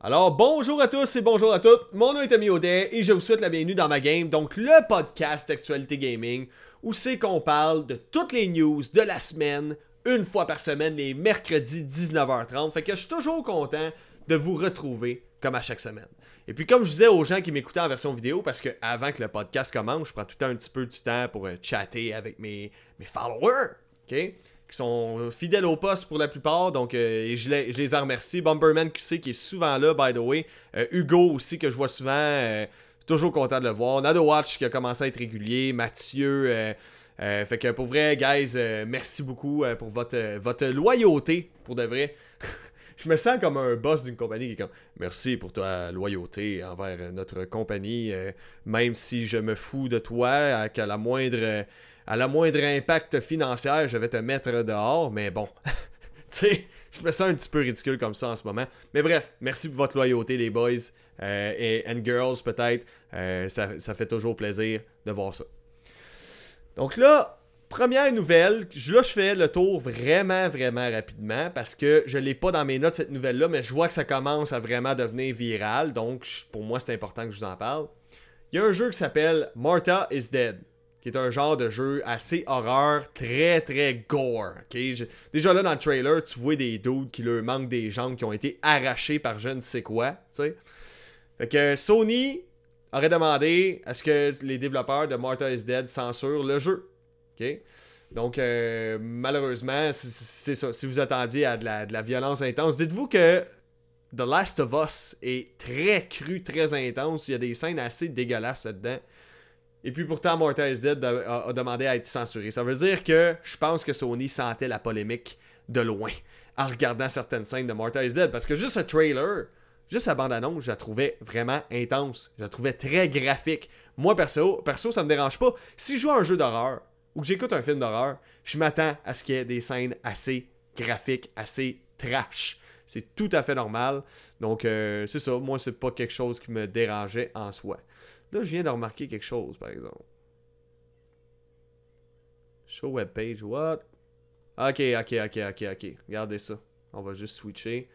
Alors bonjour à tous et bonjour à toutes, mon nom est Ami Audet et je vous souhaite la bienvenue dans ma game, donc le podcast Actualité Gaming, où c'est qu'on parle de toutes les news de la semaine, une fois par semaine, les mercredis 19h30, fait que je suis toujours content de vous retrouver comme à chaque semaine. Et puis comme je disais aux gens qui m'écoutaient en version vidéo, parce que avant que le podcast commence, je prends tout un petit peu du temps pour euh, chatter avec mes followers, ok? Qui sont fidèles au poste pour la plupart. Donc, euh, et je, les, je les remercie. Bomberman QC qui est souvent là, by the way. Euh, Hugo aussi, que je vois souvent. euh, toujours content de le voir. Nado Watch qui a commencé à être régulier. Mathieu. euh, euh, fait que pour vrai, guys, euh, merci beaucoup euh, pour votre, euh, votre loyauté. Pour de vrai. je me sens comme un boss d'une compagnie qui est comme merci pour ta loyauté envers euh, notre compagnie. euh, même si je me fous de toi, à, la moindre. À la moindre impact financier, je vais te mettre dehors, mais bon. tu sais, je me sens un petit peu ridicule comme ça en ce moment. Mais bref, merci pour votre loyauté, les boys euh, et and girls, peut-être. Euh, ça, ça fait toujours plaisir de voir ça. Donc là, première nouvelle, là je fais le tour vraiment, vraiment rapidement parce que je l'ai pas dans mes notes cette nouvelle-là, mais je vois que ça commence à vraiment devenir viral, donc pour moi c'est important que je vous en parle. Il y a un jeu qui s'appelle Martha is Dead qui est un genre de jeu assez horreur, très très gore. Déjà là dans le trailer, tu vois des dudes qui leur manquent des jambes qui ont été arrachées par je ne sais quoi. Fait que Sony aurait demandé à ce que les développeurs de Martha is Dead censurent le jeu. Donc euh, malheureusement, c'est ça. Si vous attendiez à de la, de la violence intense, dites-vous que The Last of Us est très cru, très intense. Il y a des scènes assez dégueulasses là-dedans. Et puis pourtant, Mortal is Dead a, demandé à être censuré. Ça veut dire que je pense que Sony sentait la polémique de loin en regardant certaines scènes de Mortal is Dead. Parce que juste le trailer, juste la bande-annonce, je la trouvais vraiment intense. Je la trouvais très graphique. Moi, perso, perso ça me dérange pas. Si je joue un jeu d'horreur ou que j'écoute un film d'horreur, je m'attends à ce qu'il y ait des scènes assez graphiques, assez trash. C'est tout à fait normal. Donc, euh, c'est ça. Moi, c'est pas quelque chose qui me dérangeait en soi. Là, je viens de remarquer quelque chose, par exemple. Show web page, what? Ok, ok, ok, ok, ok. Regardez ça. On va juste switcher.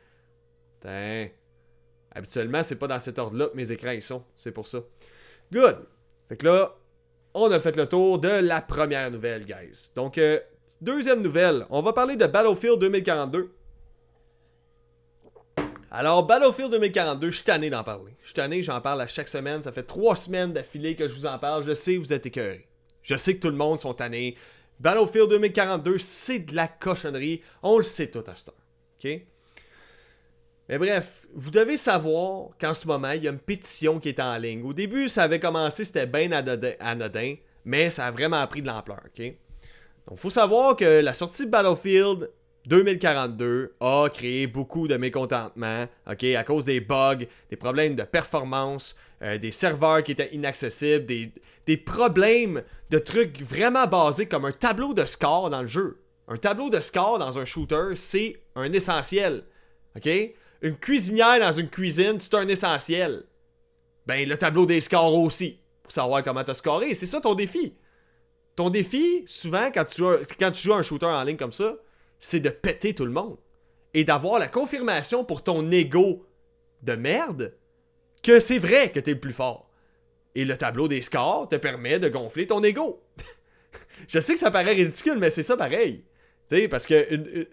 Tain. Habituellement, c'est pas dans cet ordre-là que mes écrans ils sont. C'est pour ça. Good. Fait que là, on a fait le tour de la première nouvelle, guys. Donc, euh, deuxième nouvelle. On va parler de Battlefield 2042. Alors, Battlefield 2042, je suis tanné d'en parler. Je suis tanné, j'en parle à chaque semaine. Ça fait trois semaines d'affilée que je vous en parle. Je sais, vous êtes écœurés. Je sais que tout le monde sont tannés. Battlefield 2042, c'est de la cochonnerie. On le sait tout à ce temps. OK? Mais bref, vous devez savoir qu'en ce moment, il y a une pétition qui est en ligne. Au début, ça avait commencé, c'était bien anodin, mais ça a vraiment pris de l'ampleur. OK? Donc, il faut savoir que la sortie de Battlefield 2042 a créé beaucoup de mécontentement, ok, à cause des bugs, des problèmes de performance, euh, des serveurs qui étaient inaccessibles, des, des problèmes de trucs vraiment basés comme un tableau de score dans le jeu. Un tableau de score dans un shooter, c'est un essentiel, ok? Une cuisinière dans une cuisine, c'est un essentiel. Ben, le tableau des scores aussi, pour savoir comment t'as scoré, c'est ça ton défi. Ton défi, souvent, quand tu, quand tu joues un shooter en ligne comme ça, c'est de péter tout le monde. Et d'avoir la confirmation pour ton ego de merde que c'est vrai que t'es le plus fort. Et le tableau des scores te permet de gonfler ton ego. Je sais que ça paraît ridicule, mais c'est ça pareil. Tu sais, parce que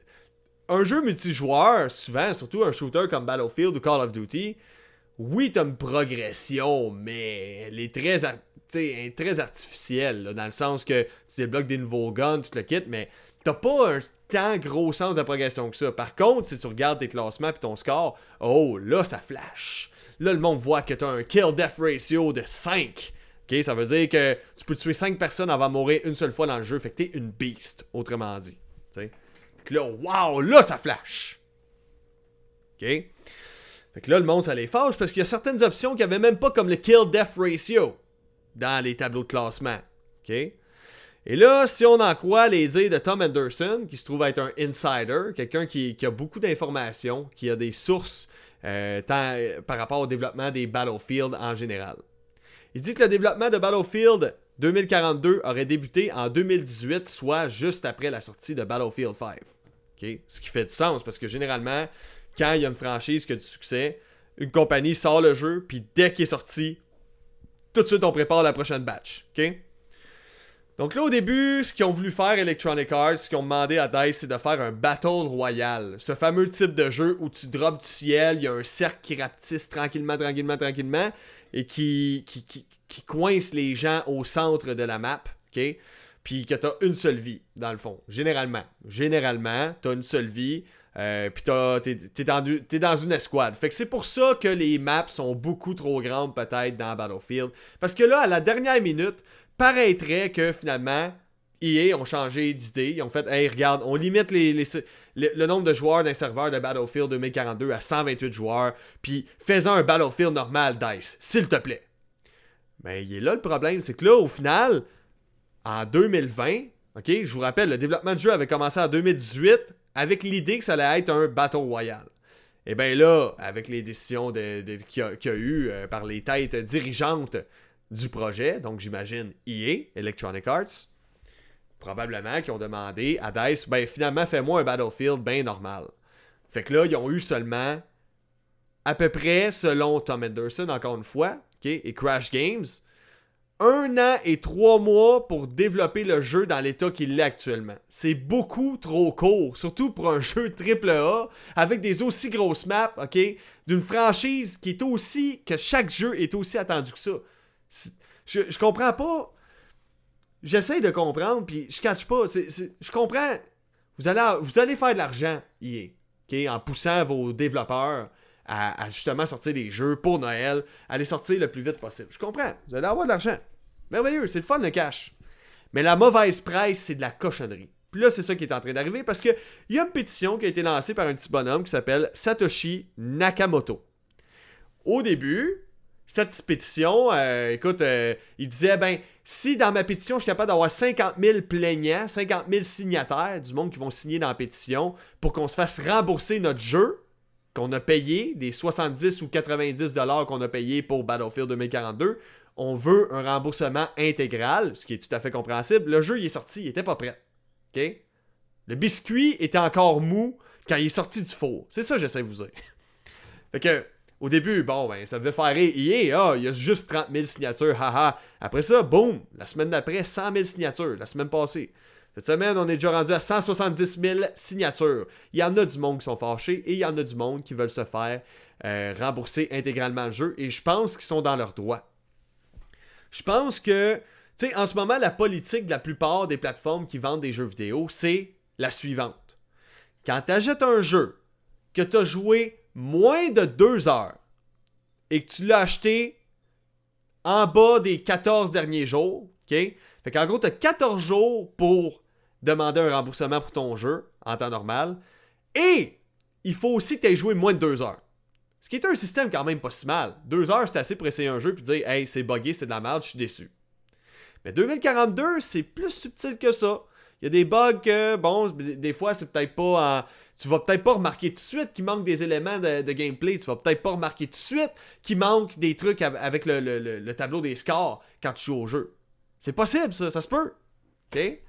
un jeu multijoueur, souvent, surtout un shooter comme Battlefield ou Call of Duty, oui, t'as une progression, mais elle est très, très artificielle, dans le sens que tu débloques des nouveaux guns, tu te le quittes, mais t'as pas un tant gros sens de progression que ça. Par contre, si tu regardes tes classements et ton score, oh, là, ça flash. Là, le monde voit que t'as un kill-death ratio de 5. Ok, ça veut dire que tu peux tuer 5 personnes avant de mourir une seule fois dans le jeu. Fait que t'es une beast, autrement dit. Tu sais? Fait que là, wow, là, ça flash. Ok? Fait que là, le monde, ça les fâche parce qu'il y a certaines options qu'il n'y avait même pas comme le kill-death ratio dans les tableaux de classement. Et là, si on en croit les dires de Tom Anderson, qui se trouve être un insider, quelqu'un qui, a beaucoup d'informations, qui a des sources euh, euh, par rapport au développement des Battlefield en général. Il dit que le développement de Battlefield 2042 aurait débuté en 2018, soit juste après la sortie de Battlefield 5. OK? Ce qui fait du sens, parce que généralement, quand il y a une franchise qui a du succès, une compagnie sort le jeu, puis dès qu'il est sorti, tout de suite on prépare la prochaine batch. Donc là, au début, ce qu'ils ont voulu faire Electronic Arts, ce qu'ils ont demandé à DICE, c'est de faire un Battle Royale. Ce fameux type de jeu où tu drops du ciel, il y a un cercle qui rapetisse tranquillement, tranquillement, tranquillement, et qui, qui, qui, coince les gens au centre de la map. OK? Puis que t'as une seule vie, dans le fond. Généralement. Généralement, t'as une seule vie. Euh, puis t'es, dans, t'es dans une escouade. Fait que c'est pour ça que les maps sont beaucoup trop grandes peut-être dans Battlefield. Parce que là, à la dernière minute, paraîtrait que finalement, EA ont changé d'idée. Ils ont fait, hey, regarde, on limite le, nombre de joueurs d'un serveur de Battlefield 2042 à 128 joueurs, puis faisant un Battlefield normal, DICE, s'il te plaît. Mais il est là le problème, c'est que là, au final, en 2020, ok, je vous rappelle, le développement du jeu avait commencé en 2018 avec l'idée que ça allait être un Battle Royale. Et bien là, avec les décisions qu'il y, a eu euh, par les têtes dirigeantes du projet, donc j'imagine EA, Electronic Arts, probablement qui ont demandé à DICE, ben finalement fais-moi un Battlefield bien normal. Fait que là, ils ont eu seulement à peu près, selon Tom Henderson, encore une fois, et Crash Games, un an et trois mois pour développer le jeu dans l'état qu'il est actuellement. C'est beaucoup trop court, surtout pour un jeu AAA avec des aussi grosses maps, ok, d'une franchise qui est aussi que chaque jeu est aussi attendu que ça. Je, comprends pas. J'essaie de comprendre, puis je catch pas. je comprends. Vous allez, faire de l'argent, EA, ok, en poussant vos développeurs à, justement sortir des jeux pour Noël, à les sortir le plus vite possible. Je comprends. Vous allez avoir de l'argent. Merveilleux, c'est le fun le cash. Mais la mauvaise presse, c'est de la cochonnerie. Puis là, c'est ça qui est en train d'arriver parce qu'il y a une pétition qui a été lancée par un petit bonhomme qui s'appelle Satoshi Nakamoto. Au début, cette pétition, euh, écoute, euh, il disait, ben, si dans ma pétition, je suis capable d'avoir 50 000 plaignants, 50 000 signataires du monde qui vont signer dans la pétition pour qu'on se fasse rembourser notre jeu qu'on a payé, les 70 ou 90 dollars qu'on a payé pour Battlefield 2042, on veut un remboursement intégral, ce qui est tout à fait compréhensible. Le jeu, il est sorti, il était pas prêt. OK? Le biscuit était encore mou quand il est sorti du four. C'est ça j'essaie de vous dire. fait que, au début, bon, ben, ça devait faire EA, ah, il y a juste 30 000 signatures, haha. Après ça, boum, la semaine d'après, 100 000 signatures, la semaine passée. Cette semaine, on est déjà rendu à 170 000 signatures. Il y en a du monde qui sont fâchés et il y en a du monde qui veulent se faire euh, rembourser intégralement le jeu. Et je pense qu'ils sont dans leurs droits. Je pense que, tu sais, en ce moment, la politique de la plupart des plateformes qui vendent des jeux vidéo, c'est la suivante. Quand tu achètes un jeu que tu as joué moins de deux heures et que tu l'as acheté en bas des 14 derniers jours, OK? Fait qu'en gros, tu as 14 jours pour demander un remboursement pour ton jeu en temps normal. Et il faut aussi que tu aies joué moins de deux heures. Ce qui est un système quand même pas si mal. Deux heures, c'est assez pour essayer un jeu et dire Hey, c'est buggé, c'est de la merde, je suis déçu. Mais 2042, c'est plus subtil que ça. Il y a des bugs que, bon, des fois, c'est peut-être pas en. Tu vas peut-être pas remarquer tout de suite qu'il manque des éléments de, gameplay. Tu vas peut-être pas remarquer tout de suite qu'il manque des trucs avec le, le, tableau des scores quand tu joues au jeu. C'est possible, ça. Ça se peut. OK?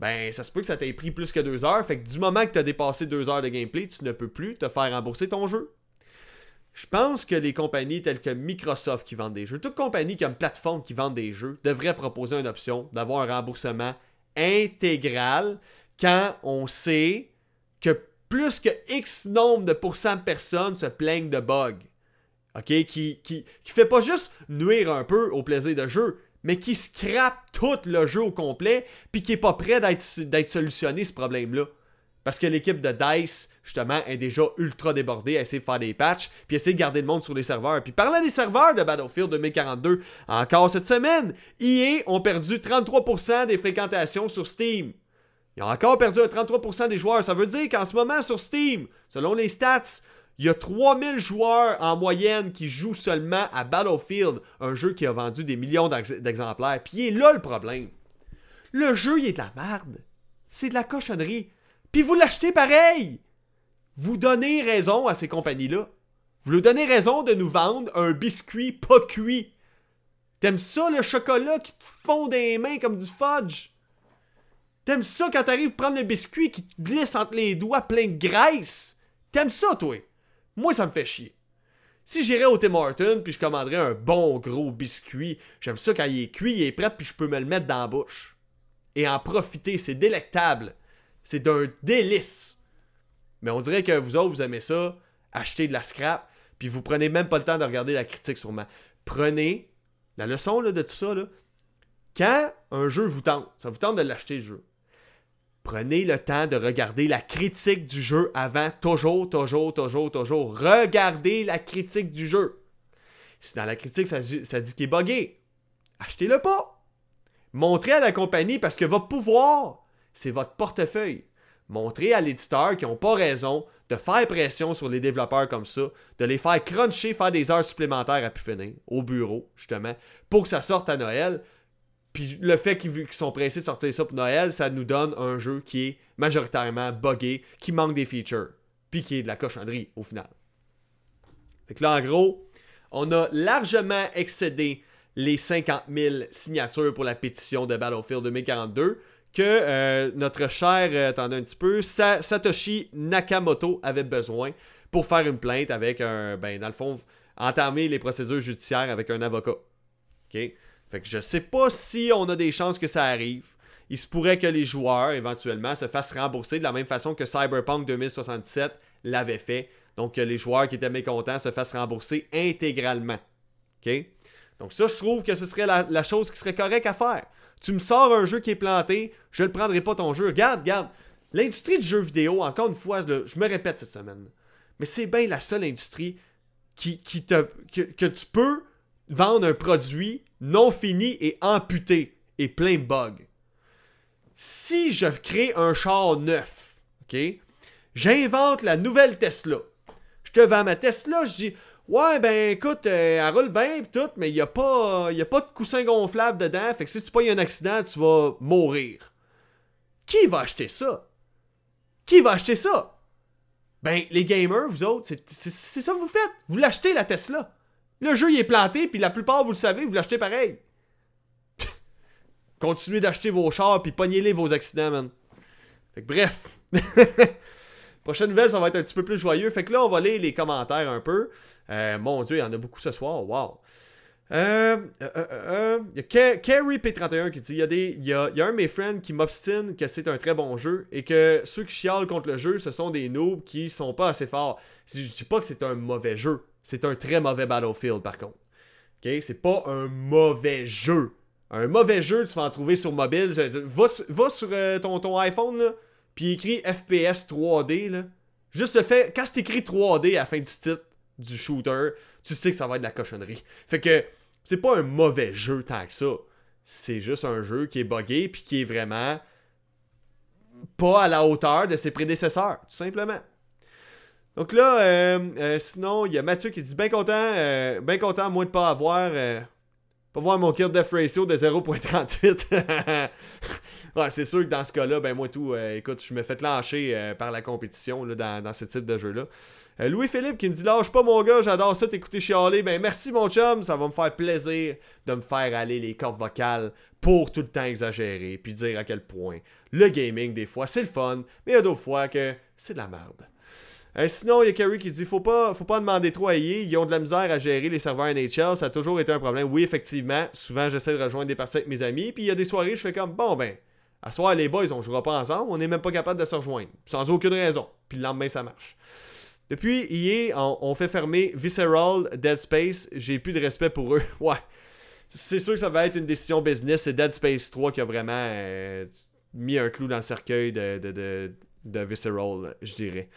Ben, ça se peut que ça t'ait pris plus que deux heures. Fait que du moment que tu as dépassé deux heures de gameplay, tu ne peux plus te faire rembourser ton jeu. Je pense que les compagnies telles que Microsoft qui vendent des jeux, toute compagnie comme plateforme qui vend des jeux, devrait proposer une option d'avoir un remboursement intégral quand on sait que plus que X nombre de pourcents de personnes se plaignent de bugs. OK? Qui, qui, qui fait pas juste nuire un peu au plaisir de jeu, mais qui scrape tout le jeu au complet, puis qui est pas prêt d'être solutionné ce problème-là. Parce que l'équipe de DICE, justement, est déjà ultra débordée à essayer de faire des patchs, puis essayer de garder le monde sur les serveurs. Puis parlant des serveurs de Battlefield 2042, encore cette semaine, EA ont perdu 33% des fréquentations sur Steam. Ils ont encore perdu 33% des joueurs. Ça veut dire qu'en ce moment, sur Steam, selon les stats, il y a 3000 joueurs en moyenne qui jouent seulement à Battlefield, un jeu qui a vendu des millions d'exemplaires. Puis il est là le problème. Le jeu, il est de la merde. C'est de la cochonnerie. Puis vous l'achetez pareil. Vous donnez raison à ces compagnies-là. Vous leur donnez raison de nous vendre un biscuit pas cuit. T'aimes ça le chocolat qui te fond des mains comme du fudge? T'aimes ça quand t'arrives prendre le biscuit qui te glisse entre les doigts plein de graisse? T'aimes ça, toi? Moi, ça me fait chier. Si j'irais au Tim Hortons puis je commanderais un bon gros biscuit, j'aime ça quand il est cuit, il est prêt puis je peux me le mettre dans la bouche. Et en profiter, c'est délectable. C'est d'un délice. Mais on dirait que vous autres, vous aimez ça, acheter de la scrap, puis vous prenez même pas le temps de regarder la critique sur ma. Prenez la leçon là, de tout ça, là. Quand un jeu vous tente, ça vous tente de l'acheter le jeu. Prenez le temps de regarder la critique du jeu avant. Toujours, toujours, toujours, toujours. Regardez la critique du jeu. Si dans la critique, ça, dit qu'il est buggé, achetez-le pas. Montrez à la compagnie parce que votre pouvoir, c'est votre portefeuille. Montrez à l'éditeur qui n'ont pas raison de faire pression sur les développeurs comme ça, de les faire cruncher, faire des heures supplémentaires à pu finir, au bureau, justement, pour que ça sorte à Noël. Puis le fait qu'ils sont pressés de sortir ça pour Noël, ça nous donne un jeu qui est majoritairement buggé, qui manque des features, puis qui est de la cochonnerie au final. Fait là, en gros, on a largement excédé les 50 000 signatures pour la pétition de Battlefield 2042 que euh, notre cher, euh, attendez un petit peu, Satoshi Nakamoto avait besoin pour faire une plainte avec un, ben dans le fond, entamer les procédures judiciaires avec un avocat. OK? Fait que je sais pas si on a des chances que ça arrive. Il se pourrait que les joueurs, éventuellement, se fassent rembourser de la même façon que Cyberpunk 2077 l'avait fait. Donc, que les joueurs qui étaient mécontents se fassent rembourser intégralement. OK? Donc, ça, je trouve que ce serait la, chose qui serait correcte à faire. Tu me sors un jeu qui est planté, je ne prendrai pas ton jeu. Regarde, regarde. L'industrie du jeu vidéo, encore une fois, je, me répète cette semaine, mais c'est bien la seule industrie qui, qui te, que, tu peux vendre un produit non fini et amputé et plein de bugs. Si je crée un char neuf, ok, j'invente la nouvelle Tesla. Je te vends ma Tesla, je dis Ouais, ben écoute, euh, elle roule bien tout, mais il n'y a, pas, a pas de coussin gonflable dedans. Fait que si tu pas un accident, tu vas mourir. Qui va acheter ça? Qui va acheter ça? Ben, les gamers, vous autres, c'est ça que vous faites. Vous l'achetez, la Tesla. Le jeu, il est planté, puis la plupart, vous le savez, vous l'achetez pareil. Continuez d'acheter vos chars, puis pognez-les vos accidents, man. Fait que bref. Prochaine nouvelle, ça va être un petit peu plus joyeux. Fait que là, on va lire les commentaires un peu. Euh, mon Dieu, il y en a beaucoup ce soir. Wow. Euh, euh, il y a Carrie P31 qui dit il y a un de mes friends qui m'obstine que c'est un très bon jeu et que ceux qui chialent contre le jeu, ce sont des noobs qui sont pas assez forts. Je dis pas que c'est un mauvais jeu. C'est un très mauvais Battlefield par contre. Ok, C'est pas un mauvais jeu. Un mauvais jeu, tu vas en trouver sur mobile. Va, sur ton, ton iPhone, puis écrit FPS 3D, là, juste le fait, quand c'est écrit 3D à la fin du titre du shooter, tu sais que ça va être de la cochonnerie. Fait que c'est pas un mauvais jeu tant que ça. C'est juste un jeu qui est buggé puis qui est vraiment pas à la hauteur de ses prédécesseurs, tout simplement. Donc là, euh, euh, sinon, il y a Mathieu qui dit bien content, euh, bien content moi de pas avoir, pas voir mon kill death ratio de 0.38. Ouais, c'est sûr que dans ce cas-là, ben moi tout, euh, écoute, je me fais lâcher euh, par la compétition là, dans, ce type de jeu-là. Euh, Louis-Philippe qui me dit Lâche pas mon gars, j'adore ça t'écouter chialer. Ben merci mon chum, ça va me faire plaisir de me faire aller les cordes vocales pour tout le temps exagérer, puis dire à quel point le gaming, des fois, c'est le fun, mais il y a d'autres fois que c'est de la merde. Sinon, il y a Kerry qui dit faut pas, faut pas demander trop à EA, ils ont de la misère à gérer les serveurs NHL, ça a toujours été un problème. Oui, effectivement, souvent j'essaie de rejoindre des parties avec mes amis, puis il y a des soirées, je fais comme bon ben, à soir, les boys, on jouera pas ensemble, on n'est même pas capable de se rejoindre. Sans aucune raison. Puis le lendemain, ça marche. Depuis hier, on, fait fermer Visceral, Dead Space. J'ai plus de respect pour eux. ouais. C'est sûr que ça va être une décision business. C'est Dead Space 3 qui a vraiment euh, mis un clou dans le cercueil de, de, Visceral, je dirais.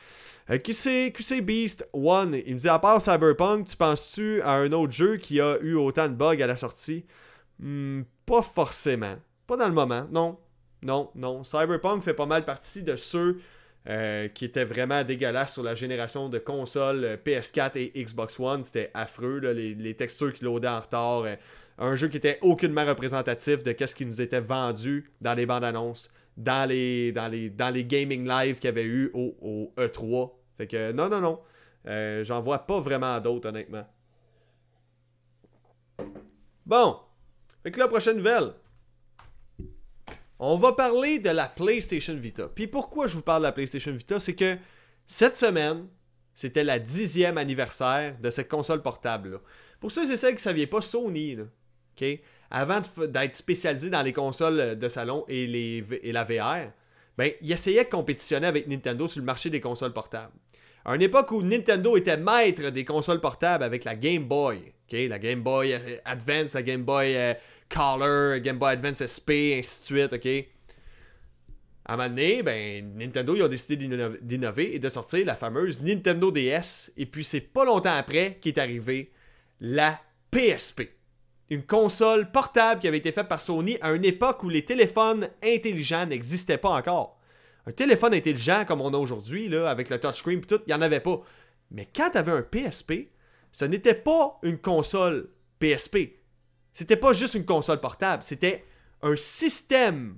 Euh, qui c'est QC Beast One? Il me dit à part Cyberpunk, tu penses-tu à un autre jeu qui a eu autant de bugs à la sortie? Hmm, Pas forcément. Pas dans le moment, non. Non, non. Cyberpunk fait pas mal partie de ceux euh, qui étaient vraiment dégueulasses sur la génération de consoles euh, PS4 et Xbox One. C'était affreux, les, textures qui loadaient en retard. Euh, un jeu qui était aucunement représentatif de ce qui nous était vendu dans les bandes annonces, dans les, dans les, dans les gaming live qu'il y avait eu au, E3. Fait que non, non, non. J'en vois pas vraiment d'autres, honnêtement. Bon. Fait que la prochaine nouvelle. On va parler de la PlayStation Vita. Puis pourquoi je vous parle de la PlayStation Vita, c'est que cette semaine, c'était la dixième anniversaire de cette console portable-là. Pour ceux et celles qui ne saviez pas, Sony, là, avant d'être spécialisé dans les consoles de salon et, les, et la VR, ben, il essayait de compétitionner avec Nintendo sur le marché des consoles portables. À une époque où Nintendo était maître des consoles portables avec la Game Boy, la Game Boy Advance, la Game Boy euh, Color, Game Boy Advance SP, ainsi de suite, ok? À un moment donné, ben, Nintendo ils ont décidé d'innover et de sortir la fameuse Nintendo DS. Et puis c'est pas longtemps après qu'est arrivée la PSP. Une console portable qui avait été faite par Sony à une époque où les téléphones intelligents n'existaient pas encore. Un téléphone intelligent comme on a aujourd'hui, avec le touchscreen et tout, il n'y en avait pas. Mais quand tu avais un PSP, ce n'était pas une console PSP. C'était pas juste une console portable, c'était un système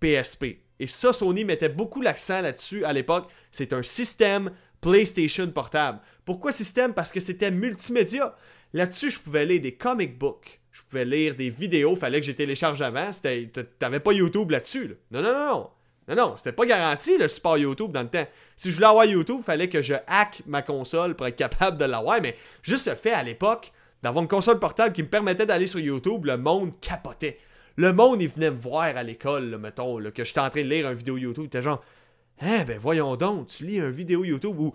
PSP. Et ça, Sony mettait beaucoup l'accent là-dessus à l'époque. C'est un système PlayStation portable. Pourquoi système? Parce que c'était multimédia. Là-dessus, je pouvais lire des comic books, je pouvais lire des vidéos, fallait que j'ai télécharge avant. T'avais pas YouTube là-dessus. Non, non, non, non. Non, non, c'était pas garanti le support YouTube dans le temps. Si je voulais avoir YouTube, fallait que je hack ma console pour être capable de l'avoir. Mais juste le fait à l'époque d'avoir une console portable qui me permettait d'aller sur YouTube, le monde capotait. Le monde, il venait me voir à l'école, mettons, que j'étais en train de lire une vidéo YouTube. Il était genre, eh ben voyons donc, tu lis une vidéo YouTube où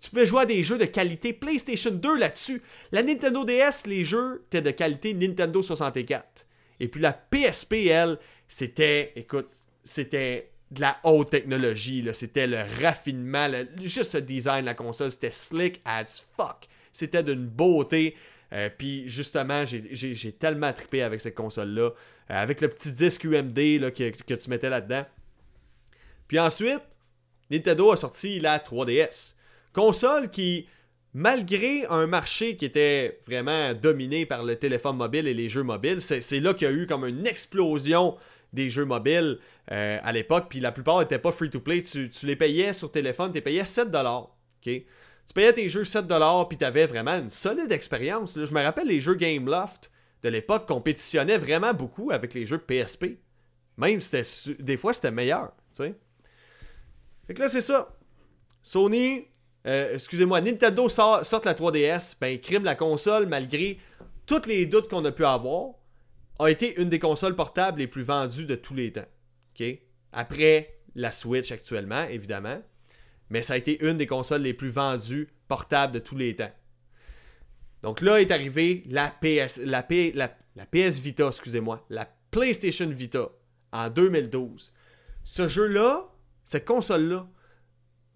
tu pouvais jouer à des jeux de qualité PlayStation 2 là-dessus. La Nintendo DS, les jeux étaient de qualité Nintendo 64. Et puis la PSP, elle, c'était, écoute, c'était de la haute technologie. C'était le raffinement, juste le design de la console, c'était slick as fuck. C'était d'une beauté. Euh, puis justement, j'ai tellement trippé avec cette console-là. Euh, avec le petit disque UMD là, que, que tu mettais là-dedans. Puis ensuite, Nintendo a sorti la 3DS. Console qui, malgré un marché qui était vraiment dominé par le téléphone mobile et les jeux mobiles, c'est là qu'il y a eu comme une explosion des jeux mobiles euh, à l'époque. Puis la plupart n'étaient pas free-to-play. Tu, les payais sur téléphone, tu payais 7$. ok? Tu payais tes jeux 7$, puis tu avais vraiment une solide expérience. Je me rappelle les jeux Gameloft de l'époque compétitionnaient vraiment beaucoup avec les jeux PSP. Même des fois c'était meilleur. sais Fait que là, c'est ça. Sony, euh, excusez-moi, Nintendo sort, sort, la 3DS, ben crime la console malgré tous les doutes qu'on a pu avoir a été une des consoles portables les plus vendues de tous les temps. Après la Switch actuellement, évidemment. Mais ça a été une des consoles les plus vendues portables de tous les temps. Donc là est arrivée la PS, la, la PS Vita, excusez-moi, la PlayStation Vita en 2012. Ce jeu-là, cette console-là,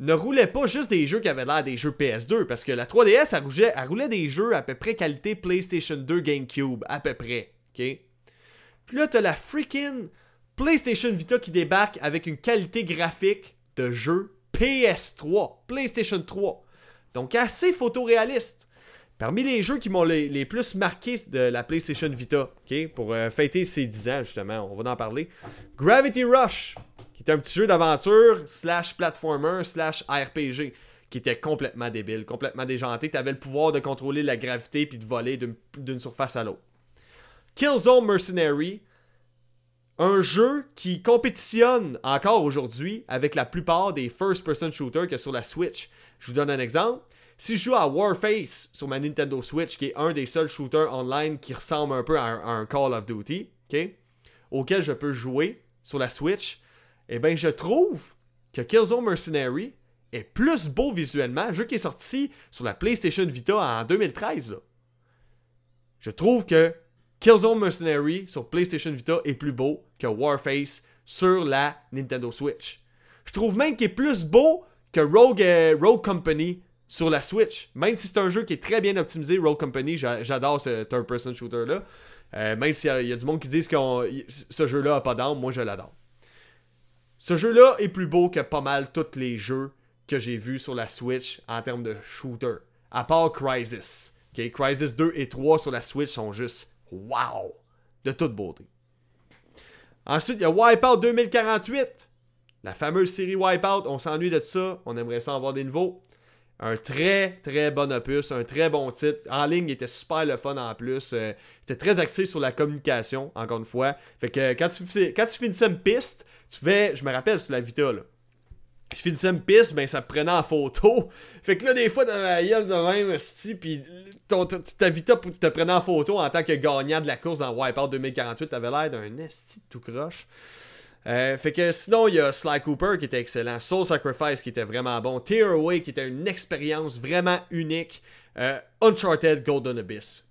ne roulait pas juste des jeux qui avaient l'air des jeux PS2, parce que la 3DS, elle roulait, elle roulait des jeux à peu près qualité PlayStation 2 GameCube, à peu près. ok? Puis là, t'as la freaking PlayStation Vita qui débarque avec une qualité graphique de jeu PS3, PlayStation 3. Donc assez photoréaliste. Parmi les jeux qui m'ont les, plus marqués de la PlayStation Vita, ok, pour euh, fêter ses 10 ans justement, on va en parler. Gravity Rush, qui était un petit jeu d'aventure, slash platformer, slash RPG, qui était complètement débile, complètement déjanté. Tu avais le pouvoir de contrôler la gravité puis de voler d'une surface à l'autre. Killzone Mercenary, un jeu qui compétitionne encore aujourd'hui avec la plupart des first-person shooters que sur la Switch. Je vous donne un exemple. Si je joue à Warface sur ma Nintendo Switch, qui est un des seuls shooters online qui ressemble un peu à un, Call of Duty, auquel je peux jouer sur la Switch, eh bien, je trouve que Killzone Mercenary est plus beau visuellement, un jeu qui est sorti sur la PlayStation Vita en 2013. Je trouve que Killzone Mercenary sur PlayStation Vita est plus beau que Warface sur la Nintendo Switch. Je trouve même qu'il est plus beau que Rogue, euh, Company sur la Switch. Même si c'est un jeu qui est très bien optimisé, Rogue Company, j'adore ce third-person shooter-là. Euh, même s'il y, a du monde qui disent que ce jeu-là a pas d'âme, moi je l'adore. Ce jeu-là est plus beau que pas mal tous les jeux que j'ai vus sur la Switch en termes de shooter. À part Crisis. Okay, Crisis 2 et 3 sur la Switch sont juste Wow! De toute beauté. Ensuite, il y a Wipeout 2048. La fameuse série Wipeout, on s'ennuie de ça, on aimerait ça avoir des nouveaux. Un très très bon opus, un très bon titre. En ligne, il était super le fun en plus. Euh, c'était très axé sur la communication, encore une fois. Fait que quand tu, quand tu finissais une piste, tu pouvais, je me rappelle sur la Vita, là, je finissais une piste, ben ça me prenait en photo. Fait que là, des fois, dans la gueule de même, pis ta Vita te prenait en photo en tant que gagnant de la course en Wipeout 2048, t'avais l'air d'un esti tout croche. Euh, fait que sinon, il y a Sly Cooper qui était excellent, Soul Sacrifice qui était vraiment bon, Tear Away qui était une expérience vraiment unique, euh, Uncharted Golden Abyss.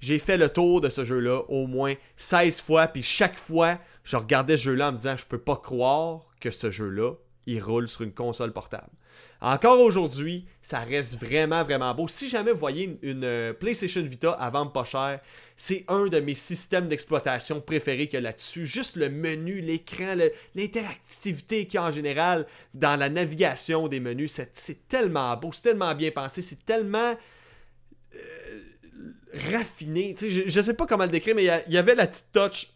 J'ai fait le tour de ce jeu-là au moins 16 fois, puis chaque fois, je regardais ce jeu-là en me disant, je peux pas croire que ce jeu-là, il roule sur une console portable. Encore aujourd'hui, ça reste vraiment, vraiment beau. Si jamais vous voyez une, euh, PlayStation Vita à vendre pas cher, c'est un de mes systèmes d'exploitation préférés qu'il y a là-dessus. Juste le menu, l'écran, l'interactivité qu'il y a en général dans la navigation des menus, c'est tellement beau, c'est tellement bien pensé, c'est tellement euh, raffiné. je, ne sais pas comment le décrire, mais il y, avait la petite touch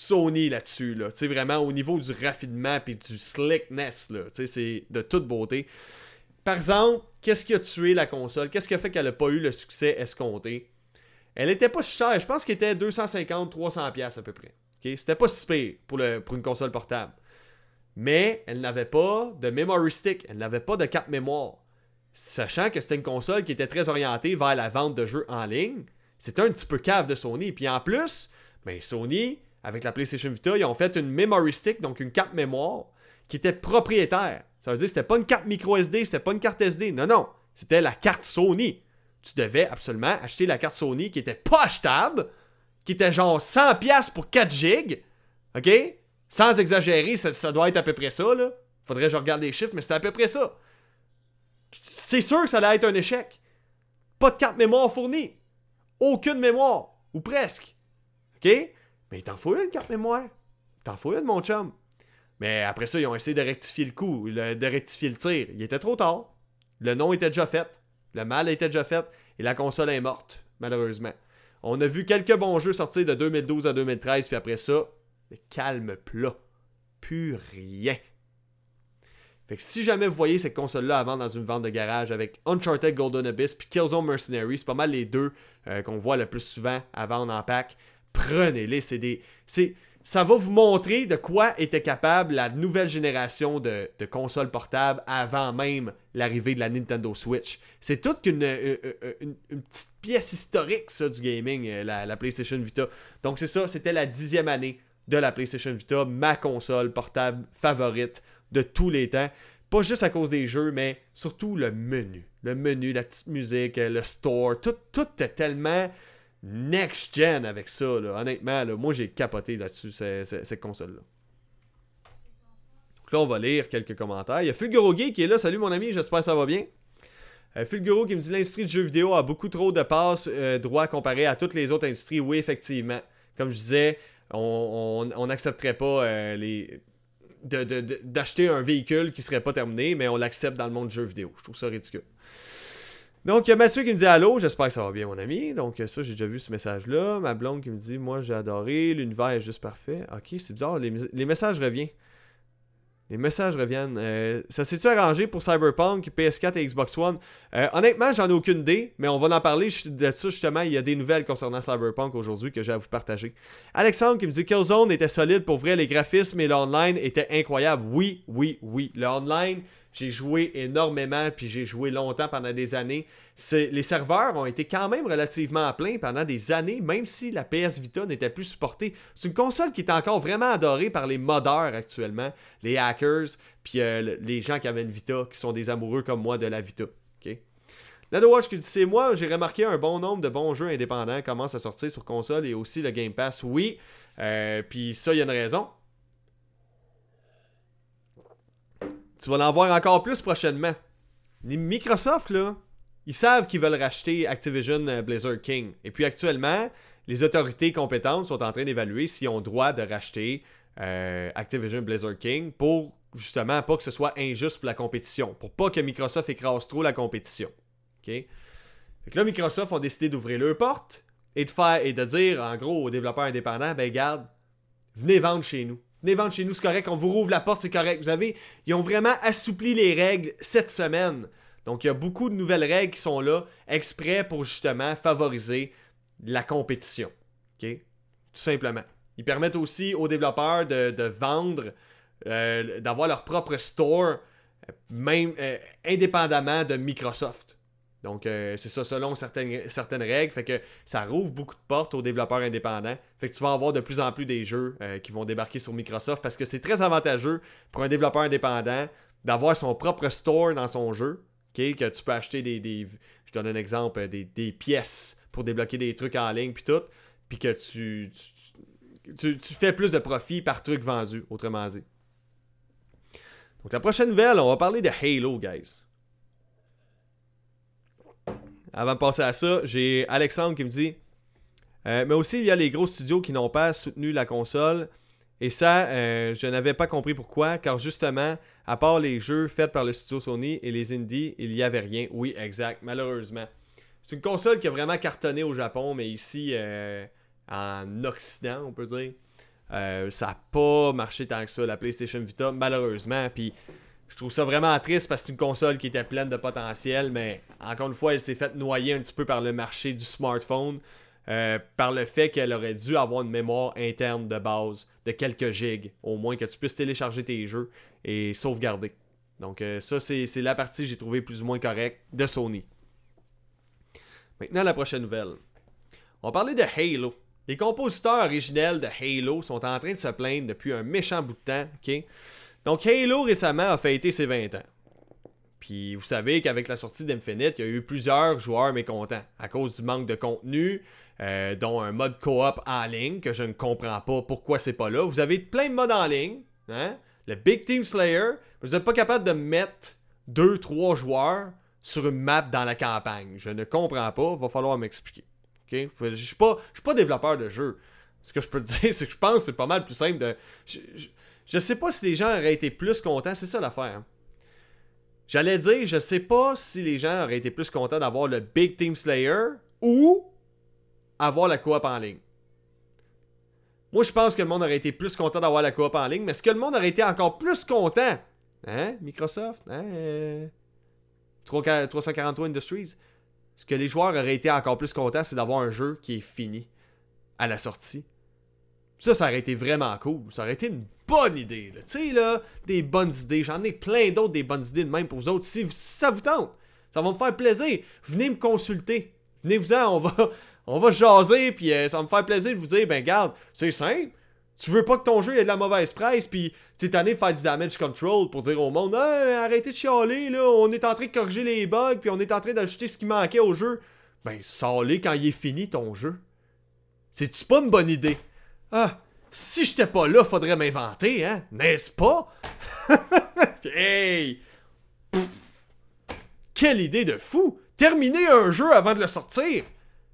Sony là-dessus, là. Tu sais, vraiment au niveau du raffinement et du slickness, là. Tu sais, c'est de toute beauté. Par exemple, qu'est-ce qui a tué la console? Qu'est-ce qui a fait qu'elle n'a pas eu le succès escompté? Elle était pas chère. Je pense qu'elle était 250-300$ à peu près. C'était pas si pire pour, pour une console portable. Mais elle n'avait pas de memory stick. Elle n'avait pas de carte mémoire. Sachant que c'était une console qui était très orientée vers la vente de jeux en ligne, c'était un petit peu cave de Sony. Puis en plus, ben Sony avec la PlayStation Vita, ils ont fait une memory stick, donc une carte mémoire, qui était propriétaire. Ça veut dire que c'était pas une carte micro SD, c'était pas une carte SD. Non, non. C'était la carte Sony. Tu devais absolument acheter la carte Sony qui était pas achetable, qui était genre 100$ pour 4 GB. OK? Sans exagérer, ça, doit être à peu près ça, là. Faudrait que je regarde les chiffres, mais c'était à peu près ça. C'est sûr que ça allait être un échec. Pas de carte mémoire fournie. Aucune mémoire. Ou presque. OK? Mais il t'en faut une carte mémoire. T'en faut une, mon chum. Mais après ça, ils ont essayé de rectifier le coup, de rectifier le tir. Il était trop tard. Le nom était déjà fait. Le mal était déjà fait. Et la console est morte, malheureusement. On a vu quelques bons jeux sortir de 2012 à 2013, puis après ça, le calme plat. Plus rien. Fait que si jamais vous voyez cette console-là avant dans une vente de garage avec Uncharted Golden Abyss puis Killzone Mercenary, c'est pas mal les deux euh, qu'on voit le plus souvent à vendre en pack prenez-les. C'est ça va vous montrer de quoi était capable la nouvelle génération de, consoles portables avant même l'arrivée de la Nintendo Switch. C'est toute une, euh, euh, une, petite pièce historique, ça, du gaming, euh, la, PlayStation Vita. Donc, c'est ça, c'était la dixième année de la PlayStation Vita, ma console portable favorite de tous les temps. Pas juste à cause des jeux, mais surtout le menu. Le menu, la petite musique, le store, tout, tout est tellement next-gen avec ça. Honnêtement, moi j'ai capoté là-dessus, cette, console-là. Donc là, on va lire quelques commentaires. Il y a Fulguro qui est là. Salut mon ami, j'espère que ça va bien. Euh, Fulguro qui me dit l'industrie du jeu vidéo a beaucoup trop de passes euh, droits comparé à toutes les autres industries. Oui, effectivement. Comme je disais, on n'accepterait pas euh, les d'acheter un véhicule qui serait pas terminé, mais on l'accepte dans le monde du jeu vidéo. Je trouve ça ridicule. Donc, il y a Mathieu qui me dit Allô, j'espère que ça va bien, mon ami. Donc, ça, j'ai déjà vu ce message-là. Ma blonde qui me dit Moi, j'ai adoré, l'univers est juste parfait. Ok, c'est bizarre, les, messages reviennent. Les messages reviennent. Euh, ça s'est-tu arrangé pour Cyberpunk, PS4 et Xbox One? Euh, Honnêtement, j'en ai aucune idée, mais on va en parler de ça justement. Il y a des nouvelles concernant Cyberpunk aujourd'hui que j'ai à vous partager. Alexandre qui me dit Killzone était solide pour vrai, les graphismes et l'online étaient incroyables. Oui, oui, oui. Le j'ai joué énormément, puis j'ai joué longtemps pendant des années. Les serveurs ont été quand même relativement pleins pendant des années, même si la PS Vita n'était plus supportée. C'est une console qui est encore vraiment adorée par les modeurs actuellement, les hackers, puis euh, les gens qui avaient Vita, qui sont des amoureux comme moi de la Vita. Okay? Watch qui dit c'est moi, j'ai remarqué un bon nombre de bons jeux indépendants commencent à sortir sur console et aussi le Game Pass. Oui, euh, puis ça, il y a une raison. Tu vas en voir encore plus prochainement. Microsoft, là, ils savent qu'ils veulent racheter Activision euh, Blizzard King. Et puis actuellement, les autorités compétentes sont en train d'évaluer s'ils ont droit de racheter euh, Activision Blizzard King pour justement pas que ce soit injuste pour la compétition, pour pas que Microsoft écrase trop la compétition. OK? Fait que là, Microsoft ont décidé d'ouvrir leur porte et de faire et de dire en gros aux développeurs indépendants, ben garde, venez vendre chez nous. Venez vendre chez nous, c'est correct. On vous rouvre la porte, c'est correct. Vous avez, ils ont vraiment assoupli les règles cette semaine. Donc, il y a beaucoup de nouvelles règles qui sont là, exprès pour justement favoriser la compétition. Tout simplement. Ils permettent aussi aux développeurs de, vendre d'avoir leur propre store, même indépendamment de Microsoft. Donc, euh, c'est ça, selon certaines, certaines règles. Fait que ça rouvre beaucoup de portes aux développeurs indépendants. Fait que tu vas avoir de plus en plus des jeux euh, qui vont débarquer sur Microsoft parce que c'est très avantageux pour un développeur indépendant d'avoir son propre store dans son jeu. que tu peux acheter des, Je donne un exemple, des, pièces pour débloquer des trucs en ligne, puis tout. Puis que tu tu, tu fais plus de profit par truc vendu, autrement dit. Donc, la prochaine nouvelle, on va parler de Halo, guys. Avant de passer à ça, j'ai Alexandre qui me dit euh, Mais aussi, il y a les gros studios qui n'ont pas soutenu la console. Et ça, euh, je n'avais pas compris pourquoi, car justement, à part les jeux faits par le studio Sony et les indies, il n'y avait rien. Oui, exact, malheureusement. C'est une console qui a vraiment cartonné au Japon, mais ici, euh, en Occident, on peut dire, ça n'a pas marché tant que ça, la PlayStation Vita, malheureusement. Puis je trouve ça vraiment triste parce que c'est une console qui était pleine de potentiel, mais encore une fois, elle s'est faite noyer un petit peu par le marché du smartphone, euh, par le fait qu'elle aurait dû avoir une mémoire interne de base de quelques gigs, au moins que tu puisses télécharger tes jeux et sauvegarder. Donc euh, ça, c'est la partie que j'ai trouvé plus ou moins correcte de Sony. Maintenant, la prochaine nouvelle. On va parler de Halo. Les compositeurs originels de Halo sont en train de se plaindre depuis un méchant bout de temps, ok? Donc Halo récemment a fêté ses 20 ans. Puis vous savez qu'avec la sortie d'Infinite, il y a eu plusieurs joueurs mécontents à cause du manque de contenu, euh, dont un mode coop en ligne que je ne comprends pas pourquoi c'est pas là. Vous avez plein de modes en ligne, hein? le Big Team Slayer, vous n'êtes pas capable de mettre 2-3 joueurs sur une map dans la campagne. Je ne comprends pas, va falloir m'expliquer. Je suis pas, suis pas développeur de jeu. Ce que je peux te dire, c'est que je pense que c'est pas mal plus simple de. Sais pas si les gens auraient été plus contents, c'est ça l'affaire. Hein. J'allais dire, je sais pas si les gens auraient été plus contents d'avoir le Big Team Slayer ou avoir la coop en ligne. Moi, je pense que le monde aurait été plus content d'avoir la coop en ligne, mais est-ce que le monde aurait été encore plus content? Hein? Microsoft? Hein? 343 Industries? Ce que les joueurs auraient été encore plus contents, c'est d'avoir un jeu qui est fini à la sortie? Ça, ça aurait été vraiment cool. Ça aurait été une bonne idée. Tu sais, là, des bonnes idées. J'en ai plein d'autres des bonnes idées de même pour vous autres. Si, ça vous tente, ça va me faire plaisir. Venez me consulter. Venez-vous-en, on va, on va jaser, puis euh, ça va me faire plaisir de vous dire, ben garde, c'est simple. Tu veux pas que ton jeu ait de la mauvaise presse, puis tu es tanné de faire du damage control pour dire au monde, arrêtez de chialer, là, on est en train de corriger les bugs, puis on est en train d'ajouter ce qui manquait au jeu. Ben, sors-les quand il est fini ton jeu. C'est-tu pas une bonne idée? Ah, si j'étais pas là, faudrait m'inventer, hein? N'est-ce pas? hey! Quelle idée de fou! Terminer un jeu avant de le sortir!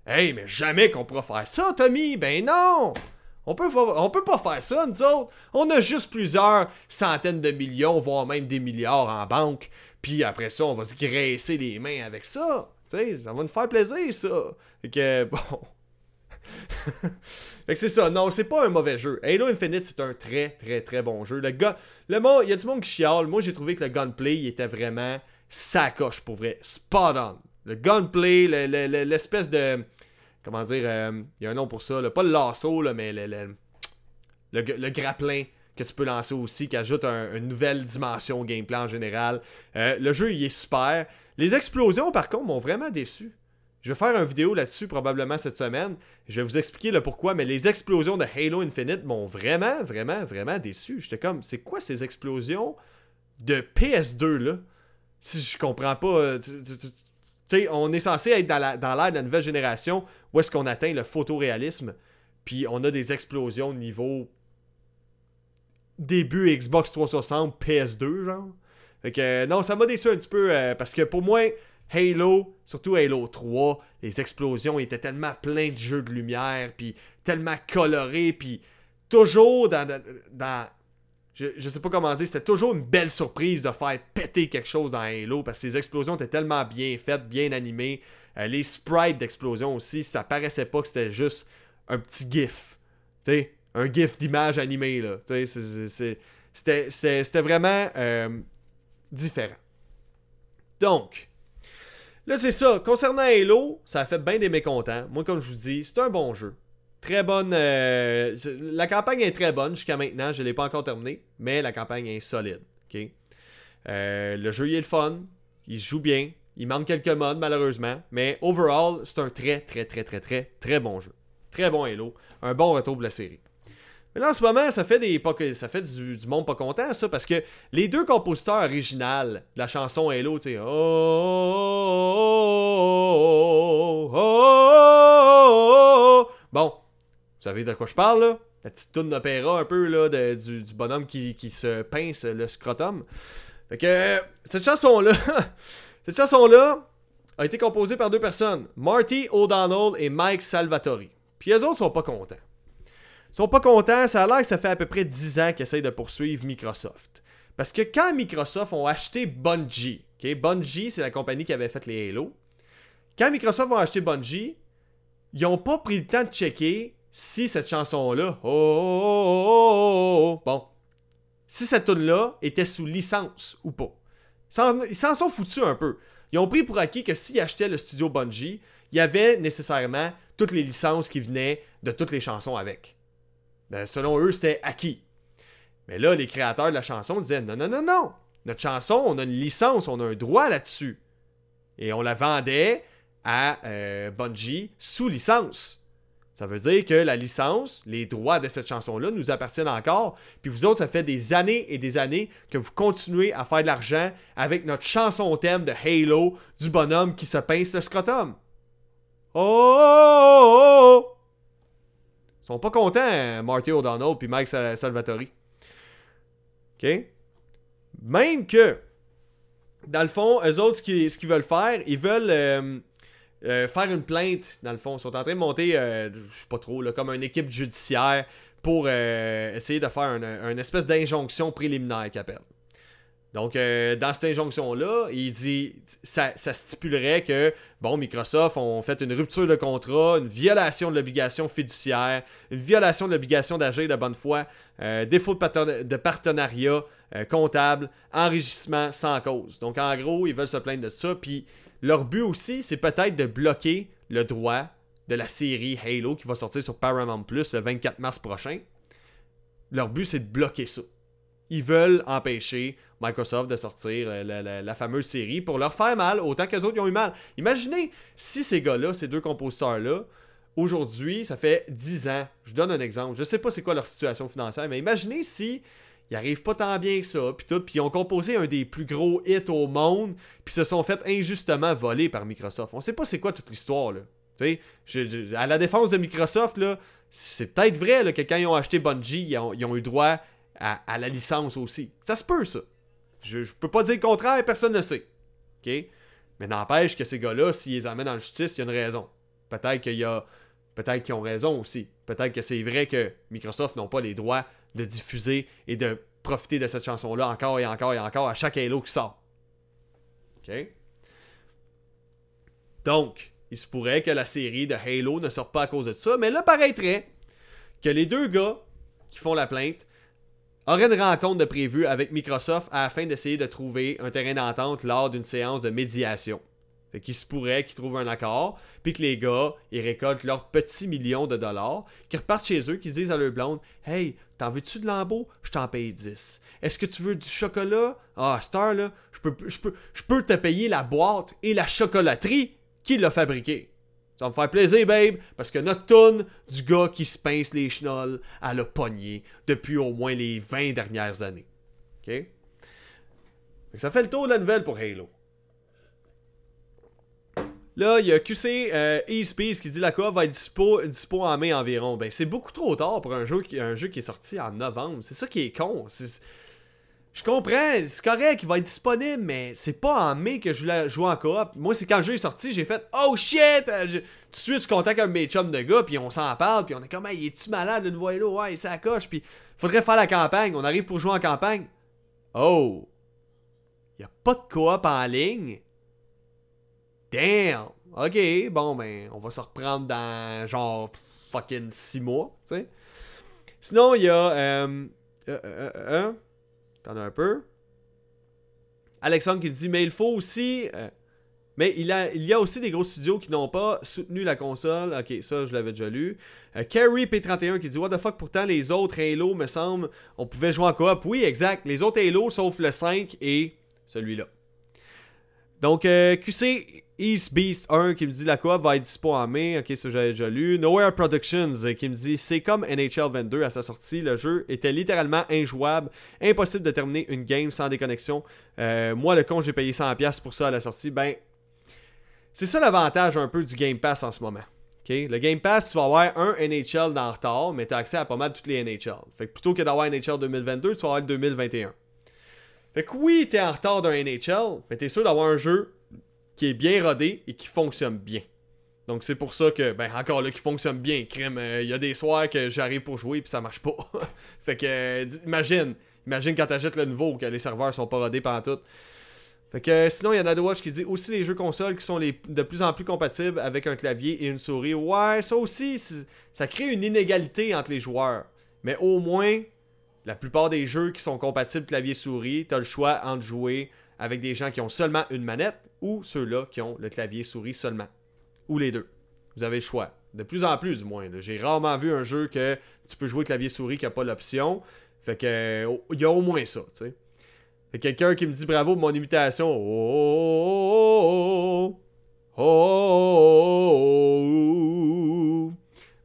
Hey, mais jamais qu'on pourra faire ça, Tommy! Ben non! On peut, pas, on peut pas faire ça, nous autres. On a juste plusieurs centaines de millions, voire même des milliards en banque. Puis après ça, on va se graisser les mains avec ça. Tu sais, ça va nous faire plaisir, ça. Fait que, bon. fait que c'est ça. Non, c'est pas un mauvais jeu. Halo Infinite, c'est un très, très, très bon jeu. Le gars, le il y a du monde qui chiale. Moi, j'ai trouvé que le gunplay, il était vraiment sacoche pour vrai. Spot on. Le gunplay, l'espèce de. Comment dire euh, Il y a un nom pour ça. Pas le lasso, mais le, le, grappin que tu peux lancer aussi, qui ajoute une nouvelle dimension au gameplay en général. Euh, le jeu, il est super. Les explosions, par contre, m'ont vraiment déçu. Je vais faire une vidéo là-dessus probablement cette semaine. Je vais vous expliquer le pourquoi, mais les explosions de Halo Infinite m'ont vraiment, vraiment, vraiment déçu. J'étais comme, c'est quoi ces explosions de PS2 là Si je comprends pas. Euh, tu sais, on est censé être dans l'ère de la nouvelle génération où est-ce qu'on atteint le photoréalisme, puis on a des explosions niveau début Xbox 360, PS2, genre. Fait que non, ça m'a déçu un petit peu euh, parce que pour moi, Halo, surtout Halo 3, les explosions étaient tellement pleins de jeux de lumière, puis tellement colorés, puis toujours dans, dans, je, je, sais pas comment dire, c'était toujours une belle surprise de faire péter quelque chose dans Halo parce que ces explosions étaient tellement bien faites, bien animées. Euh, les sprites d'explosion aussi, ça paraissait pas que c'était juste un petit gif. Tu sais, un gif d'image animée, là. Tu sais, c'était vraiment euh, différent. Donc, Là, c'est ça. Concernant Halo, ça a fait bien des mécontents. Moi, comme je vous dis, c'est un bon jeu. Très bonne. euh, la campagne est très bonne jusqu'à maintenant. Je ne l'ai pas encore terminée, mais la campagne est solide. Euh, le jeu il est le fun. Il se joue bien. Il manque quelques modes malheureusement. Mais overall, c'est un très très très très très très bon jeu. Très bon Halo. Un bon retour pour la série. Mais là en ce moment, ça fait des ça fait du, monde pas content ça parce que les deux compositeurs originaux de la chanson Halo, tu sais, oh, oh, oh, oh, oh, oh. bon, vous savez de quoi je parle là La petite toune d'opéra un peu là de- du, bonhomme qui, qui se pince le scrotum. Fait que euh, cette chanson là, cette chanson là a été composée par deux personnes, Marty O'Donnell et Mike Salvatori. Puis les autres sont pas contents. Ils sont pas contents, ça a l'air que ça fait à peu près 10 ans qu'ils essayent de poursuivre Microsoft. Parce que quand Microsoft ont acheté Bungie, Bungie c'est la compagnie qui avait fait les Halo, quand Microsoft ont acheté Bungie, ils ont pas pris le temps de checker si cette chanson-là, oh, oh, oh, oh, bon, si cette tune-là était sous licence ou pas. Ils s'en sont foutus un peu. Ils ont pris pour acquis que s'ils achetaient le studio Bungie, il y avait nécessairement toutes les licences qui venaient de toutes les chansons avec. Ben, selon eux, c'était acquis. Mais là, les créateurs de la chanson disaient non, non, non, non. Notre chanson, on a une licence, on a un droit là-dessus. Et on la vendait à euh, Bungie sous licence. Ça veut dire que la licence, les droits de cette chanson-là nous appartiennent encore. Puis vous autres, ça fait des années et des années que vous continuez à faire de l'argent avec notre chanson thème de Halo du bonhomme qui se pince le scrotum. Oh, oh, oh, oh. Ils sont pas contents, Marty O'Donnell puis Mike Sal- Salvatori. OK? Même que, dans le fond, eux autres, ce qu'ils ce qu'ils veulent faire, ils veulent euh, euh, faire une plainte, dans le fond. Ils sont en train de monter, euh, je sais pas trop, là, comme une équipe judiciaire pour euh, essayer de faire une, une espèce d'injonction préliminaire qu'ils appellent. Donc, euh, dans cette injonction-là, il dit, ça, stipulerait que, bon, Microsoft ont fait une rupture de contrat, une violation de l'obligation fiduciaire, une violation de l'obligation d'agir de bonne foi, euh, défaut de partenariat euh, comptable, enrichissement sans cause. Donc, en gros, ils veulent se plaindre de ça. Puis, leur but aussi, c'est peut-être de bloquer le droit de la série Halo qui va sortir sur Paramount Plus le 24 mars prochain. Leur but, c'est de bloquer ça ils veulent empêcher Microsoft de sortir la, fameuse série pour leur faire mal autant que les autres ils ont eu mal. Imaginez si ces gars-là, ces deux compositeurs-là, aujourd'hui, ça fait 10 ans, je donne un exemple, je sais pas c'est quoi leur situation financière, mais imaginez si ils arrivent pas tant bien que ça, puis tout, puis ils ont composé un des plus gros hits au monde, puis se sont fait injustement voler par Microsoft. On sait pas c'est quoi toute l'histoire, là. À la défense de Microsoft, là, c'est peut-être vrai là, que quand ils ont acheté Bungie, ils ont, eu droit à la licence aussi. Ça se peut, ça. Je, je peux pas dire le contraire, personne ne sait. OK? Mais n'empêche que ces gars-là, s'ils les amènent en justice, il y a une raison. Peut-être qu'il y a. Peut-être qu'ils ont raison aussi. Peut-être que c'est vrai que Microsoft n'ont pas les droits de diffuser et de profiter de cette chanson-là encore et encore et encore à chaque Halo qui sort. OK? Donc, il se pourrait que la série de Halo ne sorte pas à cause de ça, mais là, paraîtrait que les deux gars qui font la plainte auraient une rencontre de prévue avec Microsoft afin d'essayer de trouver un terrain d'entente lors d'une séance de médiation. Fait qu'il se pourrait qu'ils trouvent un accord, puis que les gars, ils récoltent leurs petits millions de dollars, qu'ils repartent chez eux, qu'ils disent à leur blonde Hey, t'en veux-tu de lambeau Je t'en paye 10. Est-ce que tu veux du chocolat? Ah, Star, là, je peux, peux te payer la boîte et la chocolaterie qui l'a fabriquée. Ça va me faire plaisir, babe, parce que notre tonne du gars qui se pince les chenolles à la poignée depuis au moins les 20 dernières années. OK? Ça fait le tour de la nouvelle pour Halo. Là, il y a QC euh, eSpace qui dit la coop va être dispo, dispo en mai environ. Ben, c'est beaucoup trop tard pour un jeu, qui, un jeu qui est sorti en novembre. C'est ça qui est con. C'est- Je comprends, c'est correct, il va être disponible, mais c'est pas en mai que je voulais jouer en coop. Moi, c'est quand le jeu est sorti, j'ai fait Oh shit! Euh, je- Tout de suite, je contacte un mes chums de gars, puis on s'en parle, puis on est comme Hey, es-tu malade, le nouveau Halo? Ouais, ça coche, puis faudrait faire la campagne. On arrive pour jouer en campagne. Oh! Y a pas de coop en ligne? Damn! Ok, bon, ben, on va se reprendre dans genre fucking 6 mois, tu sais. Sinon, il y a. Euh, euh, euh, euh, T'en as un peu. Alexandre qui dit Mais il faut aussi. euh, Mais il, a, il y a aussi des gros studios qui n'ont pas soutenu la console. Ok, ça, je l'avais déjà lu. Euh, Carrie P31 qui dit What the fuck, pourtant les autres Halo, me semble, on pouvait jouer en coop. Oui, exact. Les autres Halo, sauf le 5 et celui-là. Donc, euh, QC East Beast 1 qui me dit la coop va être dispo en mai. Ok, ça j'avais déjà lu. Nowhere Productions euh, qui me dit c'est comme NHL 22 à sa sortie. Le jeu était littéralement injouable. Impossible de terminer une game sans déconnexion. moi, le con, j'ai payé 100$ pour ça à la sortie. Ben, c'est ça l'avantage un peu du Game Pass en ce moment. Le Game Pass, tu vas avoir un NHL dans le retard, mais tu as accès à pas mal toutes les NHL. Fait que plutôt que d'avoir NHL 2022, tu vas avoir 2021. Fait que oui, tu es en retard d'un NHL, mais tu es sûr d'avoir un jeu qui est bien rodé et qui fonctionne bien. Donc c'est pour ça que, ben encore là, qui fonctionne bien, crème. Euh, il y a des soirs que j'arrive pour jouer puis ça marche pas. fait que, euh, imagine, imagine quand t'achètes le nouveau que les serveurs sont pas rodés pendant tout. Fait que sinon, il y a Watch qui dit aussi les jeux consoles qui sont les, de plus en plus compatibles avec un clavier et une souris. Ouais, ça aussi, ça crée une inégalité entre les joueurs. Mais au moins, la plupart des jeux qui sont compatibles clavier-souris, t'as le choix entre jouer avec des gens qui ont seulement une manette ou ceux-là qui ont le clavier-souris seulement. Ou les deux. Vous avez le choix. De plus en plus, du moins. J'ai rarement vu un jeu que tu peux jouer clavier-souris qui n'a pas l'option. Fait que, il y a au moins ça, tu sais. Quelqu'un qui me dit bravo pour mon imitation. Oh, oh,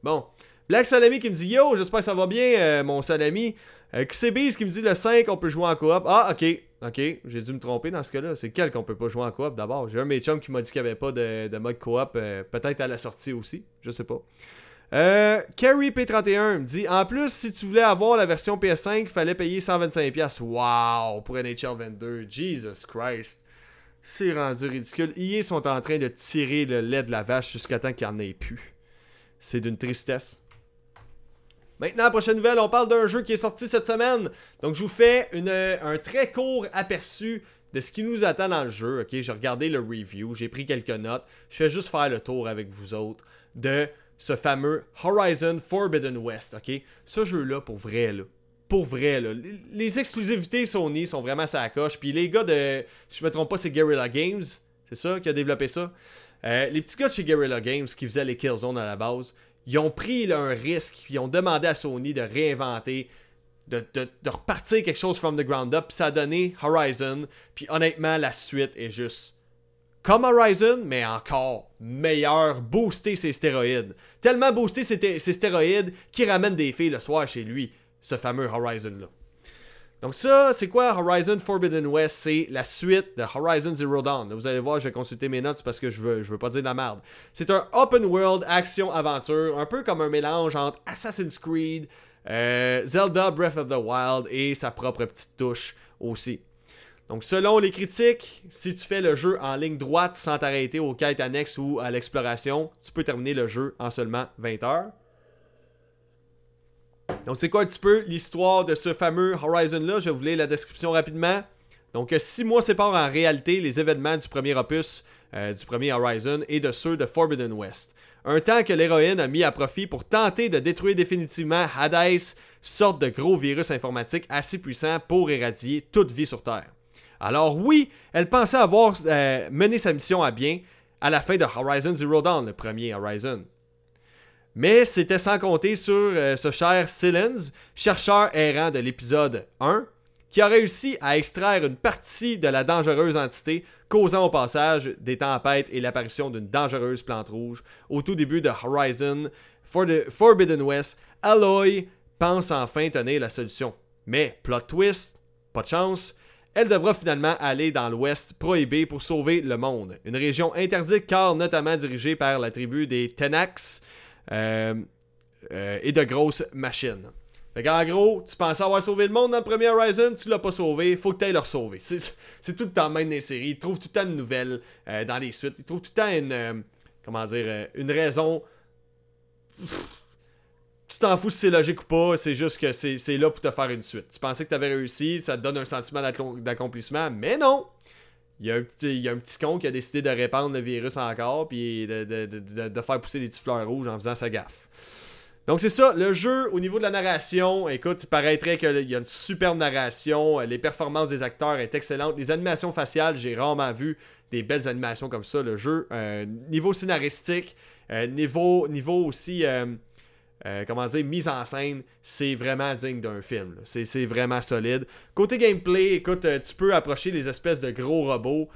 bon. Black Salami qui me dit Yo, j'espère que ça va bien, mon Salami. Euh, QCBs qui me dit le 5, on peut jouer en coop. Ah, ok. Ok, j'ai dû me tromper dans ce cas-là. C'est quel qu'on peut pas jouer en coop d'abord? J'ai un de qui m'a dit qu'il n'y avait pas de, mode coop. Peut-être à la sortie aussi. Je sais pas. Euh, Carrie P31 me dit En plus, si tu voulais avoir la version PS5, il fallait payer 125$. Wow Pour NHL 22. Jesus Christ. C'est rendu ridicule. EA sont en train de tirer le lait de la vache jusqu'à temps qu'il n'y en ait plus. C'est d'une tristesse. Maintenant, prochaine nouvelle, on parle d'un jeu qui est sorti cette semaine. Donc, je vous fais un très court aperçu de ce qui nous attend dans le jeu. J'ai regardé le review, j'ai pris quelques notes. Je vais juste faire le tour avec vous autres de ce fameux Horizon Forbidden West, ok? Ce jeu-là, pour vrai, là. Pour vrai, là. Les exclusivités Sony sont vraiment ça coche. Puis les gars de. Je me trompe pas, c'est Guerrilla Games. C'est ça qui a développé ça? Euh, les petits gars de chez Guerrilla Games qui faisaient les Killzone à la base, ils ont pris un risque. Puis ils ont demandé à Sony de réinventer. De, repartir quelque chose from the ground up. Puis ça a donné Horizon. Puis honnêtement, la suite est juste comme Horizon, mais encore meilleur, booster ses stéroïdes. Tellement booster ses, stéroïdes qu'il ramène des filles le soir chez lui, ce fameux Horizon-là. Donc ça, c'est quoi Horizon Forbidden West? C'est la suite de Horizon Zero Dawn. Vous allez voir, je vais consulter mes notes parce que je veux, je veux pas dire de la merde. C'est un open world action-aventure, un peu comme un mélange entre Assassin's Creed, euh, Zelda Breath of the Wild et sa propre petite touche aussi. Donc, selon les critiques, si tu fais le jeu en ligne droite sans t'arrêter aux quêtes annexes ou à l'exploration, tu peux terminer le jeu en seulement 20 heures. Donc, c'est quoi un petit peu l'histoire de ce fameux Horizon-là? Je lire la description rapidement. Donc, six mois séparent en réalité les événements du premier opus euh, du premier Horizon et de ceux de Forbidden West. Un temps que l'héroïne a mis à profit pour tenter de détruire définitivement Hades, sorte de gros virus informatique assez puissant pour éradier toute vie sur Terre. Alors oui, elle pensait avoir euh, mené sa mission à bien à la fin de Horizon Zero Dawn, le premier Horizon. Mais c'était sans compter sur euh, ce cher Sillens, chercheur errant de l'épisode 1, qui a réussi à extraire une partie de la dangereuse entité, causant au passage des tempêtes et l'apparition d'une dangereuse plante rouge. Au tout début de Horizon For the Forbidden West, Aloy pense enfin tenir la solution. Mais, plot twist, pas de chance, elle devra finalement aller dans l'ouest prohibé pour sauver le monde. Une région interdite car notamment dirigée par la tribu des Tenax et de grosses machines. en gros, tu pensais avoir sauvé le monde dans le premier Horizon, tu l'as pas sauvé, faut que tu ailles le sauver. C'est tout le temps même des séries. Ils trouvent tout le temps de nouvelles euh, dans les suites. Ils trouvent tout le temps une. comment dire Une raison tu t'en fous si c'est logique ou pas, c'est juste que c'est là pour te faire une suite. Tu pensais que tu avais réussi, ça te donne un sentiment d'accomplissement, mais non! Il y, a un petit, con qui a décidé de répandre le virus encore, puis de, faire pousser des petits fleurs rouges en faisant sa gaffe. Donc c'est ça, le jeu au niveau de la narration, écoute, il paraîtrait qu'il y a une superbe narration, les performances des acteurs sont excellentes, les animations faciales, j'ai rarement vu des belles animations comme ça, le jeu. Euh, niveau scénaristique, euh, niveau, niveau aussi, euh, comment dire, mise en scène, c'est vraiment digne d'un film. C'est vraiment solide. Côté gameplay, écoute, tu peux approcher les espèces de gros robots.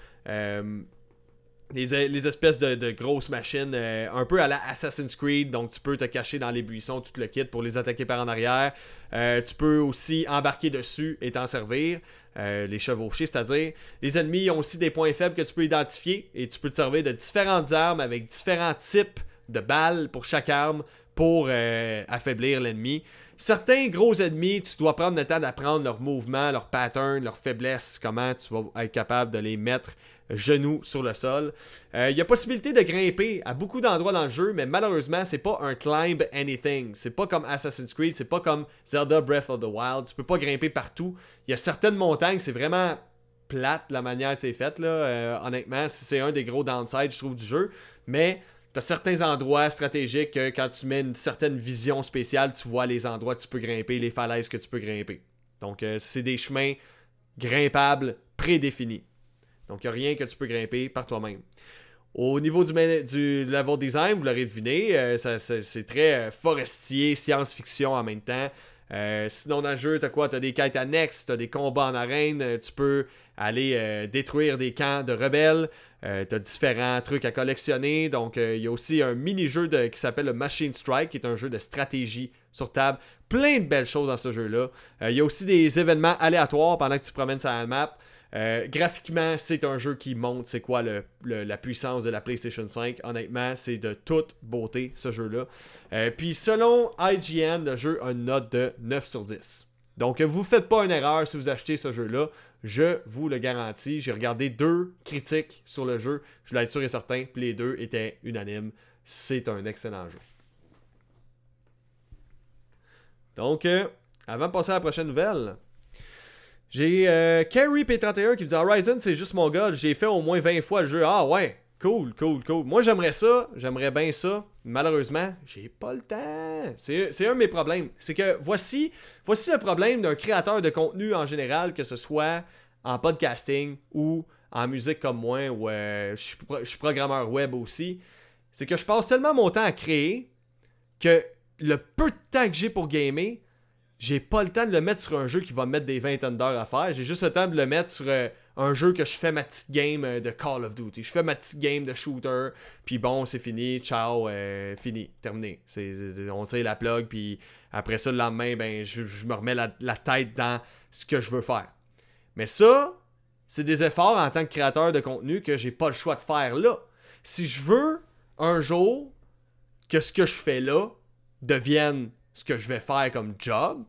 Les, espèces de, grosses machines, un peu à la Assassin's Creed, donc tu peux te cacher dans les buissons, tout le kit pour les attaquer par en arrière. tu peux aussi embarquer dessus et t'en servir. Euh, les chevauchés, c'est-à-dire les ennemis ont aussi des points faibles que tu peux identifier et tu peux te servir de différentes armes avec différents types de balles pour chaque arme pour euh, affaiblir l'ennemi. Certains gros ennemis, tu dois prendre le temps d'apprendre leurs mouvements, leurs patterns, leurs faiblesses, comment tu vas être capable de les mettre genoux sur le sol. Euh, il y a possibilité de grimper à beaucoup d'endroits dans le jeu, mais malheureusement, c'est pas un climb anything. C'est pas comme Assassin's Creed, c'est pas comme Zelda Breath of the Wild. Tu peux pas grimper partout. Il y a certaines montagnes, c'est vraiment plate la manière c'est fait là. Euh, honnêtement, c'est un des gros downsides, je trouve, du jeu. Mais T'as certains endroits stratégiques que quand tu mets une certaine vision spéciale, tu vois les endroits que tu peux grimper, les falaises que tu peux grimper. Donc, euh, c'est des chemins grimpables prédéfinis. Donc, il n'y a rien que tu peux grimper par toi-même. Au niveau du, du level design, vous l'aurez deviné, euh, c'est très euh, forestier, science-fiction en même temps. Sinon, dans le jeu, t'as quoi? T'as des quêtes annexes, t'as des combats en arène, tu peux aller détruire des camps de rebelles, t'as différents trucs à collectionner. Donc, il y a aussi un mini-jeu qui s'appelle le Machine Strike, qui est un jeu de stratégie sur table. Plein de belles choses dans ce jeu-là. Il y a aussi des événements aléatoires pendant que tu promènes sur la map. Euh, graphiquement, c'est un jeu qui montre c'est quoi la puissance de la PlayStation 5. Honnêtement, c'est de toute beauté ce jeu-là. Euh, puis selon IGN, le jeu a une note de 9 sur 10. Donc vous faites pas une erreur si vous achetez ce jeu-là. Je vous le garantis. J'ai regardé deux critiques sur le jeu. Je voulais être sûr et certain. Puis les deux étaient unanimes. C'est un excellent jeu. Donc, euh, avant de passer à la prochaine nouvelle, j'ai euh, Carrie P31 qui me dit Horizon, c'est juste mon gars. J'ai fait au moins 20 fois le jeu. Ah ouais, cool, cool, cool. Moi, j'aimerais ça. J'aimerais bien ça. Malheureusement, j'ai pas le temps. C'est un de mes problèmes. C'est que voici, voici le problème d'un créateur de contenu en général, que ce soit en podcasting ou en musique comme moi, ou euh, je suis programmeur web aussi. C'est que je passe tellement mon temps à créer que le peu de temps que j'ai pour gamer, j'ai pas le temps de le mettre sur un jeu qui va me mettre des vingtaines d'heures à faire. J'ai juste le temps de le mettre sur euh, un jeu que je fais ma petite game euh, de Call of Duty. Je fais ma petite game de shooter, puis bon, c'est fini, ciao, euh, fini, terminé. on sait la plug, puis après ça, le lendemain, ben, je, me remets la, tête dans ce que je veux faire. Mais ça, c'est des efforts en tant que créateur de contenu que j'ai pas le choix de faire là. Si je veux un jour que ce que je fais là devienne ce que je vais faire comme job,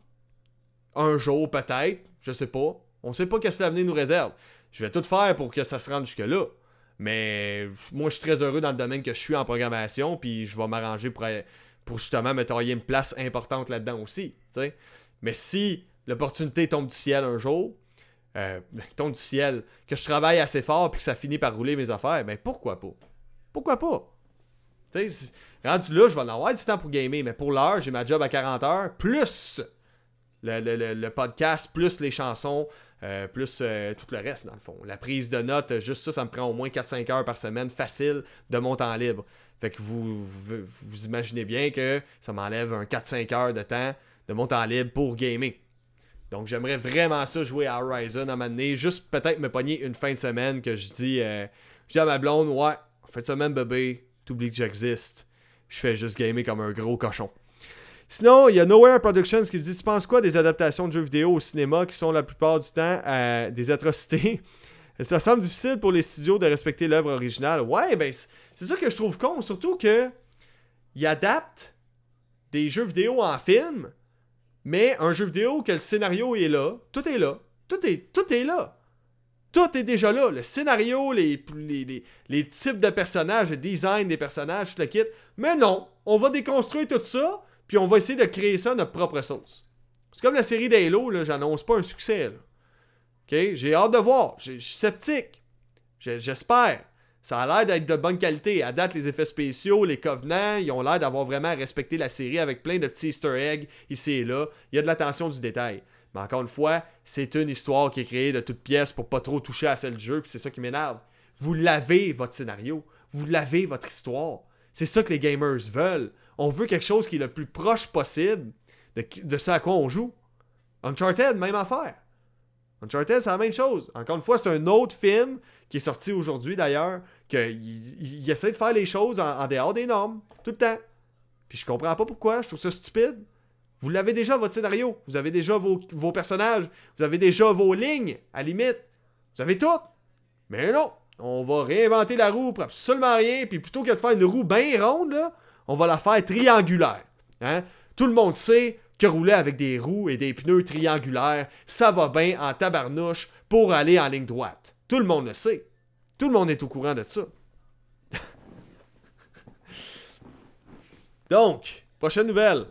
un jour peut-être, je sais pas. On sait pas qu'est-ce que l'avenir nous réserve. Je vais tout faire pour que ça se rende jusque-là. Mais moi, je suis très heureux dans le domaine que je suis en programmation, puis je vais m'arranger pour, pour justement me tailler une place importante là-dedans aussi. Mais si l'opportunité tombe du ciel un jour, euh, tombe du ciel, que je travaille assez fort puis que ça finit par rouler mes affaires, ben pourquoi pas? Pourquoi pas? rendu là, je vais en avoir du temps pour gamer, mais pour l'heure, j'ai ma job à 40 heures, plus le, podcast, plus les chansons, euh, plus euh, tout le reste, dans le fond. La prise de notes, juste ça, ça me prend au moins 4-5 heures par semaine, facile, de mon temps libre. Fait que vous, vous, imaginez bien que ça m'enlève un 4-5 heures de temps de mon temps libre pour gamer. Donc j'aimerais vraiment ça jouer à Horizon à un moment donné, juste peut-être me pogner une fin de semaine que je dis, euh, je dis à ma blonde, ouais, fin de semaine bébé, t'oublies que j'existe. Je fais juste gamer comme un gros cochon. Sinon, il y a Nowhere Productions qui me dit Tu penses quoi des adaptations de jeux vidéo au cinéma qui sont la plupart du temps euh, des atrocités? Ça semble difficile pour les studios de respecter l'œuvre originale. Ouais, ben c'est ça que je trouve con, surtout que ils adaptent des jeux vidéo en film, mais un jeu vidéo que le scénario est là, tout est là, tout est, tout est là. Tout est déjà là. Le scénario, les, les, les types de personnages, le design des personnages, tout le kit. Mais non, on va déconstruire tout ça puis on va essayer de créer ça notre propre sauce. C'est comme la série d'Halo, là, j'annonce pas un succès. J'ai hâte de voir. Je suis sceptique. J'espère. Ça a l'air d'être de bonne qualité. À date, les effets spéciaux, les covenants, ils ont l'air d'avoir vraiment respecté la série avec plein de petits easter eggs ici et là. Il y a de l'attention du détail. Mais encore une fois, c'est une histoire qui est créée de toutes pièces pour pas trop toucher à celle du jeu, puis c'est ça qui m'énerve. Vous l'avez, votre scénario. Vous l'avez, votre histoire. C'est ça que les gamers veulent. On veut quelque chose qui est le plus proche possible de, ce à quoi on joue. Uncharted, même affaire. Uncharted, c'est la même chose. Encore une fois, c'est un autre film qui est sorti aujourd'hui d'ailleurs, qu'il essaie de faire les choses en, dehors des normes, tout le temps. Puis je comprends pas pourquoi, je trouve ça stupide. Vous l'avez déjà, votre scénario. Vous avez déjà vos, vos, personnages. Vous avez déjà vos lignes, à limite. Vous avez tout. Mais non, on va réinventer la roue pour absolument rien. Puis plutôt que de faire une roue bien ronde, là, on va la faire triangulaire. Hein? Tout le monde sait que rouler avec des roues et des pneus triangulaires, ça va bien en tabarnouche pour aller en ligne droite. Tout le monde le sait. Tout le monde est au courant de ça. Donc, prochaine nouvelle.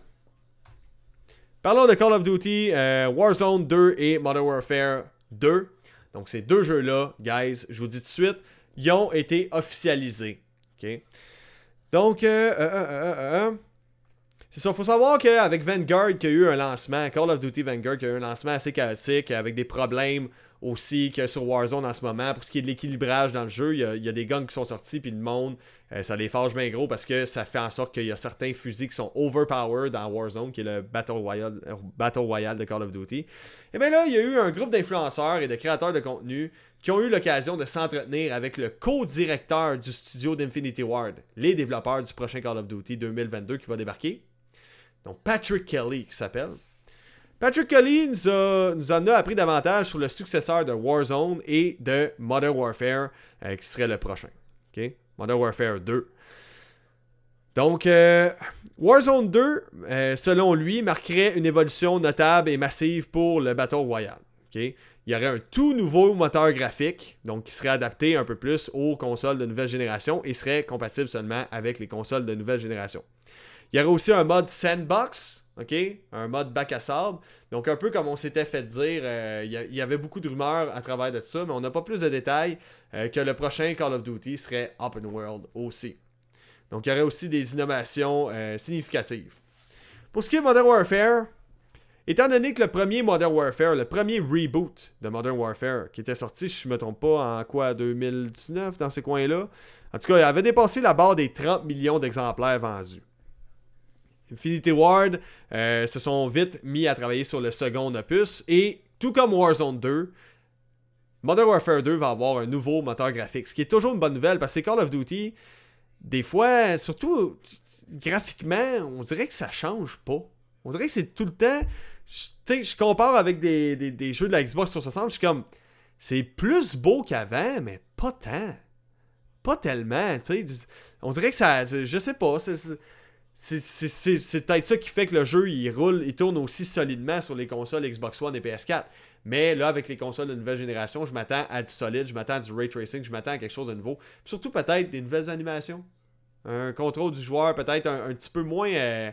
Parlons de Call of Duty, euh, Warzone 2 et Modern Warfare 2. Donc, ces deux jeux-là, guys, je vous dis tout de suite, ils ont été officialisés. OK? Donc, euh, euh, c'est ça, faut savoir qu'avec Vanguard qui a eu un lancement, Call of Duty Vanguard qui a eu un lancement assez chaotique, avec des problèmes aussi que sur Warzone en ce moment. Pour ce qui est de l'équilibrage dans le jeu, il y, a, des guns qui sont sortis, puis le monde, euh, ça les fâche bien gros parce que ça fait en sorte qu'il y a certains fusils qui sont overpowered dans Warzone, qui est le Battle Royale, euh, Battle Royale de Call of Duty. Et bien là, il y a eu un groupe d'influenceurs et de créateurs de contenu qui ont eu l'occasion de s'entretenir avec le co-directeur du studio d'Infinity Ward, les développeurs du prochain Call of Duty 2022 qui va débarquer. Donc Patrick Kelly qui s'appelle. Patrick Kelly nous, en a appris davantage sur le successeur de Warzone et de Modern Warfare euh, qui serait le prochain. Modern Warfare 2. Donc, euh, Warzone 2, euh, selon lui, marquerait une évolution notable et massive pour le Battle Royale. Il y aurait un tout nouveau moteur graphique, donc qui serait adapté un peu plus aux consoles de nouvelle génération et serait compatible seulement avec les consoles de nouvelle génération. Il y aurait aussi un mode sandbox, OK? Un mode bac à sable. Donc, un peu comme on s'était fait dire, euh, il y, avait beaucoup de rumeurs à travers de ça, mais on n'a pas plus de détails euh, que le prochain Call of Duty serait open world aussi. Donc, il y aurait aussi des innovations euh, significatives. Pour ce qui est Modern Warfare, étant donné que le premier Modern Warfare, le premier reboot de Modern Warfare, qui était sorti, si je ne me trompe pas, en quoi, 2019, dans ces coins-là, en tout cas, il avait dépassé la barre des 30 millions d'exemplaires vendus. Infinity Ward euh, se sont vite mis à travailler sur le second opus et tout comme Warzone 2, Modern Warfare 2 va avoir un nouveau moteur graphique, ce qui est toujours une bonne nouvelle parce que Call of Duty, des fois, surtout graphiquement, on dirait que ça change pas. On dirait que c'est tout le temps. Tu je compare avec des, des, jeux de la Xbox 360, je suis comme. C'est plus beau qu'avant, mais pas tant. Pas tellement, tu sais. On dirait que ça. Je sais pas. C'est peut-être ça qui fait que le jeu il roule, il tourne aussi solidement sur les consoles Xbox One et PS4. Mais là, avec les consoles de nouvelle génération, je m'attends à du solide, je m'attends à du ray tracing, je m'attends à quelque chose de nouveau. surtout peut-être des nouvelles animations. Un contrôle du joueur peut-être un, petit peu moins euh,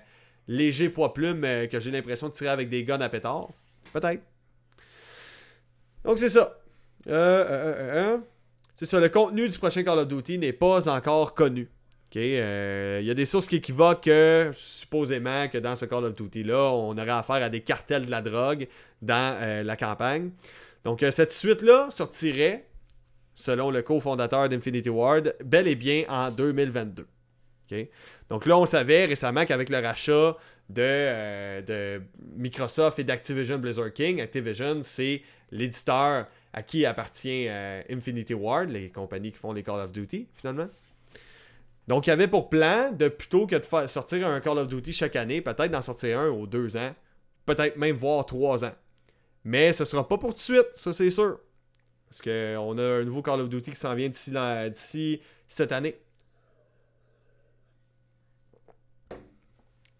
léger poids plume euh, que j'ai l'impression de tirer avec des guns à pétard. Peut-être. Donc c'est ça. Euh, c'est ça, le contenu du prochain Call of Duty n'est pas encore connu. Il euh, y a des sources qui équivoquent supposément que dans ce Call of Duty-là, on aurait affaire à des cartels de la drogue dans euh, la campagne. Donc, euh, cette suite-là sortirait, selon le cofondateur d'Infinity Ward, bel et bien en 2022. Donc là, on savait récemment qu'avec le rachat de, de Microsoft et d'Activision Blizzard King, Activision, c'est l'éditeur à qui appartient Infinity Ward, les compagnies qui font les Call of Duty, finalement. Donc, il y avait pour plan de plutôt que de sortir un Call of Duty chaque année, peut-être d'en sortir un ou deux ans, peut-être même voir trois ans. Mais ce sera pas pour tout de suite, ça c'est sûr. Parce qu'on a un nouveau Call of Duty qui s'en vient d'ici cette année.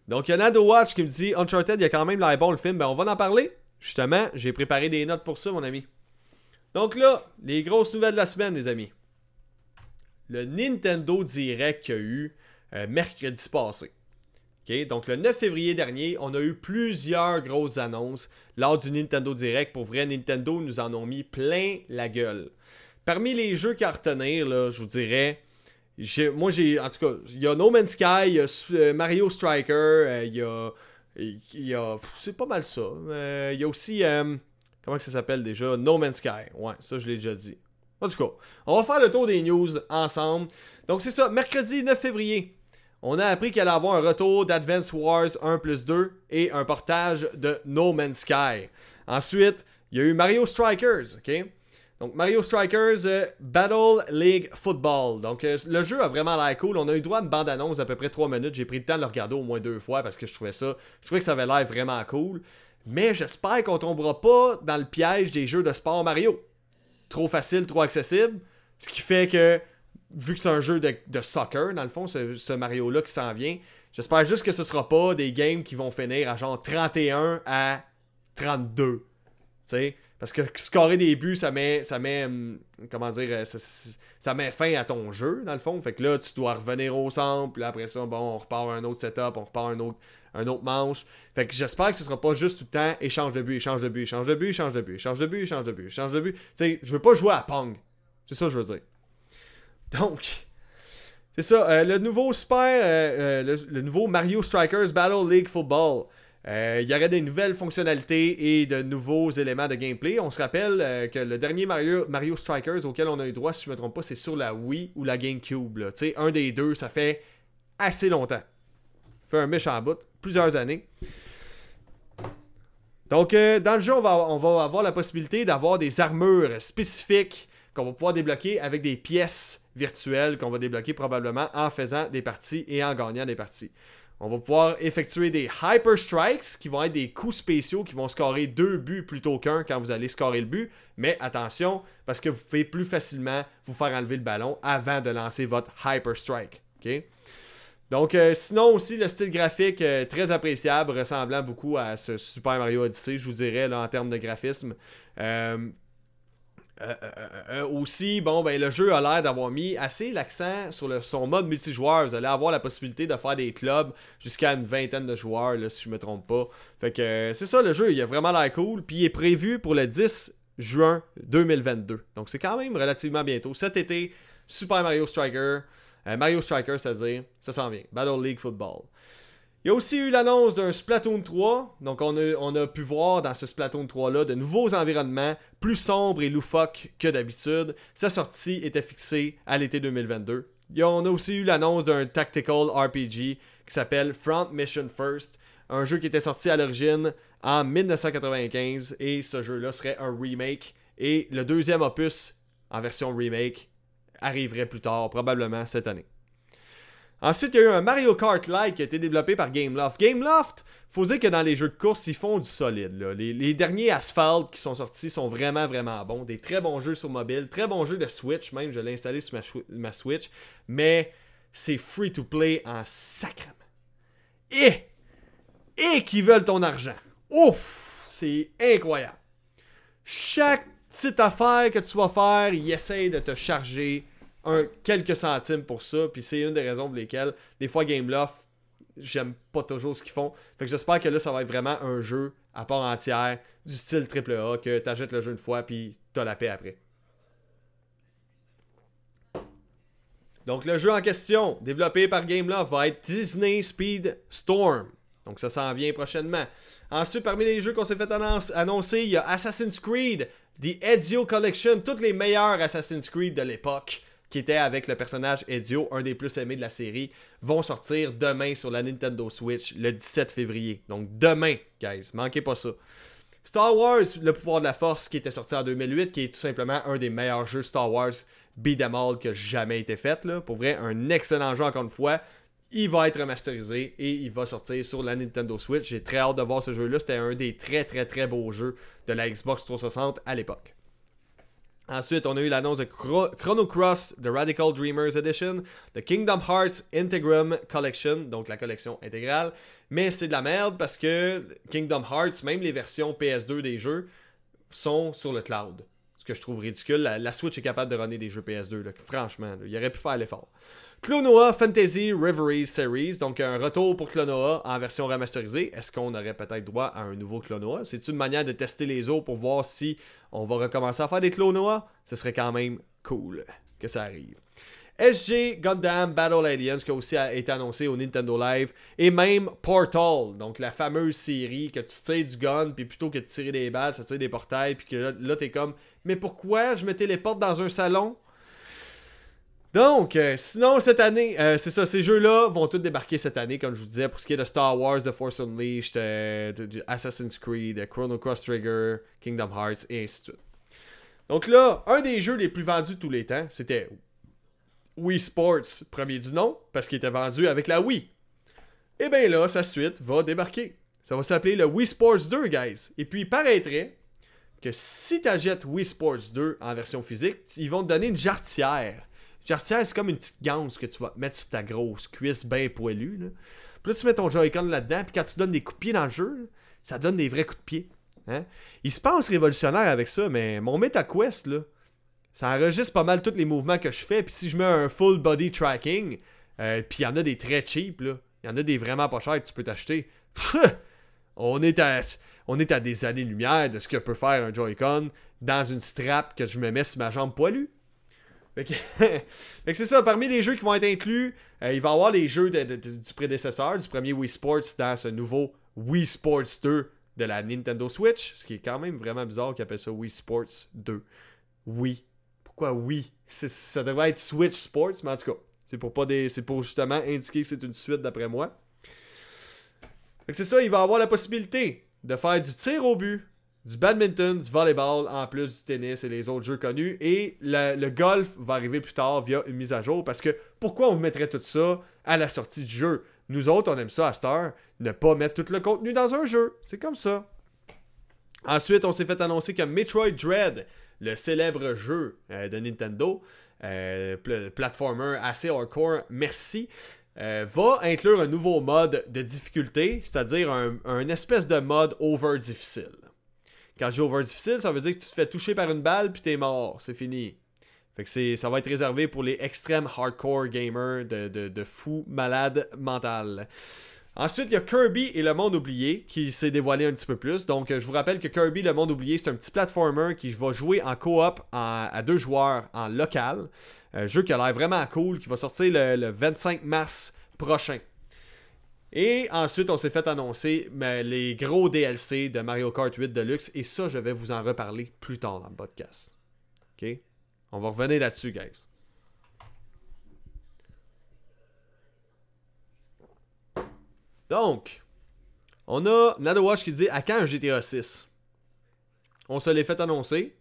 Donc, il y a Nado Watch qui me dit Uncharted, il y a quand même l'air bon le film. Ben, on va en parler. Justement, j'ai préparé des notes pour ça, mon ami. Donc là, les grosses nouvelles de la semaine, les amis le Nintendo Direct qu'il y a eu euh, mercredi passé. Donc le 9 février dernier, on a eu plusieurs grosses annonces lors du Nintendo Direct. Pour vrai, Nintendo nous en ont mis plein la gueule. parmi les jeux qu'à retenir, là, je vous dirais, moi j'ai, en tout cas, il y a No Man's Sky, il y a euh, Mario Striker, euh, il y a, il y a, c'est pas mal ça. il y a aussi, comment ça s'appelle déjà, No Man's Sky. Ouais, ça je l'ai déjà dit. En tout cas, on va faire le tour des news ensemble. Donc c'est ça, mercredi 9 février, on a appris qu'il allait avoir un retour d'Advance Wars 1 plus 2 et un portage de No Man's Sky. Ensuite, il y a eu Mario Strikers, ok? Donc Mario Strikers euh, Battle League Football. Donc euh, le jeu a vraiment l'air cool. On a eu droit à une bande-annonce à peu près 3 minutes. J'ai pris le temps de le regarder au moins deux fois parce que je trouvais ça. Je trouvais que ça avait l'air vraiment cool. Mais j'espère qu'on tombera pas dans le piège des jeux de sport Mario. Trop facile, trop accessible. Ce qui fait que vu que c'est un jeu de, soccer, dans le fond, ce, Mario-là qui s'en vient, j'espère juste que ce sera pas des games qui vont finir à genre 31 à 32. Tu sais? Parce que scorer des buts, ça met. Ça met. Hum, comment dire. Euh, ça, met fin à ton jeu, dans le fond. Fait que là, tu dois revenir au centre. Puis après ça, bon, on repart un autre setup, on repart un autre, un autre manche. Fait que j'espère que ce sera pas juste tout le temps échange de but, échange de but, échange de but, échange de but, échange de but, échange de but, échange de but. Tu sais, je veux pas jouer à Pong. C'est ça que je veux dire. Donc, c'est ça. Euh, le nouveau Super, euh, euh, le, nouveau Mario Strikers Battle League Football. Il y aurait des nouvelles fonctionnalités et de nouveaux éléments de gameplay. On se rappelle que le dernier Mario, Mario Strikers auquel on a eu droit, si je ne me trompe pas, c'est sur la Wii ou la GameCube. Sais, un des deux, ça fait assez longtemps. Fait un méchant bout, plusieurs années. Donc, dans le jeu, on va, on va avoir la possibilité d'avoir des armures spécifiques qu'on va pouvoir débloquer avec des pièces virtuelles qu'on va débloquer probablement en faisant des parties et en gagnant des parties. On va pouvoir effectuer des Hyper Strikes qui vont être des coups spéciaux qui vont scorer deux buts plutôt qu'un quand vous allez scorer le but. Mais attention, parce que vous pouvez plus facilement vous faire enlever le ballon avant de lancer votre Hyper Strike. Donc, euh, sinon aussi, le style graphique euh, très appréciable, ressemblant beaucoup à ce Super Mario Odyssey, je vous dirais, là, en termes de graphisme. Euh, aussi, bon, ben, le jeu a l'air d'avoir mis assez l'accent sur son mode multijoueur. Vous allez avoir la possibilité de faire des clubs jusqu'à une vingtaine de joueurs, là, si je me trompe pas. Fait que c'est ça le jeu, il a vraiment l'air cool. Puis il est prévu pour le 10 juin 2022. Donc c'est quand même relativement bientôt. Cet été, Super Mario Striker. Mario Striker, c'est-à-dire, ça s'en vient. Battle League Football. Il y a aussi eu l'annonce d'un Splatoon 3. Donc, on a, on a pu voir dans ce Splatoon 3-là de nouveaux environnements plus sombres et loufoques que d'habitude. Sa sortie était fixée à l'été 2022. on a aussi eu l'annonce d'un tactical RPG qui s'appelle Front Mission First. Un jeu qui était sorti à l'origine en 1995 et ce jeu-là serait un remake. Et le deuxième opus en version remake arriverait plus tard, probablement cette année. Ensuite, il y a eu un Mario Kart-like qui a été développé par Gameloft. Gameloft, faut dire que dans les jeux de course, ils font du solide. Les, derniers Asphalt qui sont sortis sont vraiment, vraiment bons. Des très bons jeux sur mobile, très bons jeux de Switch, même, je l'ai installé sur ma, Switch. Mais c'est free to play en sacrement. Et, et qui veulent ton argent. Ouf, c'est incroyable. Chaque petite affaire que tu vas faire, ils essayent de te charger quelques centimes pour ça. Puis c'est une des raisons pour lesquelles, des fois, Gameloft, j'aime pas toujours ce qu'ils font. Fait que j'espère que là, ça va être vraiment un jeu à part entière, du style AAA, que t'achètes le jeu une fois, puis t'as la paix après. Donc le jeu en question, développé par Gameloft, va être Disney Speed Storm. Donc ça s'en vient prochainement. Ensuite, parmi les jeux qu'on s'est fait annoncer, il y a Assassin's Creed, The Ezio Collection, tous les meilleurs Assassin's Creed de l'époque qui était avec le personnage Ezio, un des plus aimés de la série, vont sortir demain sur la Nintendo Switch le 17 février. Donc demain, guys, manquez pas ça. Star Wars, le pouvoir de la force, qui était sorti en 2008, qui est tout simplement un des meilleurs jeux Star Wars beat'em all qui a jamais été fait. Là. Pour vrai, un excellent jeu encore une fois. Il va être remasterisé et il va sortir sur la Nintendo Switch. J'ai très hâte de voir ce jeu-là. C'était un des très très très beaux jeux de la Xbox 360 à l'époque. Ensuite, on a eu l'annonce de Chrono Cross The Radical Dreamers Edition, The Kingdom Hearts Integrum Collection, donc la collection intégrale. Mais c'est de la merde parce que Kingdom Hearts, même les versions PS2 des jeux, sont sur le cloud. Ce que je trouve ridicule. La, Switch est capable de runner des jeux PS2, franchement. il aurait pu faire l'effort. Clonoa Fantasy Reveries Series, donc un retour pour Clonoa en version remasterisée. Est-ce qu'on aurait peut-être droit à un nouveau Clonoa C'est une manière de tester les autres pour voir si on va recommencer à faire des Clonoa Ce serait quand même cool que ça arrive. SG Gundam Battle Aliens qui a aussi été annoncé au Nintendo Live et même Portal, donc la fameuse série que tu tires du gun puis plutôt que de tirer des balles, ça tire des portails puis que là, là t'es comme mais pourquoi je me téléporte dans un salon donc, euh, sinon, cette année, euh, c'est ça, ces jeux-là vont tous débarquer cette année, comme je vous disais, pour ce qui est de Star Wars, The Force Unleashed, euh, Assassin's Creed, Chrono Cross Trigger, Kingdom Hearts, et ainsi de suite. Donc là, un des jeux les plus vendus de tous les temps, c'était Wii Sports, premier du nom, parce qu'il était vendu avec la Wii. Et bien là, sa suite va débarquer. Ça va s'appeler le Wii Sports 2, guys. Et puis, il paraîtrait que si tu achètes Wii Sports 2 en version physique, ils vont te donner une jarretière Jarretière, c'est comme une petite ganse que tu vas mettre sur ta grosse cuisse bien poilue. Là. Puis là, tu mets ton Joy-Con là-dedans, puis quand tu donnes des coups de pied dans le jeu, ça donne des vrais coups de pied. Hein? Il se passe révolutionnaire avec ça, mais mon MetaQuest, là, ça enregistre pas mal tous les mouvements que je fais. Puis si je mets un full body tracking, euh, puis il y en a des très cheap, là. Il y en a des vraiment pas chers que tu peux t'acheter. on, est à, on est à des années-lumière de ce que peut faire un Joy-Con dans une strap que je me mets sur ma jambe poilue. Fait que, c'est ça, parmi les jeux qui vont être inclus, euh, il va y avoir les jeux du prédécesseur, du premier Wii Sports dans ce nouveau Wii Sports 2 de la Nintendo Switch, ce qui est quand même vraiment bizarre qu'ils appellent ça Wii Sports 2. Oui. Pourquoi oui Ça devrait être Switch Sports, mais en tout cas, c'est pour, pas pour justement indiquer que c'est une suite d'après moi. Fait que c'est ça, il va avoir la possibilité de faire du tir au but, du badminton, du volleyball, en plus du tennis et les autres jeux connus. Et le, golf va arriver plus tard via une mise à jour. Parce que pourquoi on vous mettrait tout ça à la sortie du jeu? Nous autres, on aime ça à Star, ne pas mettre tout le contenu dans un jeu. C'est comme ça. Ensuite, on s'est fait annoncer que Metroid Dread, le célèbre jeu euh, de Nintendo, euh, platformer assez hardcore, merci, euh, va inclure un nouveau mode de difficulté, c'est-à-dire un, un espèce de mode over difficile. Quand joue over difficile, ça veut dire que tu te fais toucher par une balle puis t'es mort. C'est fini. Fait que ça va être réservé pour les extrêmes hardcore gamers de, de, fous malades mental. Ensuite, il y a Kirby et le monde oublié qui s'est dévoilé un petit peu plus. Donc, je vous rappelle que Kirby, le monde oublié, c'est un petit platformer qui va jouer en coop à deux joueurs en local. Un jeu qui a l'air vraiment cool, qui va sortir le 25 mars prochain. Et ensuite, on s'est fait annoncer les gros DLC de Mario Kart 8 Deluxe. Et ça, je vais vous en reparler plus tard dans le podcast. OK? On va revenir là-dessus, guys. Donc, on a NadoWatch qui dit à quand un GTA 6 On se l'est fait annoncer.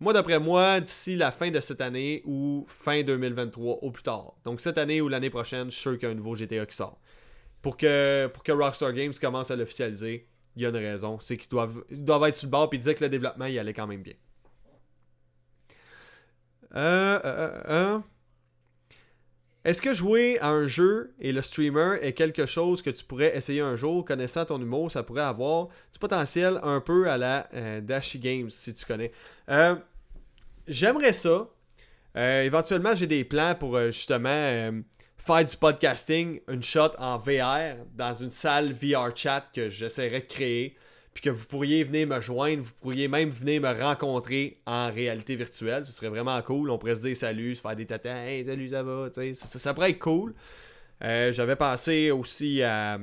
Moi, d'après moi, d'ici la fin de cette année ou fin 2023 au plus tard. Donc, cette année ou l'année prochaine, je suis sûr qu'il y a un nouveau GTA qui sort pour que, pour que Rockstar Games commence à l'officialiser, il y a une raison. C'est qu'ils doivent, doivent être sur le bord et dire que le développement il allait quand même bien. Euh, euh, euh, Est-ce que jouer à un jeu et le streamer est quelque chose que tu pourrais essayer un jour, connaissant ton humour, ça pourrait avoir du potentiel un peu à la Dashi Games, si tu connais. J'aimerais ça. éventuellement, j'ai des plans pour justement faire du podcasting, une shot en VR dans une salle VR chat que j'essaierai de créer, puis que vous pourriez venir me joindre, vous pourriez même venir me rencontrer en réalité virtuelle. Ce serait vraiment cool. On pourrait se dire salut, se faire des tatins, hey, salut, ça va, sais. Ça, pourrait être cool. Euh, j'avais pensé aussi à.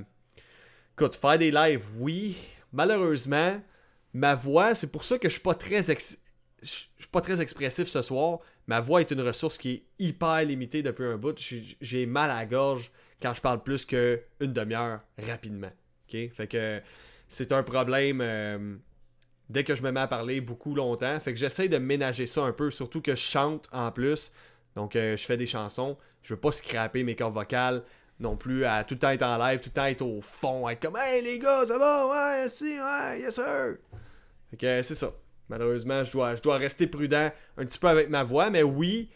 Écoute, faire des lives, oui. Malheureusement, ma voix, c'est pour ça que je suis pas très je suis pas très expressif ce soir ma voix est une ressource qui est hyper limitée depuis un bout. J'ai mal à gorge quand je parle plus qu'une demi-heure rapidement. OK? Fait que c'est un problème euh, dès que je me mets à parler beaucoup longtemps. Fait que j'essaie de ménager ça un peu, surtout que je chante en plus. Donc euh, je fais des chansons. Je veux pas scraper mes cordes vocales non plus à tout le temps être en live, tout le temps être au fond, être comme Hey les gars, ça va? Ouais, si, ouais, yes sir. Fait c'est ça. Malheureusement, je dois, rester prudent un petit peu avec ma voix, mais oui,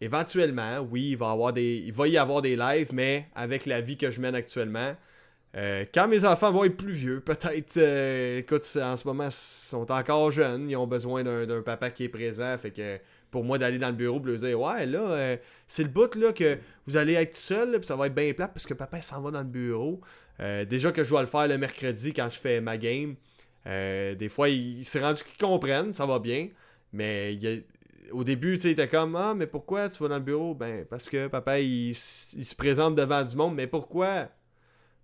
éventuellement, oui, il va, y avoir des lives, mais avec la vie que je mène actuellement, euh, quand mes enfants vont être plus vieux, peut-être, euh, écoute, en ce moment, ils sont encore jeunes, ils ont besoin d'un papa qui est présent, fait que pour moi d'aller dans le bureau et leur dire ouais là euh, c'est le bout là que vous allez être seul puis ça va être bien plat parce que papa s'en va dans le bureau. Déjà que je dois le faire le mercredi quand je fais ma game euh, des fois, il, s'est rendu qu'ils comprennent, ça va bien. Mais au début, tu sais, il était comme Ah, mais pourquoi tu vas dans le bureau? Ben, parce que papa, il, il se présente devant du monde. Mais pourquoi?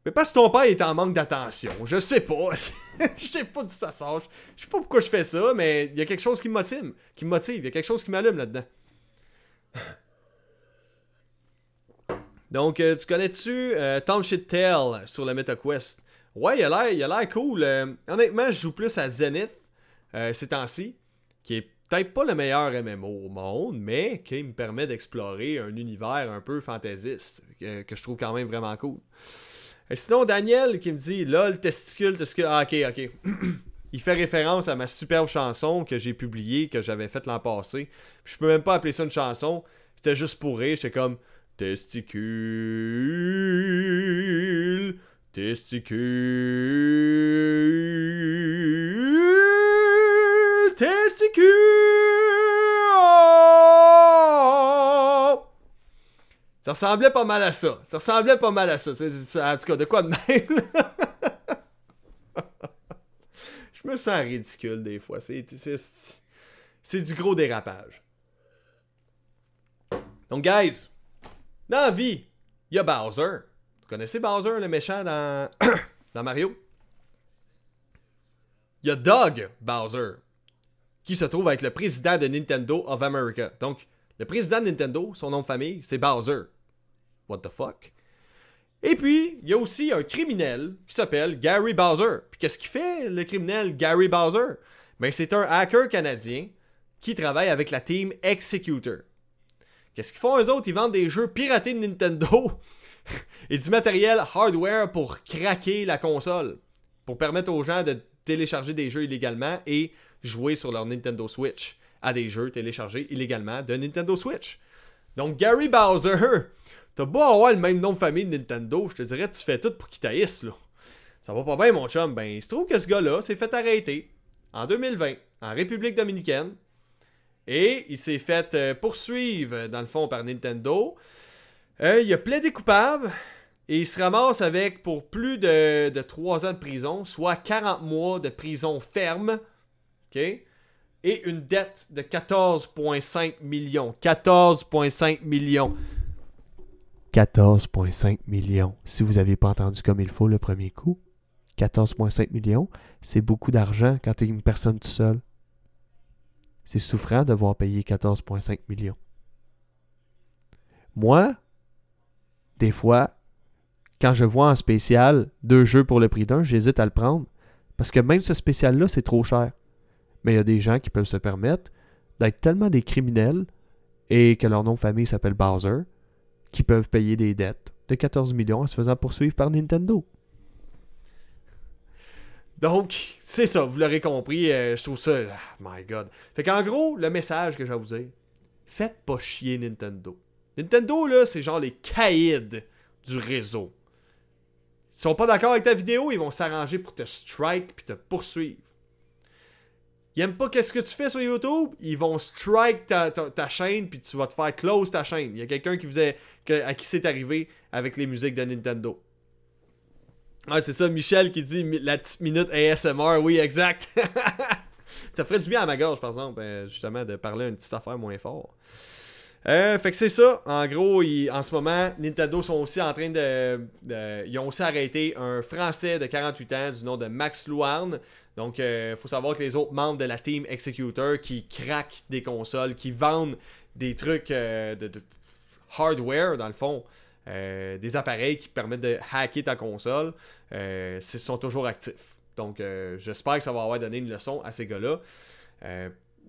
Mais parce que ton père est en manque d'attention. Je sais pas. Je sais pas d'où ça sort. Je sais pas pourquoi je fais ça, mais il y a quelque chose qui me motive. Qui me. Il y a quelque chose qui m'allume là-dedans. Donc, euh, tu connais-tu euh, Tom Shit Tale sur le MetaQuest? Ouais, il a l'air, il l'air cool. Euh, honnêtement, je joue plus à Zenith euh, ces temps-ci, qui est peut-être pas le meilleur MMO au monde, mais qui me permet d'explorer un univers un peu fantaisiste, que, je trouve quand même vraiment cool. Et sinon, Daniel qui me dit LOL, testicule, testicule. Ah, ok, ok. Il fait référence à ma superbe chanson que j'ai publiée, que j'avais faite l'an passé. Puis je peux même pas appeler ça une chanson. C'était juste pour rire. J'étais comme Testicule, testicule, testicule. Ça ressemblait pas mal à ça. Ça ressemblait pas mal à ça. En tout cas, de quoi de même? Je me sens ridicule des fois. C'est du gros dérapage. Donc, guys, dans la vie, il y a Bowser. Vous connaissez Bowser, le méchant dans, Mario? Il y a Doug Bowser, qui se trouve être le président de Nintendo of America. Donc, le président de Nintendo, son nom de famille, c'est Bowser. What the fuck? Et puis, il y a aussi un criminel qui s'appelle Gary Bowser. Puis qu'est-ce qu'il fait, le criminel Gary Bowser? Ben, c'est un hacker canadien qui travaille avec la team Executor. Qu'est-ce qu'ils font eux autres? Ils vendent des jeux piratés de Nintendo et du matériel hardware pour craquer la console. Pour permettre aux gens de télécharger des jeux illégalement et jouer sur leur Nintendo Switch à des jeux téléchargés illégalement de Nintendo Switch. Donc Gary Bowser, t'as beau avoir le même nom de famille de Nintendo, je te dirais tu fais tout pour qu'il taillisse là. Ça va pas bien mon chum. Ben il se trouve que ce gars-là s'est fait arrêter en 2020 en République Dominicaine. Et il s'est fait euh, poursuivre, dans le fond, par Nintendo. Euh, il a plaidé coupable. Et il se ramasse avec pour plus de, de 3 ans de prison, soit 40 mois de prison ferme. OK? Et une dette de 14,5 millions. 14,5 millions. 14,5 millions. Si vous n'avez pas entendu comme il faut le premier coup, 14,5 millions, c'est beaucoup d'argent quand tu es une personne toute seule. C'est souffrant de devoir payer 14,5 millions. Moi, des fois, quand je vois en spécial deux jeux pour le prix d'un, j'hésite à le prendre. Parce que même ce spécial-là, c'est trop cher. Mais il y a des gens qui peuvent se permettre d'être tellement des criminels et que leur nom de famille s'appelle Bowser, qui peuvent payer des dettes de 14 millions en se faisant poursuivre par Nintendo. Donc, c'est ça, vous l'aurez compris, euh, je trouve ça... ah, my God. Fait qu'en gros, le message que j'ai à vous dire, faites pas chier Nintendo. Nintendo, là, c'est genre les caïds du réseau. Ils sont pas d'accord avec ta vidéo, ils vont s'arranger pour te strike puis te poursuivre. Ils aiment pas qu'est-ce que tu fais sur YouTube, ils vont strike ta, chaîne puis tu vas te faire close ta chaîne. Il y a quelqu'un qui faisait à qui c'est arrivé avec les musiques de Nintendo. Ouais, c'est ça, Michel qui dit la petite minute ASMR, oui, exact. ça ferait du bien à ma gorge, par exemple, euh, justement, de parler une petite affaire moins fort. Euh, fait que c'est ça. En gros, en ce moment, Nintendo sont aussi en train de, Ils ont aussi arrêté un Français de 48 ans du nom de Max Louarn. Donc, il faut savoir que les autres membres de la team Executor qui craquent des consoles, qui vendent des trucs euh, de, hardware, dans le fond, euh, des appareils qui permettent de hacker ta console, euh, sont toujours actifs. Donc, euh, j'espère que ça va avoir donné une leçon à ces gars-là.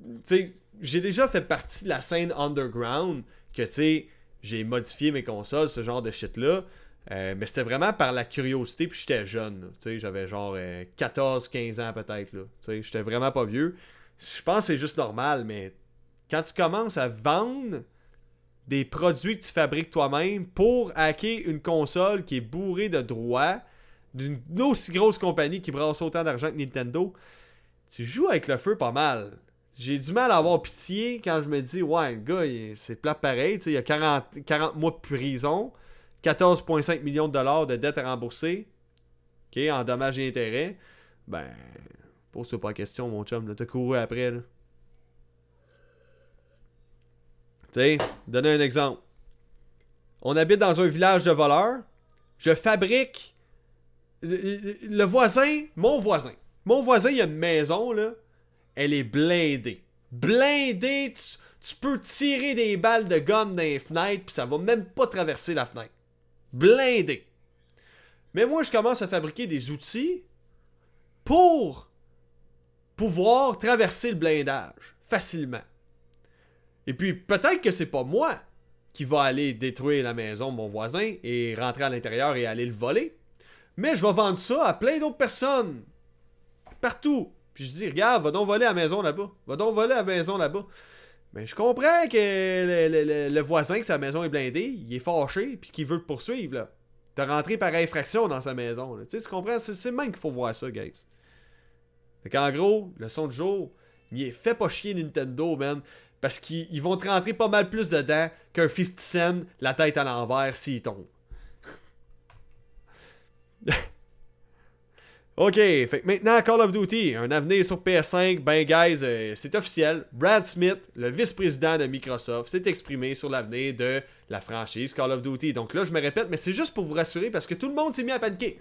Euh, sais, j'ai déjà fait partie de la scène underground que, tu j'ai modifié mes consoles, ce genre de shit-là. Euh, mais c'était vraiment par la curiosité, puis j'étais jeune. j'avais genre 14-15 ans peut-être. j'étais vraiment pas vieux. Je pense que c'est juste normal, mais quand tu commences à vendre des produits que tu fabriques toi-même pour hacker une console qui est bourrée de droits d'une aussi grosse compagnie qui brasse autant d'argent que Nintendo, tu joues avec le feu pas mal. J'ai du mal à avoir pitié quand je me dis, ouais, le gars, c'est plat pareil. Il y a 40, 40 mois de prison, 14,5 millions de dollars de dettes à rembourser, ok, en dommages et intérêts. Ben, pose-toi pas question, mon chum. T'as couru après. Tu sais, donner un exemple. On habite dans un village de voleurs. Je fabrique. Le, le voisin, mon voisin. Mon voisin, il a une maison, là. Elle est blindée. Blindée, tu, peux tirer des balles de gomme dans les fenêtres, puis ça va même pas traverser la fenêtre. Blindé. Mais moi, je commence à fabriquer des outils pour pouvoir traverser le blindage facilement. Et puis, peut-être que c'est pas moi qui va aller détruire la maison de mon voisin et rentrer à l'intérieur et aller le voler. Mais je vais vendre ça à plein d'autres personnes. Partout. Puis je dis, regarde, va donc voler à la maison là-bas. Va donc voler à la maison là-bas. Mais je comprends que le, voisin, que sa maison est blindée, il est fâché puis qu'il veut te poursuivre. Là. T'as rentré par infraction dans sa maison. Tu sais, tu comprends? C'est même qu'il faut voir ça, guys. Fait qu'en gros, le son du jour, il est fait pas chier Nintendo, man. Parce qu'ils vont te rentrer pas mal plus dedans qu'un 50 cent la tête à l'envers s'il tombe. ok, fait maintenant Call of Duty, un avenir sur PS5, ben guys, euh, c'est officiel. Brad Smith, le vice-président de Microsoft, s'est exprimé sur l'avenir de la franchise Call of Duty. Donc là, je me répète, mais c'est juste pour vous rassurer parce que tout le monde s'est mis à paniquer.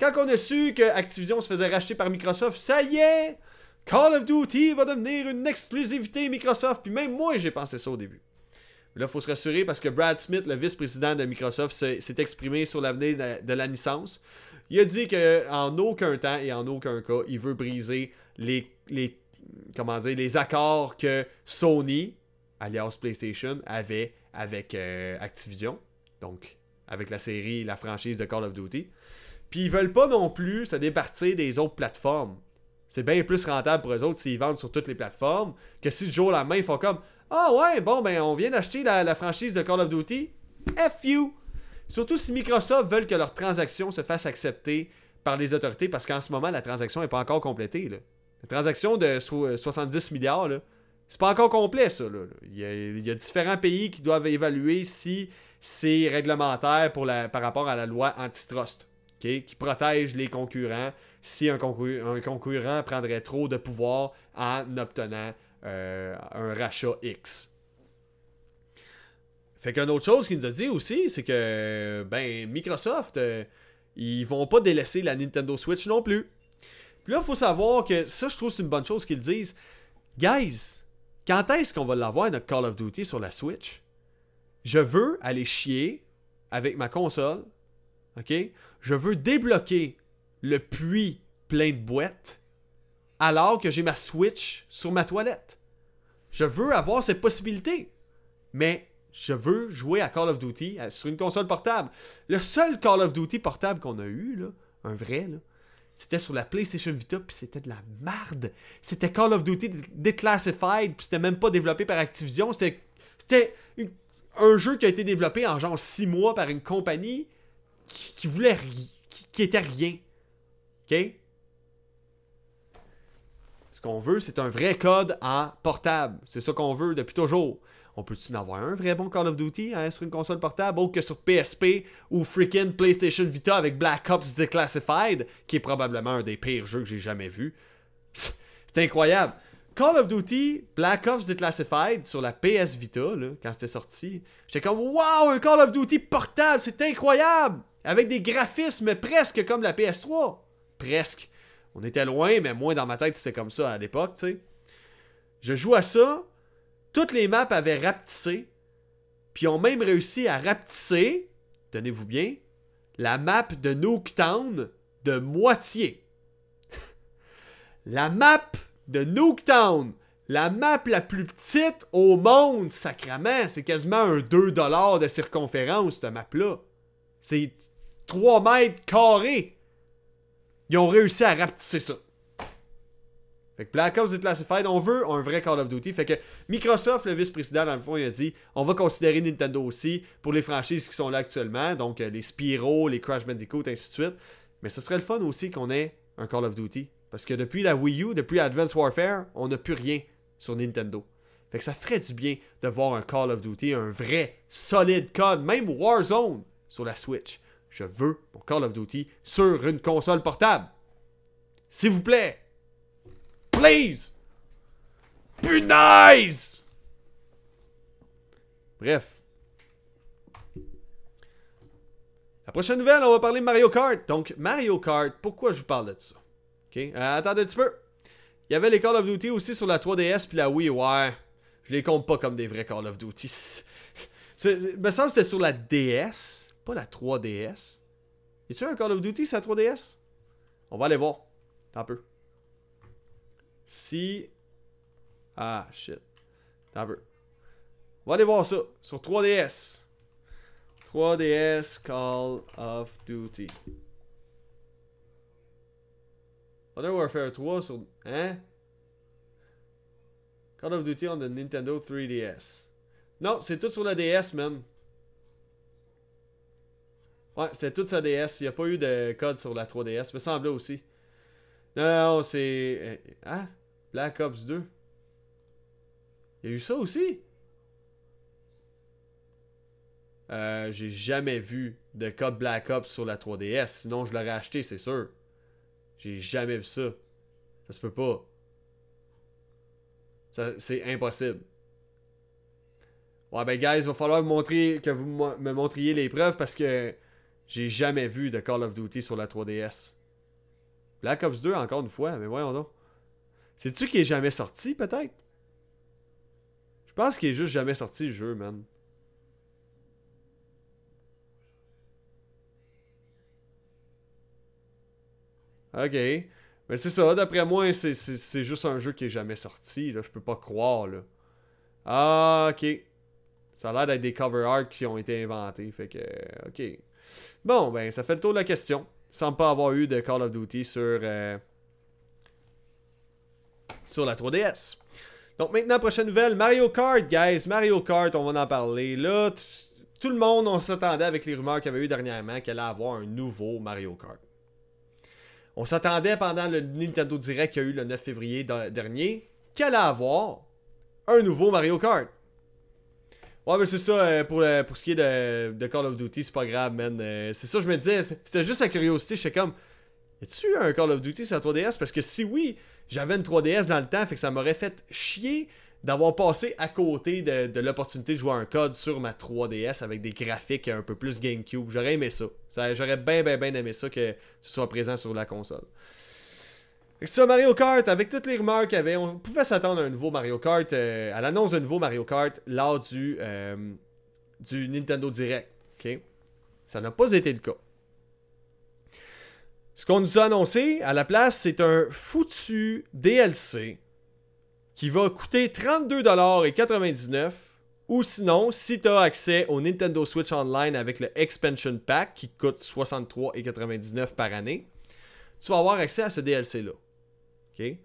Quand on a su que Activision se faisait racheter par Microsoft, ça y est, Call of Duty va devenir une exclusivité Microsoft. Puis même moi, j'ai pensé ça au début. Mais là, il faut se rassurer parce que Brad Smith, le vice-président de Microsoft, s'est exprimé sur l'avenir de, la licence. Il a dit qu'en aucun temps et en aucun cas, il veut briser les, les, comment dire, les accords que Sony, alias PlayStation, avait avec euh, Activision. Donc, avec la série, la franchise de Call of Duty. Puis ils veulent pas non plus se départir des autres plateformes c'est bien plus rentable pour eux autres s'ils vendent sur toutes les plateformes que si du jour au lendemain ils font comme Ah ouais, bon, ben on vient d'acheter la, franchise de Call of Duty. F you! Surtout si Microsoft veulent que leur transaction se fasse accepter par les autorités parce qu'en ce moment, la transaction n'est pas encore complétée. La transaction de 70 euh, milliards, c'est pas encore complet, ça. Il, y a, différents pays qui doivent évaluer si c'est réglementaire par rapport à la loi antitrust, qui protège les concurrents si un, concurrent prendrait trop de pouvoir en obtenant euh, un rachat X. Fait qu'une autre chose qu'il nous a dit aussi, c'est que ben Microsoft, euh, ils vont pas délaisser la Nintendo Switch non plus. Puis là, il faut savoir que ça, je trouve c'est une bonne chose qu'ils disent. Guys, quand est-ce qu'on va l'avoir notre Call of Duty sur la Switch? Je veux aller chier avec ma console. OK? Je veux débloquer le puits plein de boîtes alors que j'ai ma Switch sur ma toilette. Je veux avoir cette possibilité. Mais je veux jouer à Call of Duty euh, sur une console portable. Le seul Call of Duty portable qu'on a eu, là, un vrai, c'était sur la PlayStation Vita, puis c'était de la merde. C'était Call of Duty Declassified, puis c'était même pas développé par Activision. C'était un jeu qui a été développé en genre 6 mois par une compagnie qui, voulait qui, qui était rien. OK? Ce qu'on veut, c'est un vrai code en portable. C'est ça qu'on veut depuis toujours. On peut-tu en avoir un vrai bon Call of Duty hein, sur une console portable autre que sur PSP ou freaking PlayStation Vita avec Black Ops Declassified, qui est probablement un des pires jeux que j'ai jamais vu? C'est incroyable. Call of Duty Black Ops Declassified sur la PS Vita, quand c'était sorti, j'étais comme Waouh, un Call of Duty portable, c'est incroyable! Avec des graphismes presque comme la PS3 presque. On était loin, mais moi, dans ma tête, c'était comme ça à l'époque, tu sais. Je joue à ça. Toutes les maps avaient rapetissé. Puis ont même réussi à rapetisser, tenez-vous bien, la map de Nuketown de moitié. la map de Nuketown, la map la plus petite au monde, sacrament, c'est quasiment un 2$ de circonférence, cette map-là. C'est 3 mètres carrés. Ils ont réussi à rapetisser ça. Fait que Black Ops Declassified, on veut un vrai Call of Duty. Fait que Microsoft, le vice-président, dans le fond, il a dit on va considérer Nintendo aussi pour les franchises qui sont là actuellement. Donc euh, les Spyro, les Crash Bandicoot, ainsi de suite. Mais ce serait le fun aussi qu'on ait un Call of Duty. Parce que depuis la Wii U, depuis Advanced Warfare, on n'a plus rien sur Nintendo. Fait que ça ferait du bien de voir un Call of Duty, un vrai, solide code, même Warzone sur la Switch. Je veux mon Call of Duty sur une console portable. S'il vous plaît. Please. Punaise! Bref. La prochaine nouvelle, on va parler de Mario Kart. Donc, Mario Kart, pourquoi je vous parle de ça? Ok, euh, attendez un petit peu. Il y avait les Call of Duty aussi sur la 3DS puis la Wii, ouais. Je les compte pas comme des vrais Call of Duty. Il me semble que c'était sur la DS, pas la 3DS. Y a-tu un Call of Duty sur la 3DS? On va aller voir. Un peu. Si. Ah, shit. Peu. On va aller voir ça sur 3DS. 3DS Call of Duty. Modern Warfare 3 sur. Hein? Call of Duty on the Nintendo 3DS. Non, c'est tout sur la DS, man. Ouais, c'était tout sur la DS. Il n'y a pas eu de code sur la 3DS. Me semblait aussi. Non, c'est. Hein? Black Ops 2. Il y a eu ça aussi? Euh, j'ai jamais vu de code Black Ops sur la 3DS. Sinon, je l'aurais acheté, c'est sûr. J'ai jamais vu ça. Ça se peut pas. C'est impossible. Ouais, ben, guys, il va falloir montrer, que vous me montriez les preuves parce que j'ai jamais vu de Call of Duty sur la 3DS. Black Ops 2, encore une fois, mais voyons donc. C'est-tu qu'il est jamais sorti, peut-être? Je pense qu'il est juste jamais sorti, le jeu, man. Ok. Mais c'est ça, d'après moi, c'est juste un jeu qui est jamais sorti. Là. Je peux pas croire. Là. Ah, ok. Ça a l'air d'être des cover art qui ont été inventés. Fait que, ok. Bon, ben, ça fait le tour de la question. Sans pas avoir eu de Call of Duty sur, euh, sur la 3DS. Donc maintenant, prochaine nouvelle, Mario Kart, guys. Mario Kart, on va en parler. Là, tout le monde, on s'attendait avec les rumeurs qu'il y avait eu dernièrement qu'elle allait avoir un nouveau Mario Kart. On s'attendait pendant le Nintendo Direct qu'il y a eu le 9 février dernier qu'elle allait avoir un nouveau Mario Kart. Ouais, mais c'est ça, euh, pour, euh, pour ce qui est de, Call of Duty, c'est pas grave, man. Euh, c'est ça, je me disais, c'était juste la curiosité. J'étais comme, y a-tu un Call of Duty sur la 3DS? Parce que si oui, j'avais une 3DS dans le temps, fait que ça m'aurait fait chier d'avoir passé à côté de, l'opportunité de jouer un code sur ma 3DS avec des graphiques un peu plus GameCube. J'aurais aimé ça. J'aurais bien, bien, bien aimé ça que ce soit présent sur la console. Mario Kart, avec toutes les rumeurs qu'il y avait, on pouvait s'attendre à un nouveau Mario Kart, euh, à l'annonce d'un nouveau Mario Kart lors du, euh, du Nintendo Direct. Ça n'a pas été le cas. Ce qu'on nous a annoncé à la place, c'est un foutu DLC qui va coûter 32,99$ ou sinon, si tu as accès au Nintendo Switch Online avec le Expansion Pack qui coûte 63,99$ par année, tu vas avoir accès à ce DLC-là. OK?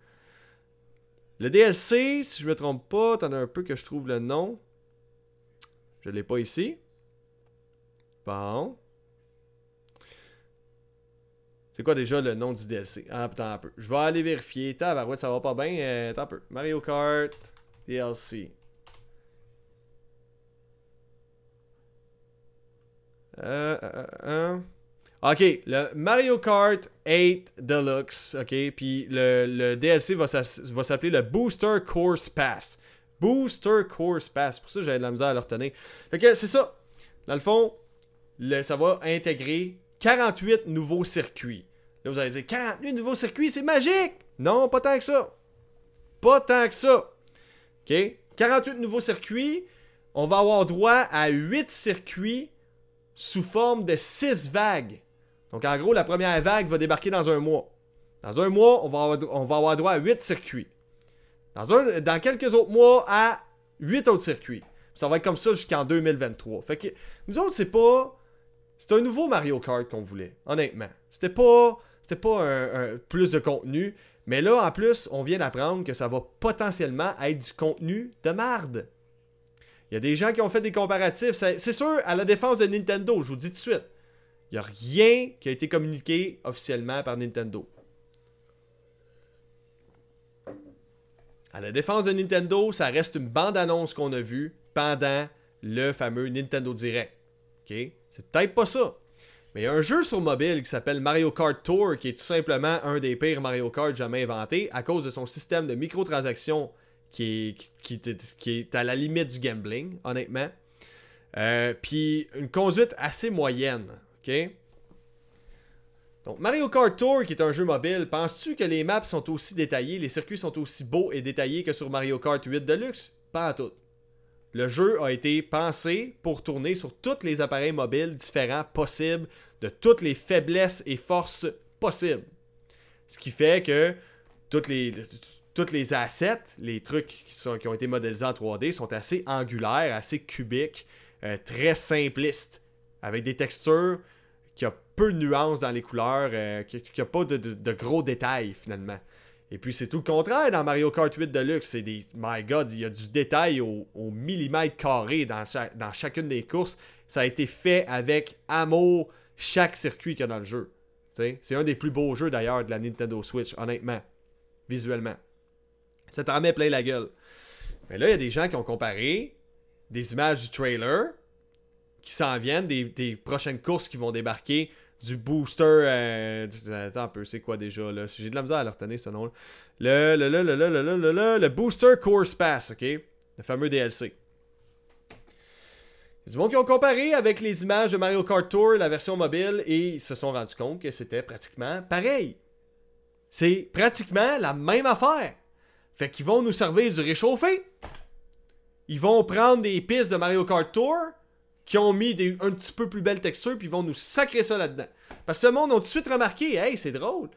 Le DLC, si je me trompe pas, t'en as un peu que je trouve le nom. Je l'ai pas ici. Bon. C'est quoi déjà le nom du DLC? Ah, putain, un peu. Je vais aller vérifier. ouais, ça va pas bien. Euh, attends un peu. Mario Kart DLC. Euh, euh, euh, Ok, le Mario Kart 8 Deluxe, ok, puis le, DLC va s'appeler le Booster Course Pass. Booster Course Pass, pour ça j'avais de la misère à le retenir. Ok, c'est ça. Dans le fond, ça va intégrer 48 nouveaux circuits. Là, vous allez dire 48 nouveaux circuits, c'est magique! Non, pas tant que ça. Pas tant que ça. OK? 48 nouveaux circuits. On va avoir droit à 8 circuits sous forme de 6 vagues. Donc, en gros, la première vague va débarquer dans un mois. Dans un mois, on va avoir, droit à 8 circuits. Dans quelques autres mois, à 8 autres circuits. Ça va être comme ça jusqu'en 2023. Fait que nous autres, c'est pas. C'est un nouveau Mario Kart qu'on voulait, honnêtement. C'était pas c'était pas un, plus de contenu. Mais là, en plus, on vient d'apprendre que ça va potentiellement être du contenu de marde. Il y a des gens qui ont fait des comparatifs. C'est sûr, à la défense de Nintendo, je vous dis tout de suite. Il n'y a rien qui a été communiqué officiellement par Nintendo. À la défense de Nintendo, ça reste une bande-annonce qu'on a vue pendant le fameux Nintendo Direct. OK? C'est peut-être pas ça. Mais il y a un jeu sur mobile qui s'appelle Mario Kart Tour, qui est tout simplement un des pires Mario Kart jamais inventé à cause de son système de microtransactions qui est, qui, est à la limite du gambling, honnêtement. Euh, puis une conduite assez moyenne. OK? Donc, Mario Kart Tour, qui est un jeu mobile, penses-tu que les maps sont aussi détaillés, les circuits sont aussi beaux et détaillés que sur Mario Kart 8 Deluxe? Pas à tout. Le jeu a été pensé pour tourner sur tous les appareils mobiles différents possibles, de toutes les faiblesses et forces possibles. Ce qui fait que toutes les, toutes les assets, les trucs qui ont été modélisés en 3D sont assez angulaires, assez cubiques, euh, très simplistes, avec des textures qui ont peu de nuances dans les couleurs, euh, qui n'ont pas de, gros détails finalement. Et puis c'est tout le contraire dans Mario Kart 8 Deluxe. C'est des. My God, il y a du détail au, millimètre carré dans, dans chacune des courses. Ça a été fait avec amour chaque circuit qu'il y a dans le jeu. C'est un des plus beaux jeux d'ailleurs de la Nintendo Switch, honnêtement, visuellement. Ça t'en met plein la gueule. Mais là, il y a des gens qui ont comparé des images du trailer qui s'en viennent, des, prochaines courses qui vont débarquer, du booster. Euh, attends un peu, c'est quoi déjà là? J'ai de la misère à le retenir ce nom. Le, le, le, le, le, le, le, le, le Booster Course Pass, ok? Le fameux DLC. Il y a du monde qui ont comparé avec les images de Mario Kart Tour, la version mobile, et ils se sont rendus compte que c'était pratiquement pareil. C'est pratiquement la même affaire. Fait qu'ils vont nous servir du réchauffé. Ils vont prendre des pistes de Mario Kart Tour qui ont mis des, un petit peu plus belles textures, puis ils vont nous sacrer ça là-dedans. Parce que le monde a tout de suite remarqué, hey, c'est drôle.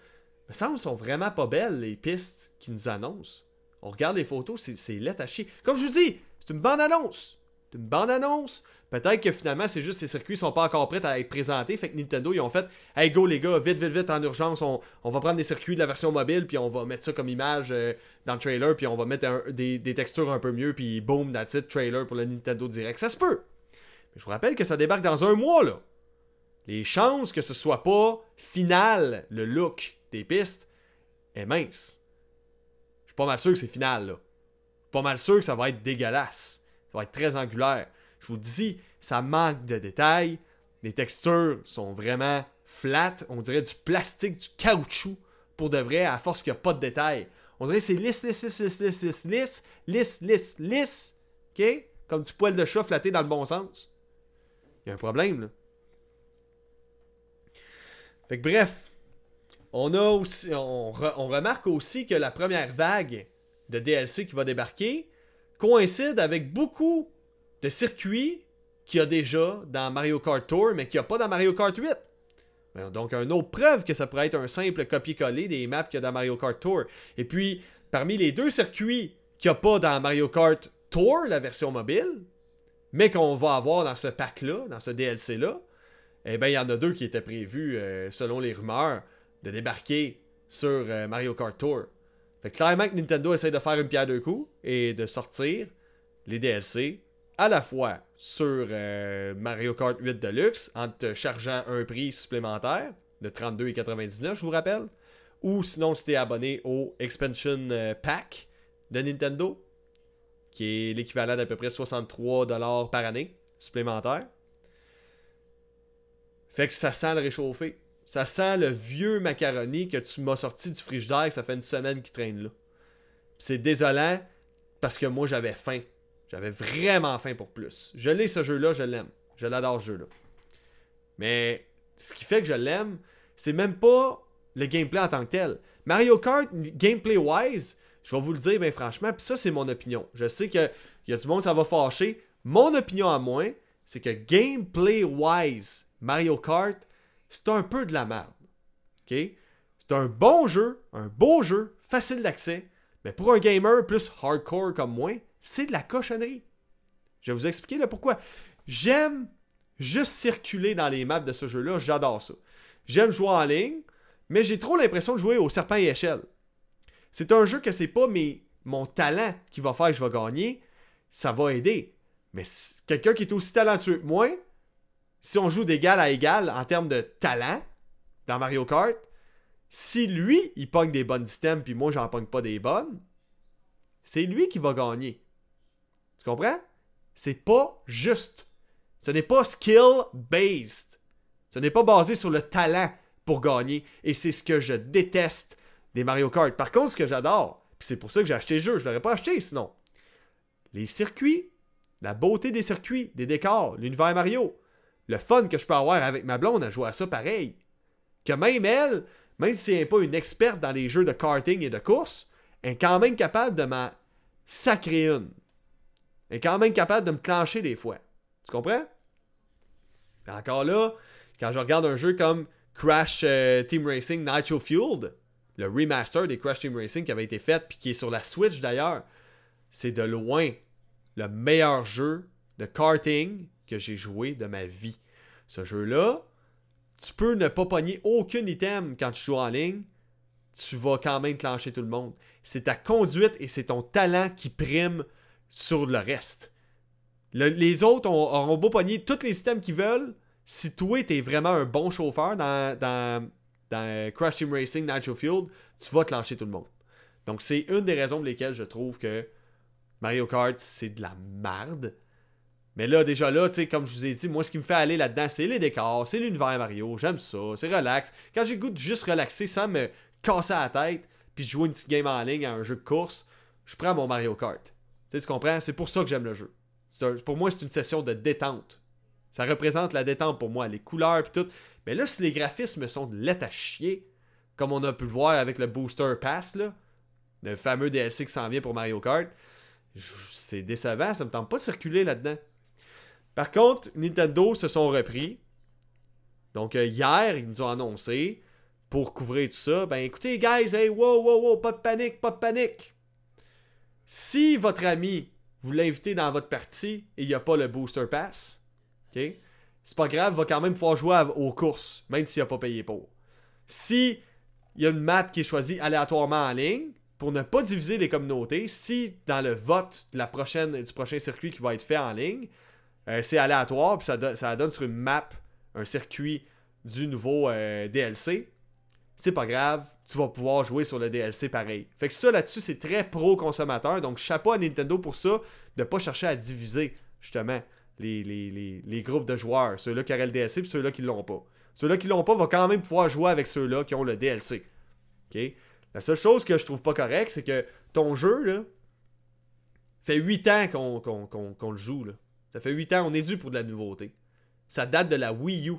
Mais ça, sont vraiment pas belles, les pistes qui nous annoncent. On regarde les photos, c'est laid à chier. Comme je vous dis, c'est une bande-annonce. C'est une bande-annonce. Peut-être que finalement, c'est juste ces circuits sont pas encore prêts à être présentés. Fait que Nintendo, ils ont fait Hey go les gars, vite, vite, vite, en urgence, on, va prendre des circuits de la version mobile, puis on va mettre ça comme image euh, dans le trailer, puis on va mettre des, des, textures un peu mieux, puis boom, that's it, trailer pour le Nintendo Direct. Ça se peut je vous rappelle que ça débarque dans un mois, là. Les chances que ce soit pas final, le look des pistes, est mince. Je suis pas mal sûr que c'est final, là. Pas mal sûr que ça va être dégueulasse. Ça va être très angulaire. Je vous dis, ça manque de détails. Les textures sont vraiment flat. On dirait du plastique, du caoutchouc. Pour de vrai, à force qu'il n'y a pas de détails. On dirait que c'est lisse, lisse, lisse, lisse, lisse, lisse, lisse, lisse, lisse. OK? Comme du poil de chat flatté dans le bon sens. Il y a un problème, là. Fait que bref, on a aussi, on, remarque aussi que la première vague de DLC qui va débarquer coïncide avec beaucoup de circuits qu'il y a déjà dans Mario Kart Tour, mais qu'il n'y a pas dans Mario Kart 8. Donc, une autre preuve que ça pourrait être un simple copier-coller des maps qu'il y a dans Mario Kart Tour. Et puis, parmi les deux circuits qu'il n'y a pas dans Mario Kart Tour, la version mobile, mais qu'on va avoir dans ce pack-là, dans ce DLC-là, eh bien, il y en a deux qui étaient prévus, euh, selon les rumeurs, de débarquer sur euh, Mario Kart Tour. Fait clairement que Nintendo essaie de faire une pierre deux coups et de sortir les DLC à la fois sur euh, Mario Kart 8 Deluxe en te chargeant un prix supplémentaire de 32,99, je vous rappelle, ou sinon si tu es abonné au Expansion Pack de Nintendo, qui est l'équivalent d'à peu près 63$ par année supplémentaire. Fait que ça sent le réchauffé. Ça sent le vieux macaroni que tu m'as sorti du frigidaire, que ça fait une semaine qu'il traîne là. C'est désolant parce que moi j'avais faim. J'avais vraiment faim pour plus. Je l'ai ce jeu-là, je l'aime. Je l'adore ce jeu-là. Mais ce qui fait que je l'aime, c'est même pas le gameplay en tant que tel. Mario Kart, gameplay-wise, je vais vous le dire, bien franchement, puis ça, c'est mon opinion. Je sais qu'il y a du monde, ça va fâcher. Mon opinion à moi, c'est que gameplay-wise, Mario Kart, c'est un peu de la merde. C'est un bon jeu, un beau jeu, facile d'accès, mais pour un gamer plus hardcore comme moi, c'est de la cochonnerie. Je vais vous expliquer là pourquoi. J'aime juste circuler dans les maps de ce jeu-là, j'adore ça. J'aime jouer en ligne, mais j'ai trop l'impression de jouer au serpent et échelle. C'est un jeu que c'est pas mes, mon talent qui va faire que je vais gagner. Ça va aider. Mais quelqu'un qui est aussi talentueux que moi, si on joue d'égal à égal en termes de talent dans Mario Kart, si lui, il pogne des bonnes items puis moi, j'en pogne pas des bonnes, c'est lui qui va gagner. Tu comprends? C'est pas juste. Ce n'est pas skill-based. Ce n'est pas basé sur le talent pour gagner. Et c'est ce que je déteste des Mario Kart. Par contre, ce que j'adore, puis c'est pour ça que j'ai acheté le jeu, je l'aurais pas acheté sinon. Les circuits La beauté des circuits, des décors, l'univers Mario. Le fun que je peux avoir avec ma blonde à jouer à ça pareil. Que même elle, même si elle n'est pas une experte dans les jeux de karting et de course, elle est quand même capable de m'en sacrer une. Elle est quand même capable de me clencher des fois. Tu comprends? encore là, quand je regarde un jeu comme Crash euh, Team Racing Nitro Fueled, le remaster des Crash Team Racing qui avait été fait puis qui est sur la Switch d'ailleurs, c'est de loin le meilleur jeu de karting que j'ai joué de ma vie. Ce jeu-là, tu peux ne pas pogner aucun item quand tu joues en ligne, tu vas quand même clencher tout le monde. C'est ta conduite et c'est ton talent qui prime sur le reste. les autres auront beau pogner tous les items qu'ils veulent. Si toi, t'es vraiment un bon chauffeur dans, dans, dans Crash Team Racing Nitro Field, tu vas clencher tout le monde. Donc, c'est une des raisons pour lesquelles je trouve que Mario Kart, c'est de la merde. Mais là, déjà là, tu sais, comme je vous ai dit, moi, ce qui me fait aller là-dedans, c'est les décors, c'est l'univers Mario, j'aime ça, c'est relax. Quand j'ai goût de juste relaxer sans me casser la tête, puis jouer une petite game en ligne à un jeu de course, je prends mon Mario Kart. Tu tu comprends? C'est pour ça que j'aime le jeu. pour moi, c'est une session de détente. Ça représente la détente pour moi, les couleurs et tout. Mais là, si les graphismes sont de à chier, comme on a pu le voir avec le Booster Pass, le fameux DLC qui s'en vient pour Mario Kart, c'est décevant, ça me tente pas de circuler là-dedans. Par contre, Nintendo se sont repris. Donc euh, hier, ils nous ont annoncé pour couvrir tout ça, ben écoutez guys, hey wow wow wow, pas de panique, pas de panique. Si votre ami vous l'invitez dans votre partie et il n'y a pas le booster pass, ok, c'est pas grave, il va quand même pouvoir jouer aux courses, même s'il n'a pas payé pour. Si il y a une map qui est choisie aléatoirement en ligne, pour ne pas diviser les communautés, si dans le vote de la prochaine, du prochain circuit qui va être fait en ligne, euh, c'est aléatoire, puis ça, ça, donne sur une map un circuit du nouveau euh, DLC. C'est pas grave, tu vas pouvoir jouer sur le DLC pareil. Fait que ça là-dessus, c'est très pro-consommateur. Donc chapeau à Nintendo pour ça, de pas chercher à diviser justement les, groupes de joueurs. Ceux-là qui auraient le DLC et ceux-là qui l'ont pas. Ceux-là qui l'ont pas vont quand même pouvoir jouer avec ceux-là qui ont le DLC. La seule chose que je trouve pas correcte, c'est que ton jeu, là, fait 8 ans qu'on le joue. Là. Ça fait 8 ans, on est dû pour de la nouveauté. Ça date de la Wii U.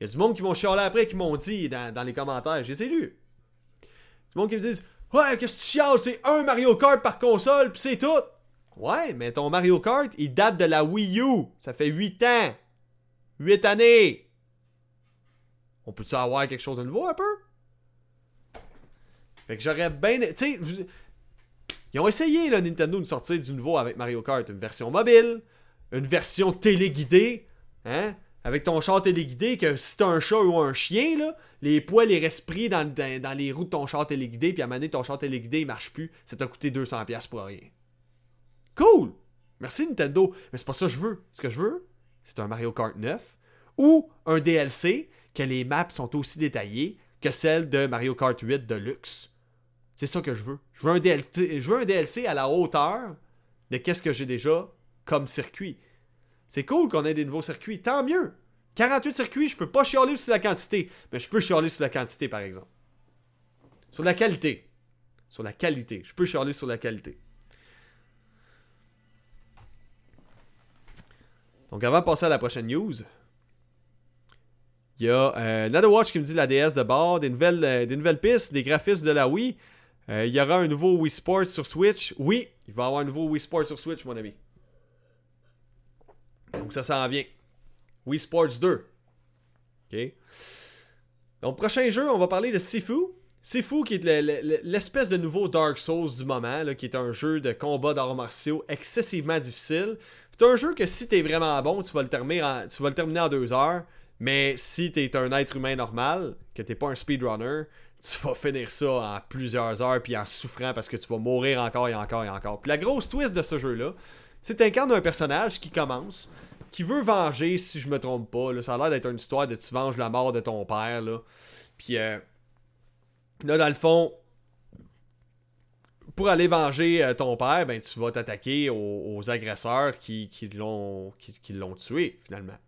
Il y a du monde qui m'ont chialé après, qui m'ont dit dans, les commentaires. J'ai lu. Du monde qui me disent Ouais, qu'est-ce que tu chiales? C'est un Mario Kart par console, puis c'est tout. Ouais, mais ton Mario Kart, il date de la Wii U. Ça fait 8 ans. 8 années. On peut-tu avoir quelque chose de nouveau un peu? Fait que j'aurais bien. Tu sais, ils ont essayé, là, Nintendo, de sortir du nouveau avec Mario Kart, une version mobile une version téléguidée, hein? Avec ton char téléguidé, que si t'as un chat ou un chien, là, les poils et pris dans, dans, les roues de ton char téléguidé, puis à un moment donné, ton char téléguidé, il marche plus, ça t'a coûté 200$ pour rien. Cool! Merci Nintendo, mais c'est pas ça que je veux. Ce que je veux, c'est un Mario Kart 9 ou un DLC que les maps sont aussi détaillées que celles de Mario Kart 8 Deluxe. C'est ça que je veux. Je veux un DLC, à la hauteur de qu'est-ce que j'ai déjà comme circuit. C'est cool qu'on ait des nouveaux circuits, tant mieux. 48 circuits, je peux pas chialer sur la quantité, mais je peux chialer sur la quantité par exemple. Sur la qualité. Sur la qualité. Je peux chialer sur la qualité. Donc avant de passer à la prochaine news, il y a euh, Watch qui me dit la DS de bord, des nouvelles, euh, des nouvelles pistes, des graphismes de la Wii. Euh, il y aura un nouveau Wii Sports sur Switch. Oui, il va y avoir un nouveau Wii Sports sur Switch, mon ami. Donc ça s'en vient. Wii Sports 2. OK. Donc, prochain jeu, on va parler de Sifu. Sifu, qui est l'espèce de nouveau Dark Souls du moment, qui est un jeu de combat d'arts martiaux excessivement difficile. C'est un jeu que si t'es vraiment bon, tu vas le terminer en, deux heures. Mais si t'es un être humain normal, que t'es pas un speedrunner, tu vas finir ça en plusieurs heures puis en souffrant parce que tu vas mourir encore et encore et encore. Puis la grosse twist de ce jeu-là, c'est incarne un personnage qui commence, qui veut venger, si je me trompe pas. Là. Ça a l'air d'être une histoire de tu venges la mort de ton père. Là. Puis euh, là, dans le fond, pour aller venger euh, ton père, ben, tu vas t'attaquer aux, agresseurs qui, qui l'ont qui, l'ont tué, finalement.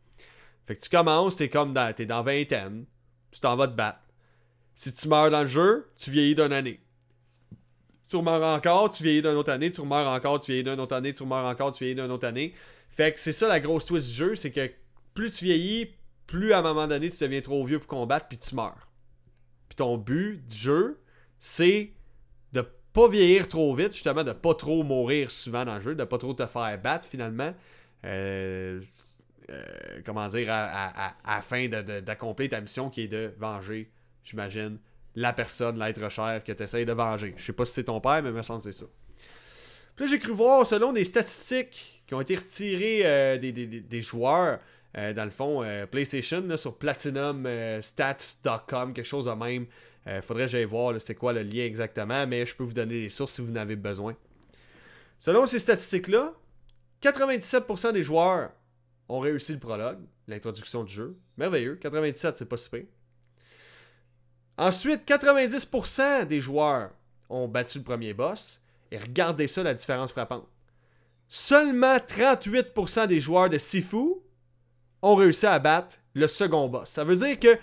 Fait que tu commences, t'es comme dans, t'es dans vingtaine, tu t'en vas te battre. Si tu meurs dans le jeu, tu vieillis d'une année tu meurs encore, tu vieillis d'une autre année, tu meurs encore, tu vieillis d'une autre année, tu meurs encore, tu vieillis d'une autre année. Fait que c'est ça la grosse twist du jeu, c'est que plus tu vieillis, plus à un moment donné tu deviens trop vieux pour combattre, puis tu meurs. Ton but du jeu, c'est de pas vieillir trop vite, justement, de pas trop mourir souvent dans le jeu, de pas trop te faire battre finalement. Euh, euh, comment dire, afin d'accomplir ta mission qui est de venger, j'imagine, la personne, l'être cher que tu essayes de venger. Je sais pas si c'est ton père, mais me semble que c'est ça. Puis là, j'ai cru voir, selon des statistiques qui ont été retirées euh, des, joueurs, euh, dans le fond, PlayStation, sur platinumstats.com, quelque chose de même. faudrait que j'aille voir c'est quoi le lien exactement, mais je peux vous donner les sources si vous en avez besoin. Selon ces statistiques-là, 97% des joueurs ont réussi le prologue, l'introduction du jeu. Merveilleux. 97, c'est pas si Ensuite, 90% des joueurs ont battu le premier boss. Et regardez ça, la différence frappante. Seulement 38% des joueurs de Sifu ont réussi à battre le second boss. Ça veut dire que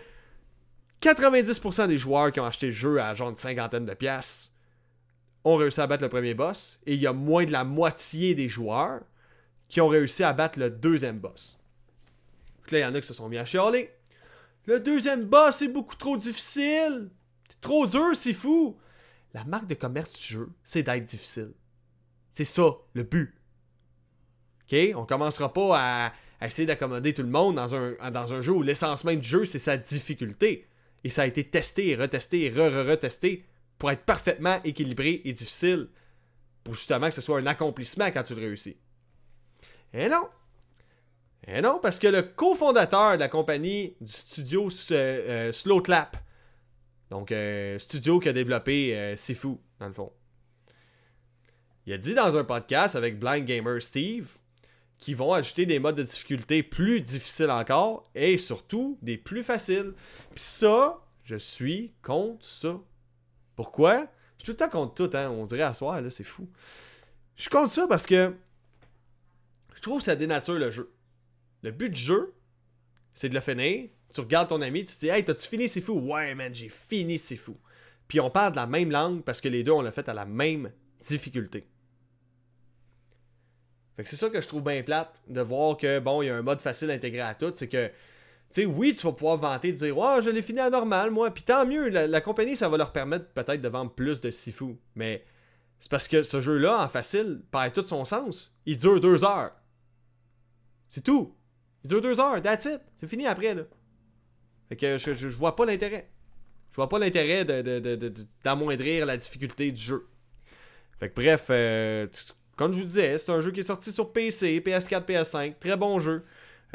90% des joueurs qui ont acheté le jeu à genre une cinquantaine de pièces ont réussi à battre le premier boss. Et il y a moins de la moitié des joueurs qui ont réussi à battre le deuxième boss. là, il y en a qui se sont mis à chialer. Le deuxième boss est beaucoup trop difficile. C'est trop dur, c'est fou. La marque de commerce du jeu, c'est d'être difficile. C'est ça, le but. OK? On commencera pas à, essayer d'accommoder tout le monde dans un, dans un jeu où l'essence même du jeu, c'est sa difficulté. Et ça a été testé et retesté et re-re-retesté pour être parfaitement équilibré et difficile. Pour justement que ce soit un accomplissement quand tu le réussis. Eh non! Eh non, parce que le cofondateur de la compagnie du studio euh, euh, Slow Clap, donc euh, studio qui a développé Sifu, dans le fond, il a dit dans un podcast avec Blind Gamer Steve qu'ils vont ajouter des modes de difficulté plus difficiles encore et surtout des plus faciles. Puis ça, je suis contre ça. Pourquoi? Je suis tout le temps contre tout, hein. On dirait à soir, là, c'est fou. Je suis contre ça parce que je trouve que ça dénature le jeu. Le but du jeu, c'est de le finir. Tu regardes ton ami, tu te dis Hey, t'as-tu fini, c'est fou Ouais, man, j'ai fini, c'est fou. Puis on parle de la même langue parce que les deux, on l'a fait à la même difficulté. Fait que c'est ça que je trouve bien plate de voir que, bon, il y a un mode facile intégré à tout. C'est que, tu sais, oui, tu vas pouvoir vanter, de dire, oh, je l'ai fini à normal, moi. Puis tant mieux, la, compagnie, ça va leur permettre peut-être de vendre plus de Sifu. Mais c'est parce que ce jeu-là, en facile, perd tout son sens. Il dure deux heures. C'est tout. Il dure deux heures, that's it. C'est fini après, là. Fait que je, vois pas l'intérêt. Je vois pas l'intérêt d'amoindrir de, la difficulté du jeu. Fait que bref, euh, comme je vous disais, c'est un jeu qui est sorti sur PC, PS4, PS5. Très bon jeu.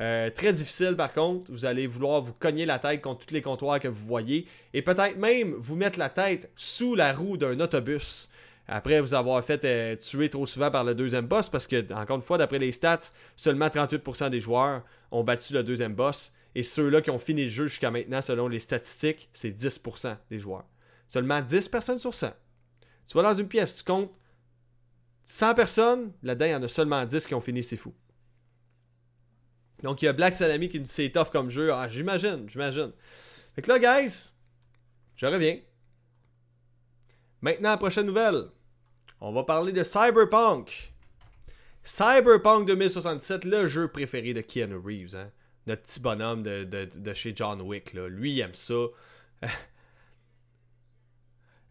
Euh, très difficile par contre. Vous allez vouloir vous cogner la tête contre tous les comptoirs que vous voyez. Et peut-être même vous mettre la tête sous la roue d'un autobus après vous avoir fait euh, tuer trop souvent par le deuxième boss, parce que, encore une fois, d'après les stats, seulement 38% des joueurs ont battu le deuxième boss. Et ceux-là qui ont fini le jeu jusqu'à maintenant, selon les statistiques, c'est 10% des joueurs. Seulement 10 personnes sur 100. Tu vas dans une pièce, tu comptes 100 personnes, là-dedans, il y en a seulement 10 qui ont fini, c'est fou. Donc, il y a Black Salami qui dit c'est tough comme jeu. Ah, j'imagine, j'imagine. Fait que là, guys, je reviens. Maintenant, prochaine nouvelle on va parler de Cyberpunk. Cyberpunk 2067, le jeu préféré de Keanu Reeves, hein? notre petit bonhomme de, chez John Wick. Là. Lui, il aime ça.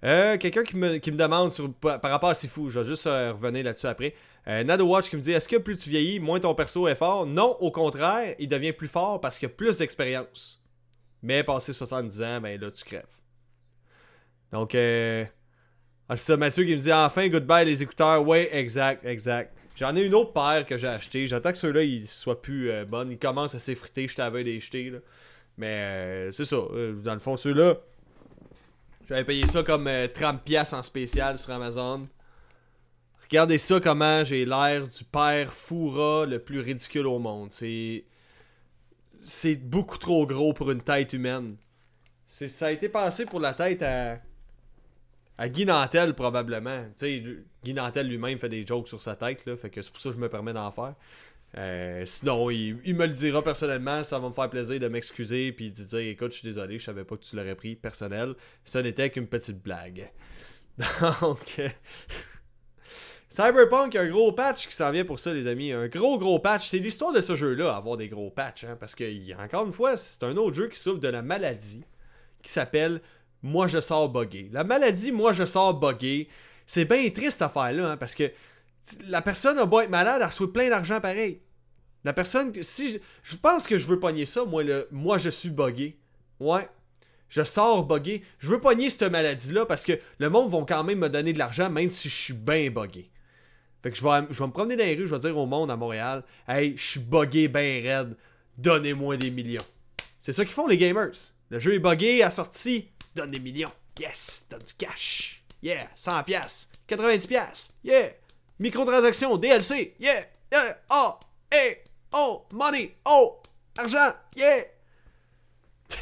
Euh, quelqu'un qui me, demande sur, par, rapport à Sifu, je vais juste euh, revenir là-dessus après. Euh, Nado Watch qui me dit Est-ce que plus tu vieillis, moins ton perso est fort? Non, au contraire, il devient plus fort parce qu'il a plus d'expérience. Mais passé 70 ans, ben là, tu crèves. Donc, euh, ah, c'est ça, Mathieu qui me dit enfin goodbye les écouteurs. Ouais, exact, exact. J'en ai une autre paire que j'ai acheté. J'attends que ceux-là ils soient plus euh, bonnes. Ils commencent à s'effriter. Je t'avais des jetés. Là. Mais euh, c'est ça. Dans le fond, ceux-là, j'avais payé ça comme 30$ en spécial sur Amazon. Regardez ça comment j'ai l'air du père Foura le plus ridicule au monde. C'est. C'est beaucoup trop gros pour une tête humaine. Ça a été pensé pour la tête à à Guy Nantel, probablement. Tu sais, Guy Nantel lui-même fait des jokes sur sa tête, là, fait que c'est pour ça que je me permets d'en faire. Euh, sinon, il, me le dira personnellement, ça va me faire plaisir de m'excuser puis de dire écoute, je suis désolé, je savais pas que tu l'aurais pris personnel. Ce n'était qu'une petite blague. Donc, Cyberpunk, a un gros patch qui s'en vient pour ça, les amis. Un gros, gros patch. C'est l'histoire de ce jeu-là, avoir des gros patchs. Hein, parce que, encore une fois, c'est un autre jeu qui souffre de la maladie qui s'appelle Moi je sors buggé. La maladie Moi je sors buggé, c'est bien triste cette affaire-là. Hein, parce que la personne a beau être malade, elle reçoit plein d'argent pareil. La personne, si je, pense que je veux pogner ça, moi, le, moi je suis buggé. Ouais, je sors buggé. Je veux pogner cette maladie-là parce que le monde va quand même me donner de l'argent même si je suis bien buggé. Fait que je vais, je vais me promener dans les rues, je vais dire au monde à Montréal Hey, je suis buggé bien raide, donnez-moi des millions. C'est ça qu'ils font les gamers. Le jeu est buggé à sortie, donne des millions. Yes, donne du cash. Yeah, 100 pièces, 90 pièces. Yeah, microtransactions, DLC. Yeah, yeah, oh, oh, money, oh, argent. Yeah.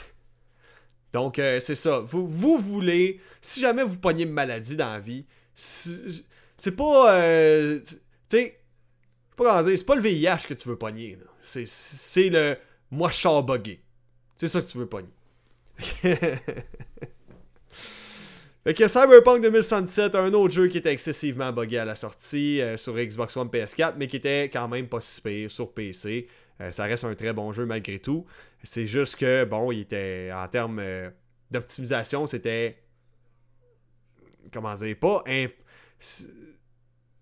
Donc, euh, c'est ça. Vous, vous voulez, si jamais vous pognez une maladie dans la vie, c'est pas. Euh, tu sais, pas c'est pas le VIH que tu veux pogner. C'est le moi je. C'est ça que tu veux pogner. fait que Cyberpunk 2077, un autre jeu qui était excessivement buggé à la sortie euh, sur Xbox One PS4, mais qui était quand même pas si pire sur PC. Euh, ça reste un très bon jeu malgré tout. C'est juste que, bon, il était en termes euh, d'optimisation, c'était. Comment dire Pas.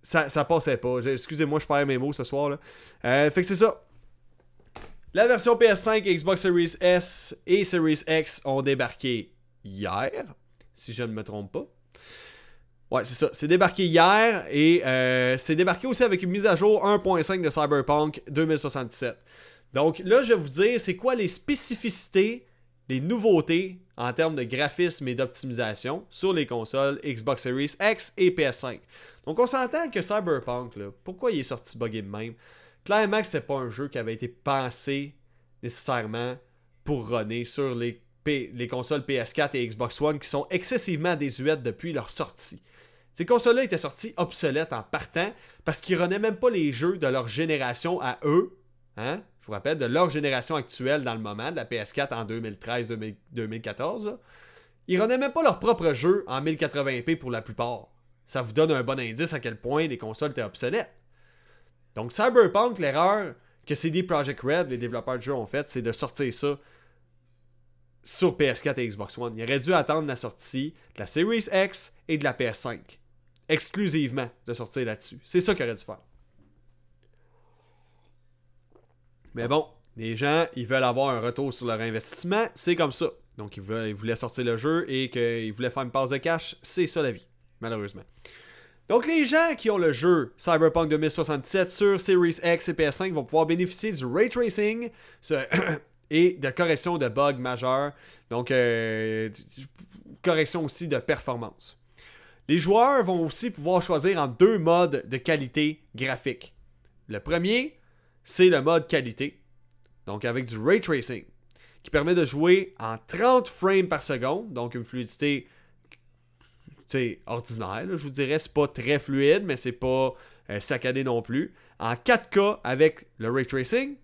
Ça, ça passait pas. Excusez-moi, je perds mes mots ce soir. Là. Fait que c'est ça. La version PS5, Xbox Series S et Series X ont débarqué hier, si je ne me trompe pas. Ouais, c'est ça. C'est débarqué hier et euh, c'est débarqué aussi avec une mise à jour 1.5 de Cyberpunk 2077. Donc là, je vais vous dire c'est quoi les spécificités, les nouveautés en termes de graphisme et d'optimisation sur les consoles Xbox Series X et PS5. Donc on s'entend que Cyberpunk, là, pourquoi il est sorti buggé de même? Clairement que c'était pas un jeu qui avait été pensé nécessairement pour runner sur les, les consoles PS4 et Xbox One qui sont excessivement désuètes depuis leur sortie. Ces consoles-là étaient sorties obsolètes en partant parce qu'ils renaient même pas les jeux de leur génération à eux. Hein? Je vous rappelle, de leur génération actuelle dans le moment, de la PS4 en 2013-2014. Ils renaient même pas leurs propres jeux en 1080p pour la plupart. Ça vous donne un bon indice à quel point les consoles étaient obsolètes. Donc Cyberpunk, l'erreur que CD Projekt Red, les développeurs de jeux, ont faite, c'est de sortir ça sur PS4 et Xbox One. Ils auraient dû attendre la sortie de la Series X et de la PS5 exclusivement de sortir là-dessus. C'est ça qu'il aurait dû faire. Mais bon, les gens, ils veulent avoir un retour sur leur investissement, c'est comme ça. Donc, ils, voulaient sortir le jeu et qu'ils voulaient faire une passe de cash, c'est ça la vie, malheureusement. Donc, les gens qui ont le jeu Cyberpunk 2067 sur Series X et PS5 vont pouvoir bénéficier du ray tracing et de correction de bugs majeurs. Donc, euh, correction aussi de performance. Les joueurs vont aussi pouvoir choisir en deux modes de qualité graphique. Le premier, c'est le mode qualité, donc avec du ray tracing, qui permet de jouer en 30 frames par seconde, donc une fluidité ordinaire, je vous dirais, c'est pas très fluide, mais c'est pas euh, saccadé non plus. En 4K avec le ray tracing,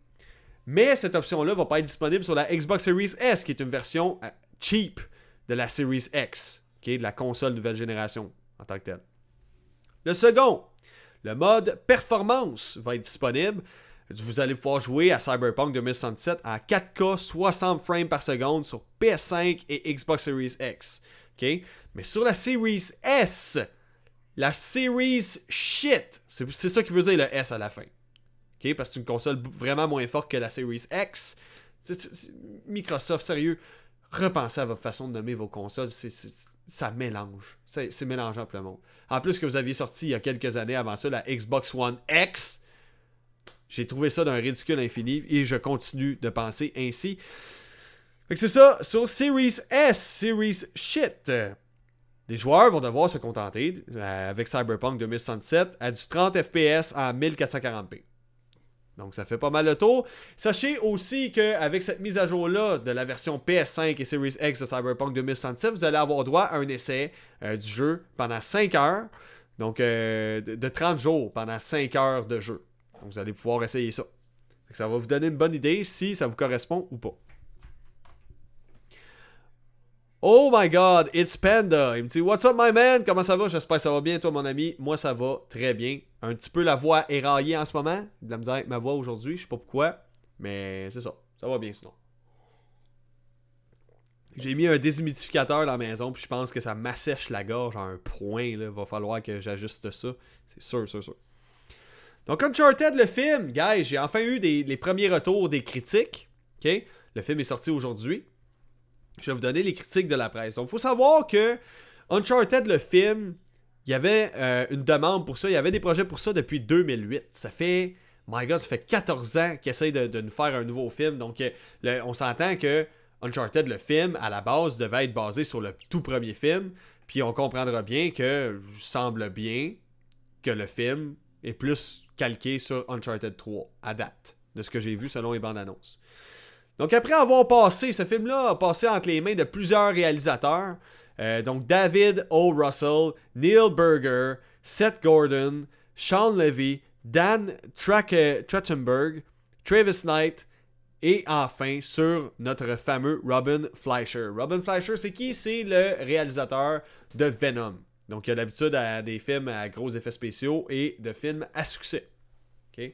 mais cette option-là va pas être disponible sur la Xbox Series S, qui est une version euh, cheap de la Series X de la console nouvelle génération en tant que telle. Le second, le mode performance va être disponible. Vous allez pouvoir jouer à Cyberpunk 2077 à 4K 60 frames par seconde sur PS5 et Xbox Series X. Mais sur la Series S, la Series Shit, c'est ça qui veut dire le S à la fin. Parce que c'est une console vraiment moins forte que la Series X. Microsoft, sérieux, repensez à votre façon de nommer vos consoles. ça mélange. C'est mélangeant pour le monde. En plus que vous aviez sorti il y a quelques années avant ça la Xbox One X. J'ai trouvé ça d'un ridicule infini et je continue de penser ainsi. Fait que c'est ça, sur Series S, Series Shit. Les joueurs vont devoir se contenter, euh, avec Cyberpunk 2067, à du 30 FPS en 1440p. Donc ça fait pas mal de tour. Sachez aussi qu'avec cette mise à jour-là de la version PS5 et Series X de Cyberpunk 2067, vous allez avoir droit à un essai euh, du jeu pendant 5 heures. Donc euh, de 30 jours pendant 5 heures de jeu. Donc vous allez pouvoir essayer ça. Ça va vous donner une bonne idée si ça vous correspond ou pas. Oh my god, it's Panda. Il me dit What's up, my man? Comment ça va? J'espère que ça va bien, toi, mon ami. Moi, ça va très bien. Un petit peu la voix éraillée en ce moment. De la misère avec ma voix aujourd'hui. Je sais pas pourquoi. Mais c'est ça. Ça va bien sinon. J'ai mis un déshumidificateur dans la maison, puis je pense que ça m'assèche la gorge à un point. Il va falloir que j'ajuste ça. C'est sûr, sûr, sûr. Donc, Uncharted, le film, guys, j'ai enfin eu les premiers retours des critiques. Le film est sorti aujourd'hui. Je vais vous donner les critiques de la presse. Donc, il faut savoir que Uncharted, le film, il y avait euh, une demande pour ça. Il y avait des projets pour ça depuis 2008. Ça fait, my god, ça fait 14 ans qu'ils essayent de, nous faire un nouveau film. Donc, euh, on s'entend que Uncharted, le film, à la base, devait être basé sur le tout premier film. Puis on comprendra bien que semble bien que le film est plus calqué sur Uncharted 3 à date, de ce que j'ai vu selon les bandes annonces. Donc après avoir passé, ce film-là a passé entre les mains de plusieurs réalisateurs. Euh, donc David O. Russell, Neil Berger, Seth Gordon, Sean Levy, Dan Trachtenberg, Travis Knight et enfin sur notre fameux Robin Fleischer. Robin Fleischer, c'est qui? C'est le réalisateur de Venom. Donc il a l'habitude à des films à gros effets spéciaux et de films à succès. OK?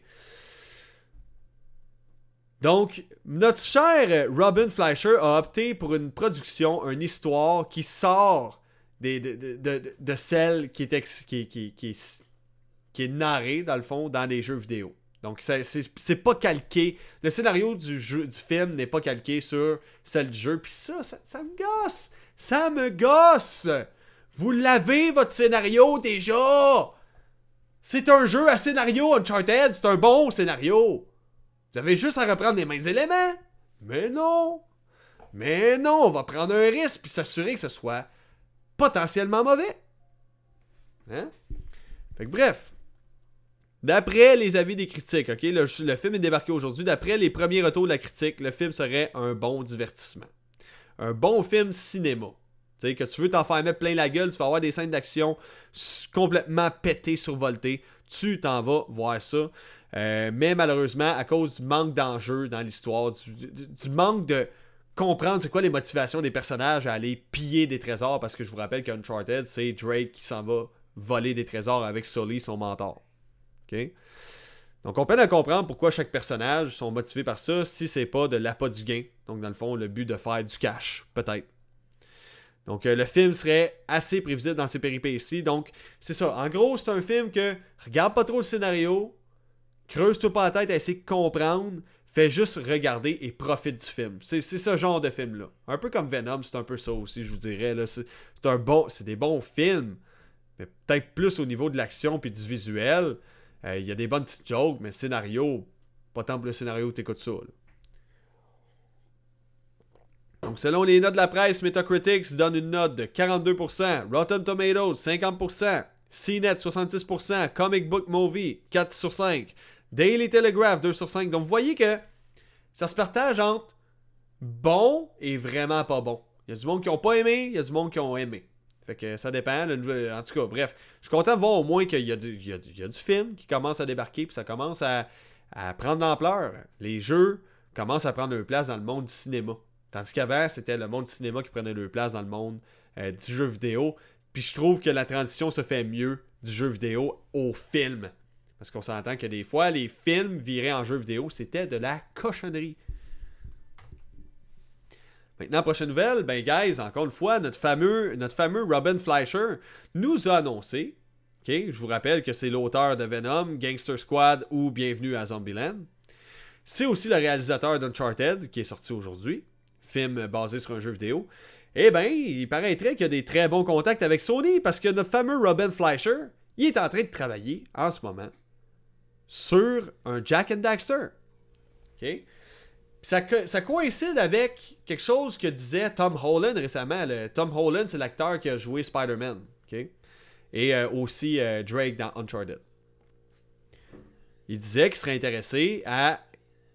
Donc, notre cher Robin Fleischer a opté pour une production, une histoire qui sort de, celle qui est, qui, qui, qui, est narrée, dans le fond, dans des jeux vidéo. Donc, c'est pas calqué. Le scénario du, jeu, du film n'est pas calqué sur celle du jeu. Puis ça, ça, ça, me gosse. Ça me gosse. Vous l'avez, votre scénario, déjà. C'est un jeu à scénario Uncharted. C'est un bon scénario. Vous avez juste à reprendre les mêmes éléments. Mais non. Mais non, on va prendre un risque puis s'assurer que ce soit potentiellement mauvais. Hein? Fait que bref. D'après les avis des critiques, ok, le, film est débarqué aujourd'hui. D'après les premiers retours de la critique, le film serait un bon divertissement. Un bon film cinéma. Tu sais, que tu veux t'en faire mettre plein la gueule, tu vas avoir des scènes d'action complètement pétées, survoltées. Tu t'en vas voir ça. Euh, mais malheureusement, à cause du manque d'enjeu dans l'histoire, du, manque de comprendre c'est quoi les motivations des personnages à aller piller des trésors, parce que je vous rappelle qu'Uncharted, c'est Drake qui s'en va voler des trésors avec Sully, son mentor. Donc on peine à comprendre pourquoi chaque personnage sont motivés par ça si c'est pas de l'appât du gain. Donc dans le fond, le but de faire du cash, peut-être. Donc euh, le film serait assez prévisible dans ses péripéties. Donc c'est ça. En gros, c'est un film que regarde pas trop le scénario, Creuse-toi pas la tête à essayer de comprendre. Fais juste regarder et profite du film. C'est ce genre de film-là. Un peu comme Venom, c'est un peu ça aussi, je vous dirais. C'est bon, des bons films, mais peut-être plus au niveau de l'action puis du visuel. Euh, il y a des bonnes petites jokes, mais scénario, pas tant pour le scénario, t'écoutes ça. Donc, selon les notes de la presse, Metacritic donne une note de 42%, Rotten Tomatoes 50%, CNET 66%, Comic Book Movie 4 sur 5, Daily Telegraph 2 sur 5. Donc vous voyez que ça se partage entre bon et vraiment pas bon. Il y a du monde qui n'ont pas aimé, il y a du monde qui ont aimé. Fait que ça dépend. En tout cas, bref, je suis content de voir au moins qu'il y, a du, film qui commence à débarquer, puis ça commence à, prendre l'ampleur. Les jeux commencent à prendre leur place dans le monde du cinéma. Tandis qu'avant, c'était le monde du cinéma qui prenait leur place dans le monde euh, du jeu vidéo. Puis je trouve que la transition se fait mieux du jeu vidéo au film. Parce qu'on s'entend que des fois, les films virés en jeu vidéo, c'était de la cochonnerie. Maintenant, prochaine nouvelle, ben guys, encore une fois, notre fameux, notre fameux Robin Fleischer nous a annoncé, ok, je vous rappelle que c'est l'auteur de Venom, Gangster Squad ou Bienvenue à Zombieland. C'est aussi le réalisateur d'Uncharted, qui est sorti aujourd'hui, film basé sur un jeu vidéo. Eh bien, il paraîtrait qu'il y a des très bons contacts avec Sony, parce que notre fameux Robin Fleischer, il est en train de travailler en ce moment sur un Jack and Daxter. Ça, ça, coïncide avec quelque chose que disait Tom Holland récemment. Tom Holland, c'est l'acteur qui a joué Spider-Man. Et euh, aussi euh, Drake dans Uncharted. Il disait qu'il serait intéressé à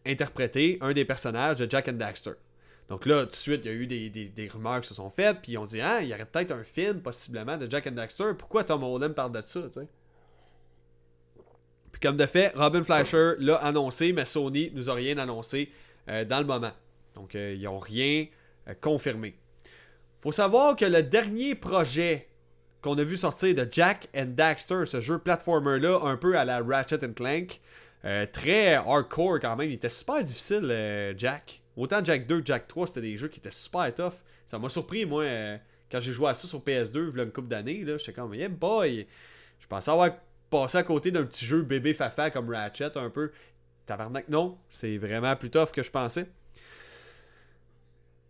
interpréter un des personnages de Jack and Daxter. Donc là, tout de suite, il y a eu des, des, rumeurs qui se sont faites, puis on dit Ah, il y aurait peut-être un film, possiblement, de Jack and Daxter. Pourquoi Tom Holland parle de ça, tu comme de fait, Robin Fleischer l'a annoncé, mais Sony nous a rien annoncé euh, dans le moment. Donc, euh, ils n'ont rien euh, confirmé. Faut savoir que le dernier projet qu'on a vu sortir de Jack and Daxter, ce jeu platformer-là, un peu à la Ratchet and Clank, très hardcore quand même. Il était super difficile, Jack. Autant Jack 2 que Jack 3, c'était des jeux qui étaient super tough. Ça m'a surpris, moi, quand j'ai joué à ça sur PS2, il y a une couple d'années. J'étais comme, yeah boy! Je pensais avoir passé à côté d'un petit jeu bébé fafa comme Ratchet un peu. Tabarnak, non. C'est vraiment plus tough que je pensais.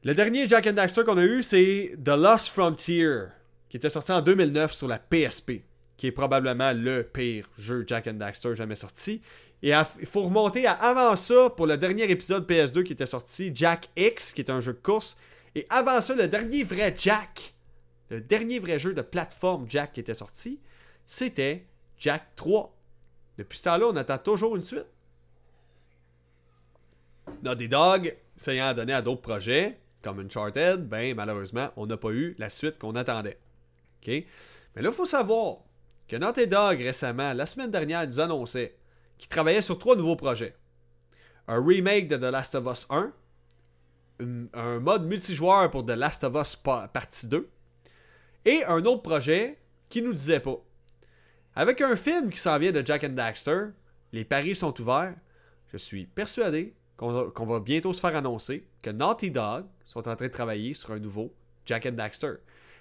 Le dernier Jack and Daxter qu'on a eu, c'est The Lost Frontier, qui était sorti en 2009 sur la PSP, qui est probablement le pire jeu Jack and Daxter jamais sorti. Et il faut remonter à avant ça pour le dernier épisode PS2 qui était sorti, Jack X, qui est un jeu de course. Et avant ça, le dernier vrai Jack, le dernier vrai jeu de plateforme Jack qui était sorti, c'était Jack 3. Depuis ce temps-là, on attend toujours une suite. Naughty Dog, s'ayant donné à d'autres projets, comme Uncharted, ben malheureusement, on n'a pas eu la suite qu'on attendait. Mais là, il faut savoir que Naughty Dog récemment, la semaine dernière, nous annonçait qu'il travaillait sur trois nouveaux projets. Un remake de The Last of Us 1, un mode multijoueur pour The Last of Us partie 2, et un autre projet qui nous disait pas. Avec un film qui s'en vient de Jack and Daxter, les paris sont ouverts. Je suis persuadé qu'on va, bientôt se faire annoncer que Naughty Dog sont en train de travailler sur un nouveau Jack and Daxter.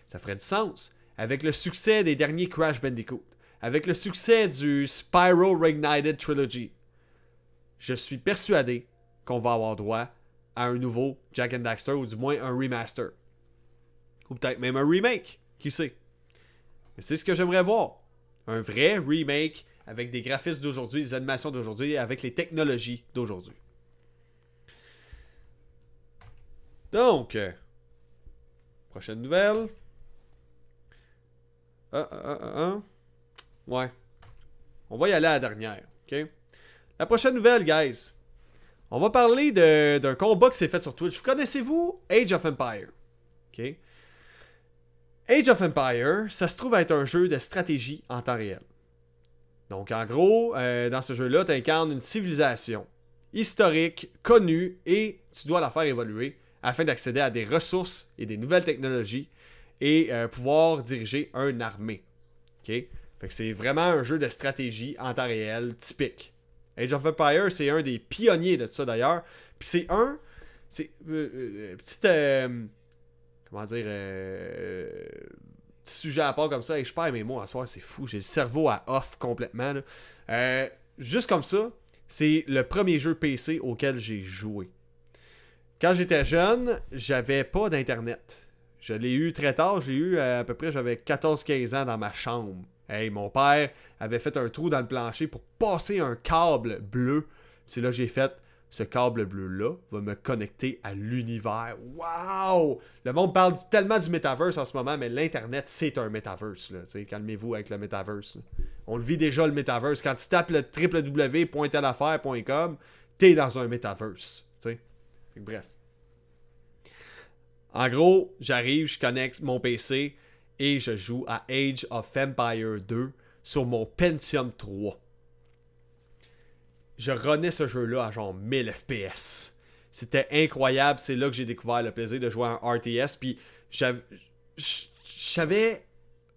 Ça ferait du sens avec le succès des derniers Crash Bandicoot, avec le succès du Spyro Reignited Trilogy. Je suis persuadé qu'on va avoir droit à un nouveau Jack and Daxter ou du moins un remaster. Ou peut-être même un remake, qui sait? Mais c'est ce que j'aimerais voir. Un vrai remake avec des graphismes d'aujourd'hui, des animations d'aujourd'hui, avec les technologies d'aujourd'hui. Donc, prochaine nouvelle. Ouais. On va y aller à la dernière, ok? La prochaine nouvelle, guys. On va parler d'un combat qui s'est fait sur Twitch. Connaissez-vous Age of Empire? Ok? Age of Empire, ça se trouve être un jeu de stratégie en temps réel. Donc, en gros, euh, dans ce jeu-là, tu incarnes une civilisation historique, connue, et tu dois la faire évoluer afin d'accéder à des ressources et des nouvelles technologies et euh, pouvoir diriger une armée. OK? c'est vraiment un jeu de stratégie en temps réel typique. Age of Empires, c'est un des pionniers de ça d'ailleurs. Puis c'est un. C'est. Euh, petite. Comment dire. petit sujet à part comme ça. Et je perds mes mots à soir, c'est fou. J'ai le cerveau à off complètement. juste comme ça, c'est le premier jeu PC auquel j'ai joué. Quand j'étais jeune, j'avais pas d'internet. Je l'ai eu très tard, j'ai eu à, peu près j'avais 14-15 ans dans ma chambre. Hey, mon père avait fait un trou dans le plancher pour passer un câble bleu. C'est là que j'ai fait ce câble bleu-là va me connecter à l'univers. Waouh! Le monde parle tellement du metaverse en ce moment, mais l'Internet, c'est un metaverse. Calmez-vous avec le metaverse. On le vit déjà, le metaverse. Quand tu tapes le www.telaffaire.com, t'es dans un metaverse. Bref. En gros, j'arrive, je connecte mon PC et je joue à Age of Empire 2 sur mon Pentium 3. Je renais ce jeu-là à genre 1000 FPS. C'était incroyable, c'est là que j'ai découvert le plaisir de jouer en RTS, puis j'avais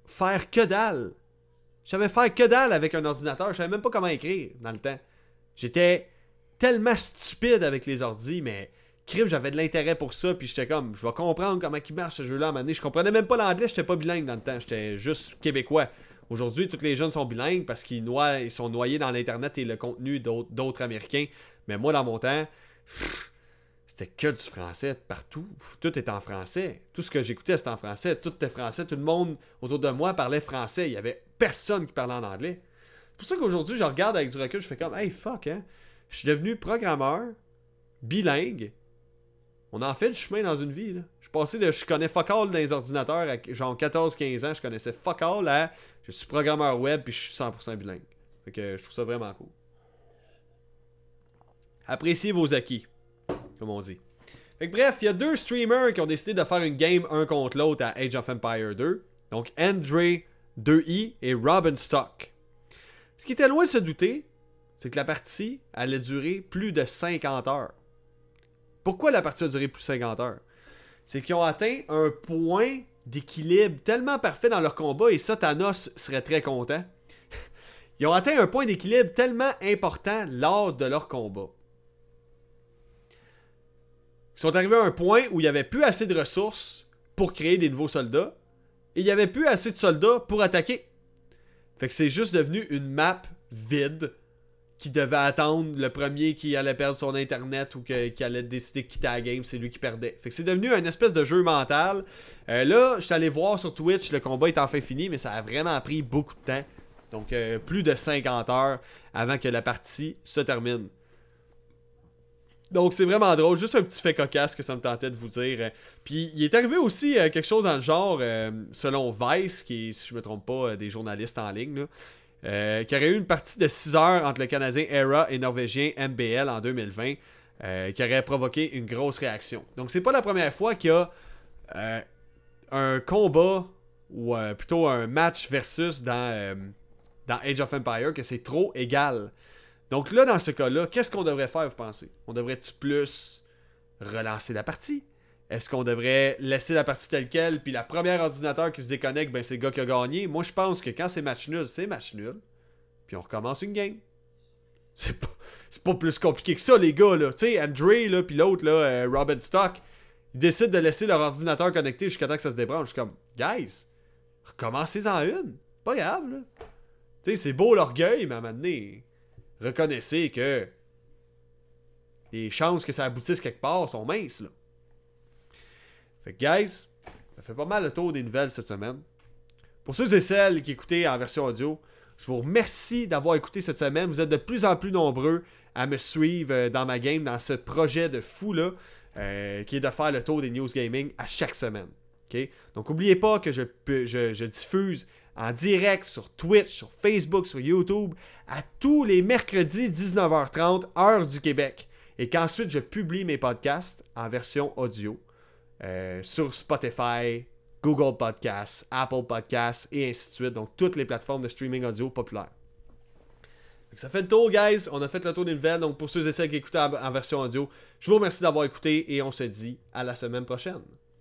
faire que dalle. J'avais faire que dalle avec un ordinateur, je savais même pas comment écrire dans le temps. J'étais tellement stupide avec les ordis, mais crime, j'avais de l'intérêt pour ça, puis j'étais comme, je vais comprendre comment il marche ce jeu-là à un Je comprenais même pas l'anglais, j'étais pas bilingue dans le temps, j'étais juste québécois. Aujourd'hui, tous les jeunes sont bilingues parce qu'ils ils sont noyés dans l'Internet et le contenu d'autres Américains. Mais moi, dans mon temps, c'était que du français partout. Tout était en français. Tout ce que j'écoutais, c'était en français. Tout était français. Tout le monde autour de moi parlait français. Il y avait personne qui parlait en anglais. C'est pour ça qu'aujourd'hui, je regarde avec du recul, je fais comme, hey, fuck, hein. Je suis devenu programmeur, bilingue, on en fait du chemin dans une vie. Là. Passé de je connais fuck all dans les ordinateurs à genre 14-15 ans, je connaissais fuck all à je suis programmeur web puis je suis 100% bilingue. Fait que je trouve ça vraiment cool. Appréciez vos acquis, comme on dit. Fait que bref, il y a deux streamers qui ont décidé de faire une game un contre l'autre à Age of Empire 2. Donc Andre 2i et Robin Stock. Ce qui était loin de se douter, c'est que la partie allait durer plus de 50 heures. Pourquoi la partie a duré plus de 50 heures? C'est qu'ils ont atteint un point d'équilibre tellement parfait dans leur combat, et ça, Thanos serait très content. Ils ont atteint un point d'équilibre tellement important lors de leur combat. Ils sont arrivés à un point où il n'y avait plus assez de ressources pour créer des nouveaux soldats, et il n'y avait plus assez de soldats pour attaquer. Fait que c'est juste devenu une map vide qui devait attendre le premier qui allait perdre son internet ou qui allait décider de quitter la game, c'est lui qui perdait. Fait que c'est devenu un espèce de jeu mental. Euh, là, je suis allé voir sur Twitch, le combat est enfin fini, mais ça a vraiment pris beaucoup de temps. Donc euh, plus de 50 heures avant que la partie se termine. Donc c'est vraiment drôle, juste un petit fait cocasse que ça me tentait de vous dire. Puis il est arrivé aussi euh, quelque chose dans le genre, selon Vice, qui est, si je me trompe pas, des journalistes en ligne, euh, qui aurait eu une partie de 6 heures entre le Canadien ERA et Norvégien MBL en 2020, euh, qui aurait provoqué une grosse réaction. Donc c'est pas la première fois qu'il y a euh, un combat ou plutôt un match versus dans, Age of Empire que c'est trop égal. Donc là, dans ce cas-là, qu'est-ce qu'on devrait faire, vous pensez? On devrait-tu plus relancer la partie? Est-ce qu'on devrait laisser la partie telle quelle, puis la première ordinateur qui se déconnecte, ben c'est le gars qui a gagné? Moi, je pense que quand c'est match nul, c'est match nul. Puis on recommence une game. C'est pas, pas plus compliqué que ça, les gars, là. Tu sais, Andre, là, puis l'autre, là, euh, Robin Stock, ils décident de laisser leur ordinateur connecté jusqu'à temps que ça se débranche. Je suis comme, guys, recommencez-en une. Pas grave, là. Tu c'est beau l'orgueil, mais à un moment donné, reconnaissez que les chances que ça aboutisse quelque part sont minces, là. Fait que, guys, ça fait pas mal le tour des nouvelles cette semaine. Pour ceux et celles qui écoutaient en version audio, je vous remercie d'avoir écouté cette semaine. Vous êtes de plus en plus nombreux à me suivre euh, dans ma game, dans ce projet de fou là, euh, qui est de faire le tour des news gaming à chaque semaine. Donc n'oubliez pas que je, diffuse en direct sur Twitch, sur Facebook, sur YouTube à tous les mercredis 19h30 heure du Québec. Et qu'ensuite je publie mes podcasts en version audio. Euh, sur Spotify, Google Podcasts, Apple Podcasts et ainsi de suite. Donc, toutes les plateformes de streaming audio populaires. ça fait le tour, guys. On a fait le tour des nouvelles. Donc, pour ceux et celles qui écoutent en version audio, je vous remercie d'avoir écouté et on se dit à la semaine prochaine.